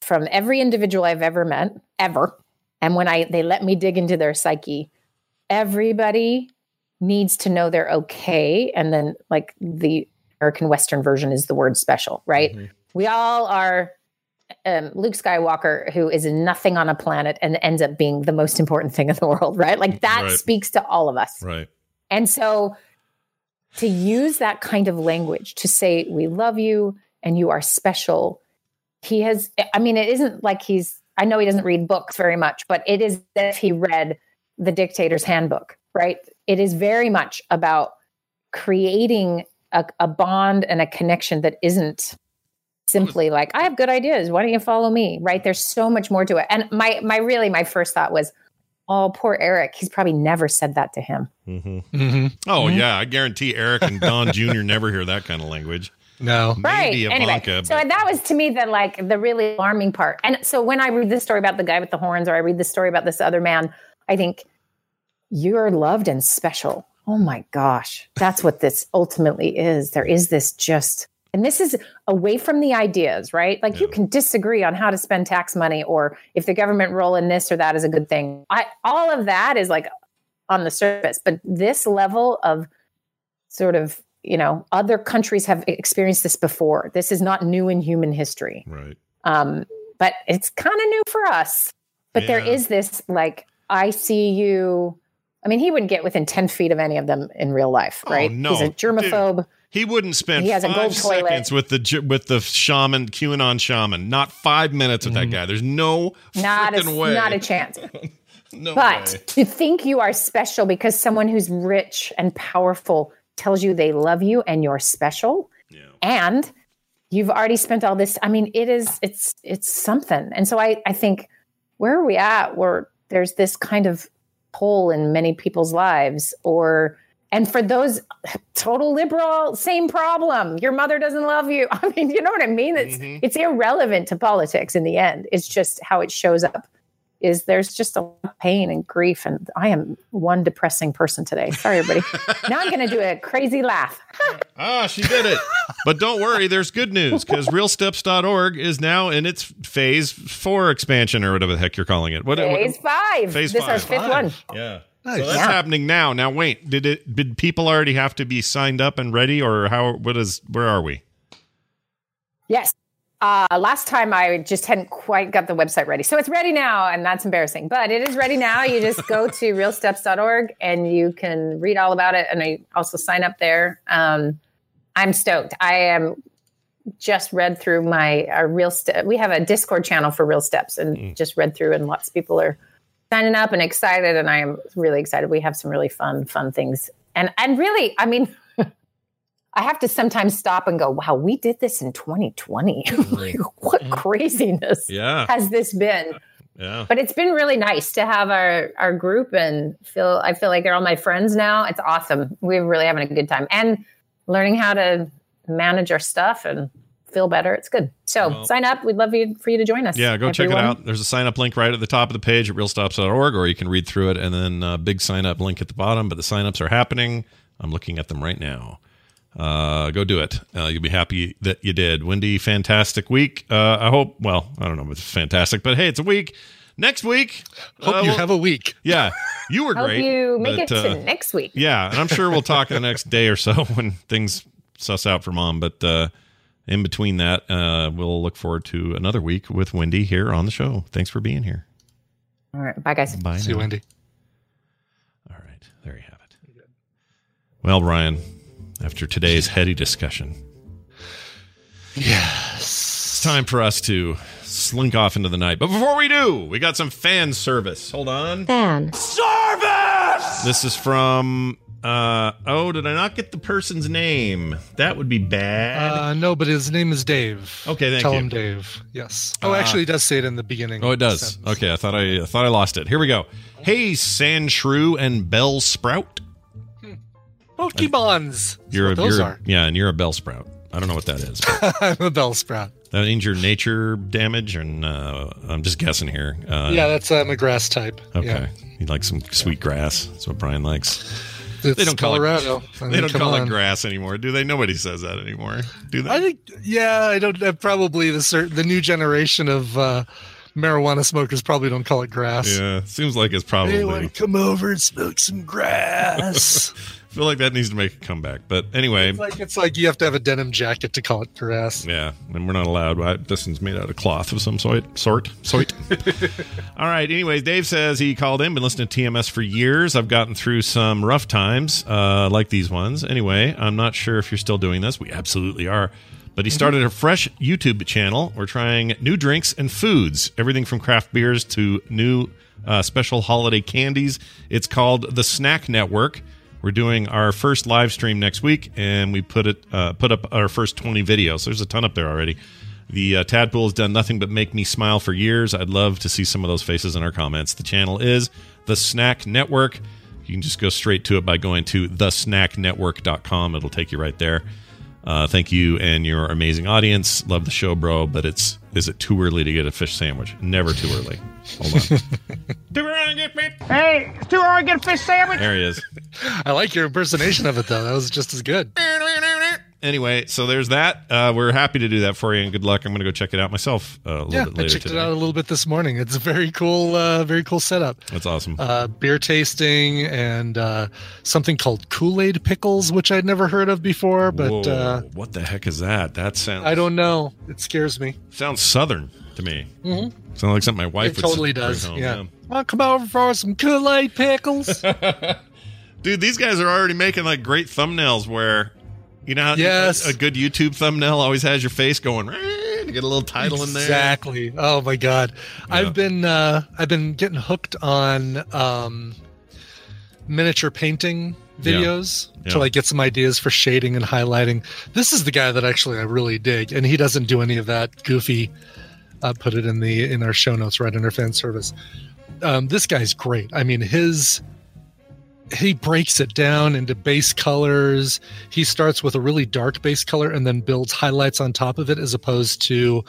S11: from every individual I've ever met, ever, and when I they let me dig into their psyche, everybody needs to know they're okay, and then like the American Western version is the word special, right? Mm-hmm. We all are. Um, Luke Skywalker, who is nothing on a planet and ends up being the most important thing in the (laughs) world, right? Like that
S1: Right.
S11: speaks to all of us.
S1: Right.
S11: And so to use that kind of language to say, we love you and you are special, he has, I mean, it isn't like he's, I know he doesn't read books very much, but it is as if he read the dictator's handbook, right? It is very much about creating a, a bond and a connection that isn't simply like, I have good ideas. Why don't you follow me? Right? There's so much more to it. And my my really my first thought was, oh, poor Eric. He's probably never said that to him.
S1: Mm-hmm.
S2: Mm-hmm.
S1: Oh yeah, I guarantee Eric and Don Jr. never hear that kind of language.
S2: No,
S1: maybe
S11: right. Anyway,
S1: Ivanka.
S11: so
S1: but-
S11: that was to me the like the really alarming part. And so when I read this story about the guy with the horns, or I read the story about this other man, I think you're loved and special. Oh my gosh, that's what this ultimately is. There is this just, and this is away from the ideas, right? Like you can disagree on how to spend tax money, or if the government role in this or that is a good thing. I all of that is like on the surface, but this level of sort of you know other countries have experienced this before this is not new in human history
S1: right
S11: um but it's kind of new for us but there
S1: Yeah.
S11: is this like i see you i mean he wouldn't get within 10 feet of any of them in real life right
S1: Oh, no.
S11: he's a germaphobe
S1: He wouldn't spend
S11: He has a
S1: five
S11: gold toilet.
S1: seconds with the with the shaman QAnon shaman. Not five minutes with that mm-hmm. guy. There's no
S11: not a,
S1: way.
S11: not a chance (laughs)
S1: no
S11: but
S1: way.
S11: to think you are special because someone who's rich and powerful tells you they love you and you're special Yeah. and you've already spent all this i mean it is it's it's something and so i i think where are we at where there's this kind of hole in many people's lives or and for those total liberal same problem. Your mother doesn't love you. (laughs) I mean you know what i mean? It's it's irrelevant to politics in the end. It's just how it shows up is there's just a lot of pain and grief. And i am one depressing person today. Sorry everybody. (laughs) Now i'm going to do a crazy laugh. (laughs)
S1: Ah, she did it. but don't worry, there's good news because realsteps.org is now in its phase four expansion or whatever the heck you're calling it. What, what-
S11: phase five.
S1: Phase
S11: this is our
S1: five.
S11: fifth one.
S1: Yeah.
S2: Nice.
S1: So that's
S11: Yeah.
S1: happening now. Now wait, did it did people already have to be signed up and ready or how what is where are we?
S11: Yes. Uh, last time I just hadn't quite got the website ready. So it's ready now, and that's embarrassing. But it is ready now. You just go to (laughs) realsteps.org and you can read all about it. And I also sign up there. Um, I'm stoked. I am just read through my our real step. We have a Discord channel for Real Steps and just read through, and lots of people are signing up and excited. And I am really excited. We have some really fun, fun things. And and really, I mean, (laughs) I have to sometimes stop and go, wow, we did this in 2020. (laughs) like, what craziness
S1: Yeah.
S11: has this been?
S1: Yeah.
S11: But it's been really nice to have our our group and feel I feel like they're all my friends now. It's awesome. We're really having a good time and learning how to manage our stuff and feel better. It's good. So
S1: Well-
S11: sign up. We'd love you for you to join us.
S1: Yeah, go check it out. There's a sign up link right at the top of the page at realsteps.org, or you can read through it and then uh, big sign up link at the bottom. But the sign ups are happening. I'm looking at them right now. Uh, go do it. Uh, you'll be happy that you did. Wendi, fantastic week. Uh, I hope, well, I don't know if it's fantastic, but hey, it's a week. Next week.
S2: Hope
S1: uh,
S2: you
S1: we'll-
S2: have a week.
S1: Yeah, you were (laughs)
S11: Hope
S1: great.
S11: you make
S1: but,
S11: it
S1: uh,
S11: to next week.
S1: yeah, and I'm sure we'll talk the next day or so (laughs) when things suss out for mom. But uh, in between that, uh, we'll look forward to another week with Wendi here on the show. Thanks for being here.
S11: All right. Bye guys.
S1: Bye.
S2: See you. Wendi.
S1: All right, there you have it. Well, Brian, after today's heady discussion,
S2: Yes.
S1: it's time for us to slink off into the night. But before we do, we got some fan service. Hold on.
S13: Fan.
S9: Service!
S1: This is from. Uh, oh, did I not get the person's name? That would be bad.
S2: Uh, no, but his name is Dave.
S1: Okay, thank you.
S2: Tell
S1: you.
S2: him Dave. Yes. Oh,
S1: Uh,
S2: actually, he does say it in the beginning.
S1: Oh, it does. Okay, I thought I, I thought I lost it. Here we go. Hey, Sandshrew and Bellsprout.
S2: Pokemons. That's
S1: You're a
S2: those
S1: you're,
S2: are.
S1: yeah, and you're a Bellsprout. I don't know what that is. (laughs)
S2: I'm a Bellsprout.
S1: that means your nature damage, and uh, I'm just guessing here. Uh,
S2: yeah, that's um, a grass type.
S1: Okay.
S2: Yeah.
S1: You like some sweet grass. That's what Brian likes. They don't call
S2: Colorado.
S1: it. (laughs)
S2: I
S1: They don't call
S2: on.
S1: it grass anymore, do they? Nobody says that anymore, do they?
S2: I think, yeah, I don't. Uh, probably the certain the new generation of uh, marijuana smokers probably don't call it grass.
S1: yeah, seems like it's probably.
S2: Hey, want to come over and smoke some grass? (laughs)
S1: I feel like that needs to make a comeback. But anyway,
S2: it's like it's like you have to have a denim jacket to call it grass.
S1: Yeah, and we're not allowed. I- This one's made out of cloth of some sort. Sort. Sort. (laughs) All right. Anyways, Dave says he called in, been listening to TMS for years. I've gotten through some rough times, uh, like these ones. Anyway, I'm not sure if you're still doing this. We absolutely are. But he started a fresh YouTube channel. We're trying new drinks and foods, everything from craft beers to new uh, special holiday candies. It's called the Snack Network. We're doing our first live stream next week, and we put it uh, put up our first 20 videos. There's a ton up there already. The uh, Tadpool has done nothing but make me smile for years. I'd love to see some of those faces in our comments. The channel is The Snack Network. You can just go straight to it by going to thesnacknetwork.com. It'll take you right there. Uh, thank you and your amazing audience. Love the show, bro. But it's is it too early to get a fish sandwich? Never too early. Hold on. (laughs)
S9: Hey, it's too early to get a fish sandwich.
S1: There he is. (laughs)
S2: I like your impersonation of it though. That was just as good.
S1: Anyway, so there's that. Uh, we're happy to do that for you, and good luck. I'm going to go check it out myself uh, a little
S2: Yeah,
S1: bit
S2: I checked
S1: today.
S2: it out a little bit this morning. It's a very cool, uh, very cool setup.
S1: That's awesome.
S2: Uh, beer tasting and uh, something called Kool Aid pickles, which I'd never heard of before. But
S1: Whoa,
S2: uh,
S1: what the heck is that? That sounds
S2: I don't know. It scares me.
S1: sounds southern to me.
S2: Mhm.
S1: Sounds like something my wife
S2: It
S1: would
S2: totally
S1: s- bring
S2: does.
S1: home,
S2: Yeah. Well, come over for some Kool Aid pickles. (laughs)
S1: Dude, these guys are already making like great thumbnails where you know how
S2: Yes.
S1: a, a good YouTube thumbnail always has your face going to get a little title in there.
S2: Exactly. Oh my god. I've been uh I've been getting hooked on um miniature painting
S1: Yeah.
S2: videos
S1: Yeah.
S2: to like get some ideas for shading and highlighting. This is the guy that actually I really dig and he doesn't do any of that goofy uh, put it in the in our show notes right under fan service. Um this guy's great. I mean his he breaks it down into base colors. He starts with a really dark base color and then builds highlights on top of it, as opposed to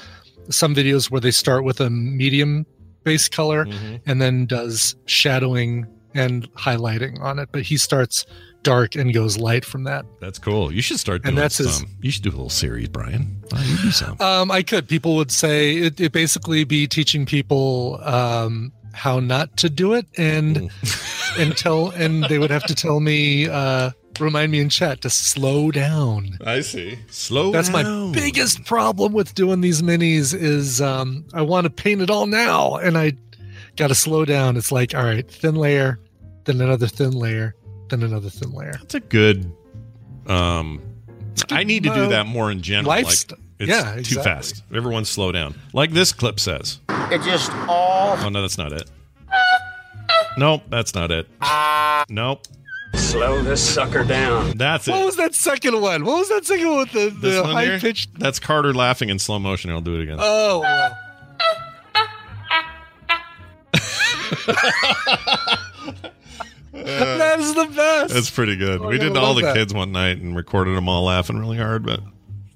S2: some videos where they start with a medium base color
S1: Mm-hmm.
S2: and then does shadowing and highlighting on it. But he starts dark and goes light from that.
S1: That's cool. You should start doing
S2: And that's his-
S1: some. You should do a little series, Brian. Why you do some?
S2: Um, I could. People would say it, it basically be teaching people um, how not to do it, and (laughs) and tell, and they would have to tell me, uh, remind me in chat to slow down.
S1: I see. Slow
S2: That's my biggest problem with doing these minis is um, I want to paint it all now, and I got to slow down. It's like all right, thin layer, then another thin layer, then another thin layer.
S1: That's a good. Um, I need to do that more in general.
S2: life
S1: like, it's
S2: yeah,
S1: too fast. Everyone slow down. Like this clip says.
S9: It just all.
S1: Oh no, that's not it. Nope, that's not it. Nope,
S7: Slow this sucker down.
S1: that's it.
S2: What was that second one? What was that second one with the, the high
S1: here?
S2: pitched?
S1: That's Carter laughing in slow motion. I'll do it again.
S2: Oh, wow. (laughs) (laughs) that is the best.
S1: That's pretty good.
S2: Oh,
S1: we did all the
S2: that.
S1: kids one night and recorded them all laughing really hard, but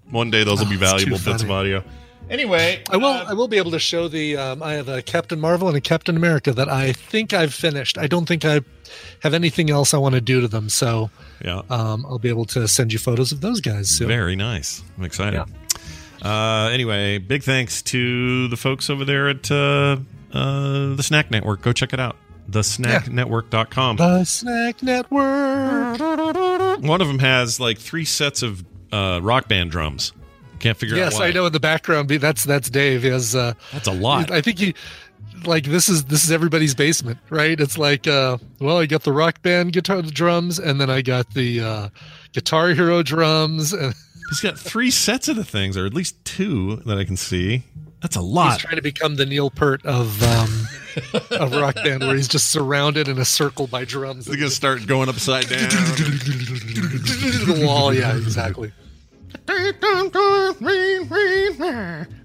S1: one day those will be (laughs)
S2: Oh, it's
S1: valuable bits of audio. Anyway,
S2: I will. I will be able to show the. Um, I have a Captain Marvel and a Captain America that I think I've finished. I don't think I have anything else I want to do to them. So
S1: yeah,
S2: um, I'll be able to send you photos of those guys soon.
S1: very nice. I'm excited. Uh, anyway, big thanks to the folks over there at uh, uh, the Snack Network. Go check it out. TheSnackNetwork.com.
S2: The Snack Network.
S1: One of them has like three sets of uh, rock band drums. Can't figure out
S2: Yes. I know in the background. That's that's Dave. He has. Uh,
S1: That's a lot.
S2: I think he. Like this is this is everybody's basement, right? It's like, uh, well, I got the rock band guitar, the drums, and then I got the uh, Guitar Hero drums, and (laughs)
S1: He's got three sets of the things, or at least two that I can see. That's a lot.
S2: he's trying to become the Neil Peart of um, (laughs) of rock band, where he's just surrounded in a circle by drums.
S1: They're gonna start going upside (laughs) down.
S2: the wall. Yeah, exactly.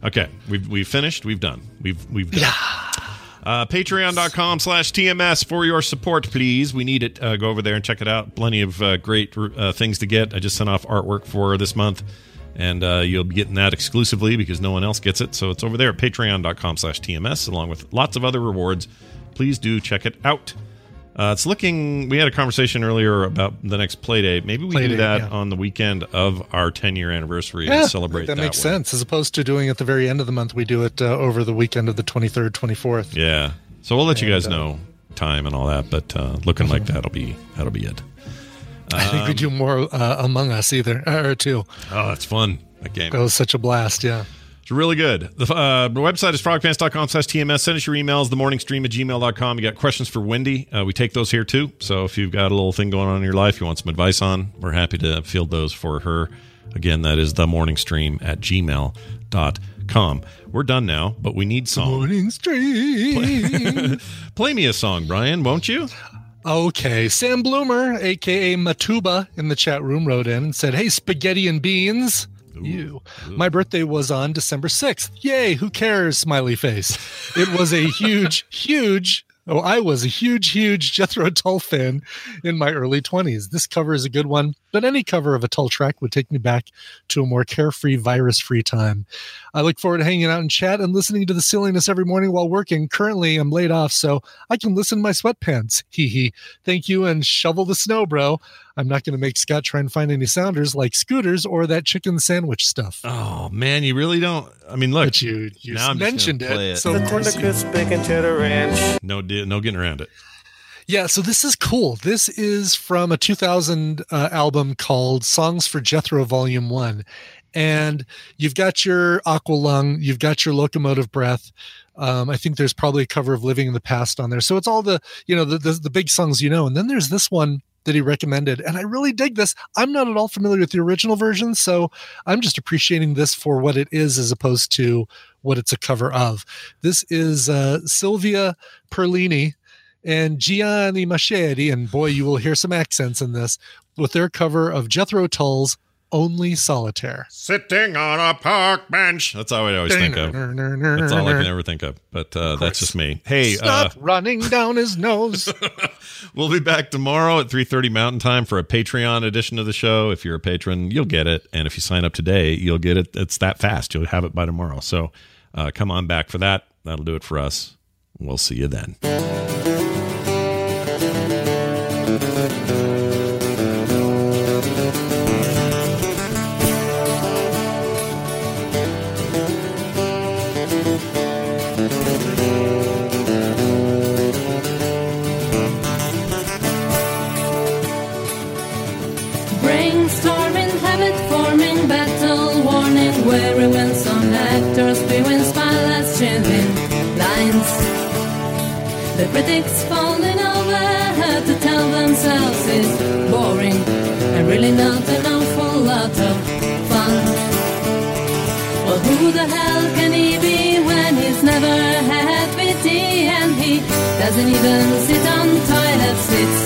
S1: Okay, we've we've finished. We've done. We've we've done. Uh, Patreon.com slash TMS for your support, please. We need it. Uh, go over there and check it out. Plenty of uh, great uh, things to get. I just sent off artwork for this month, and uh, you'll be getting that exclusively because no one else gets it. So it's over there at patreon.com slash TMS, along with lots of other rewards. Please do check it out. Uh, it's looking. We had a conversation earlier about the next play day. Maybe we
S2: Play
S1: do
S2: date,
S1: that
S2: yeah.
S1: on the weekend of our 10 year anniversary
S2: Yeah,
S1: and celebrate
S2: that,
S1: that.
S2: makes
S1: way.
S2: sense. As opposed to doing it at the very end of the month, we do it uh, over the weekend of the twenty third, twenty fourth.
S1: Yeah. So we'll let you guys
S2: uh,
S1: know time and all that, but uh, looking like (laughs) that'll be that'll be it.
S2: I think we do more uh, Among Us either or two.
S1: Oh, that's fun. That game.
S2: That was such a blast. Yeah.
S1: It's really good. The, uh, website is frogpants.com slash TMS. Send us your emails, the morning stream at gmail.com. You got questions for Wendi. Uh, we take those here too. So if you've got a little thing going on in your life you want some advice on, we're happy to field those for her. Again, that is the morning stream at gmail.com. We're done now, but we need song.
S2: Morning stream. (laughs)
S1: Play me a song, Brian, won't you?
S2: Okay. Sam Bloomer, aka Matuba, in the chat room wrote in and said, Hey, spaghetti and beans. You. My birthday was on December 6th. Yay, who cares? Smiley face. It was a (laughs) huge, huge Oh, I was a huge, huge Jethro Tull fan in my early 20s. This cover is a good one, but any cover of a Tull track would take me back to a more carefree, virus free time. I look forward to hanging out in chat and listening to the silliness every morning while working. Currently, I'm laid off, so I can listen to my sweatpants. (laughs) Hee hee. Thank you and shovel the snow, bro. I'm not going to make Scott try and find any sounders like scooters or that chicken sandwich stuff.
S1: Oh man, you really don't. I mean, look,
S2: But you, you
S1: now I'm just
S2: mentioned
S1: gonna play
S2: it.
S1: it.
S2: So
S1: no, di- no getting around it.
S2: Yeah, so this is cool. This is from a 2000 uh, album called Songs for Jethro Volume 1. And you've got your Aqua Lung, you've got your Locomotive Breath. Um, I think there's probably a cover of Living in the Past on there. So it's all the, you know, the, the, the big songs you know. And then there's this one that he recommended. And I really dig this. I'm not at all familiar with the original version. So I'm just appreciating this for what it is as opposed to what it's a cover of. This is uh, Sylvia Perlini and Gianni Macheri, and boy, you will hear some accents in this, with their cover of Jethro Tull's Only Solitaire.
S1: Sitting on a park bench. That's all I always think of. That's all I can ever think of. But uh, that's just me. Hey, uh,
S2: Stop running down his nose. (laughs)
S1: we'll be back tomorrow at 3.30 Mountain Time for a Patreon edition of the show. If you're a patron, you'll get it. And if you sign up today, you'll get it. It's that fast. You'll have it by tomorrow. So uh, come on back for that. That'll do it for us. We'll see you then.
S13: The critics falling over to tell themselves it's boring and really not an awful lot of fun. Well, who the hell can he be when he's never had pity and he doesn't even sit on toilet seats?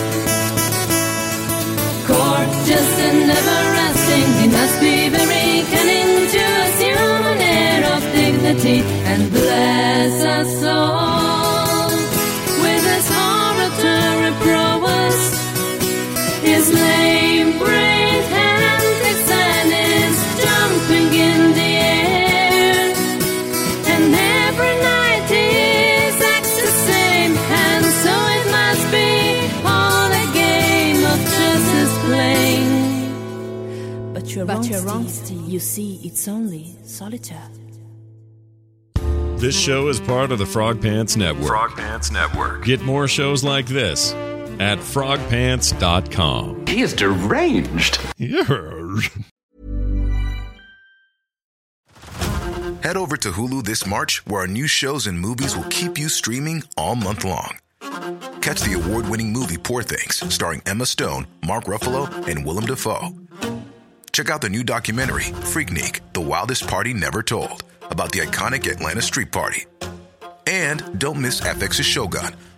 S13: Gorgeous and everlasting, he must be very cunning to assume an air of dignity and bless us all
S12: But you're, wrong, Steve. Steve. You see, it's only solitaire.
S1: This show is part of the Frog Pants Network.
S14: Frog Pants Network.
S1: Get more shows like this at frogpants.com.
S14: He is deranged.
S1: Yes.
S15: Head over to Hulu this March, where our new shows and movies will keep you streaming all month long. Catch the award winning movie Poor Things, starring Emma Stone, Mark Ruffalo, and Willem Dafoe. Check out the new documentary, Freaknik The Wildest Party Never Told, about the iconic Atlanta Street Party. And don't miss FX's Shogun,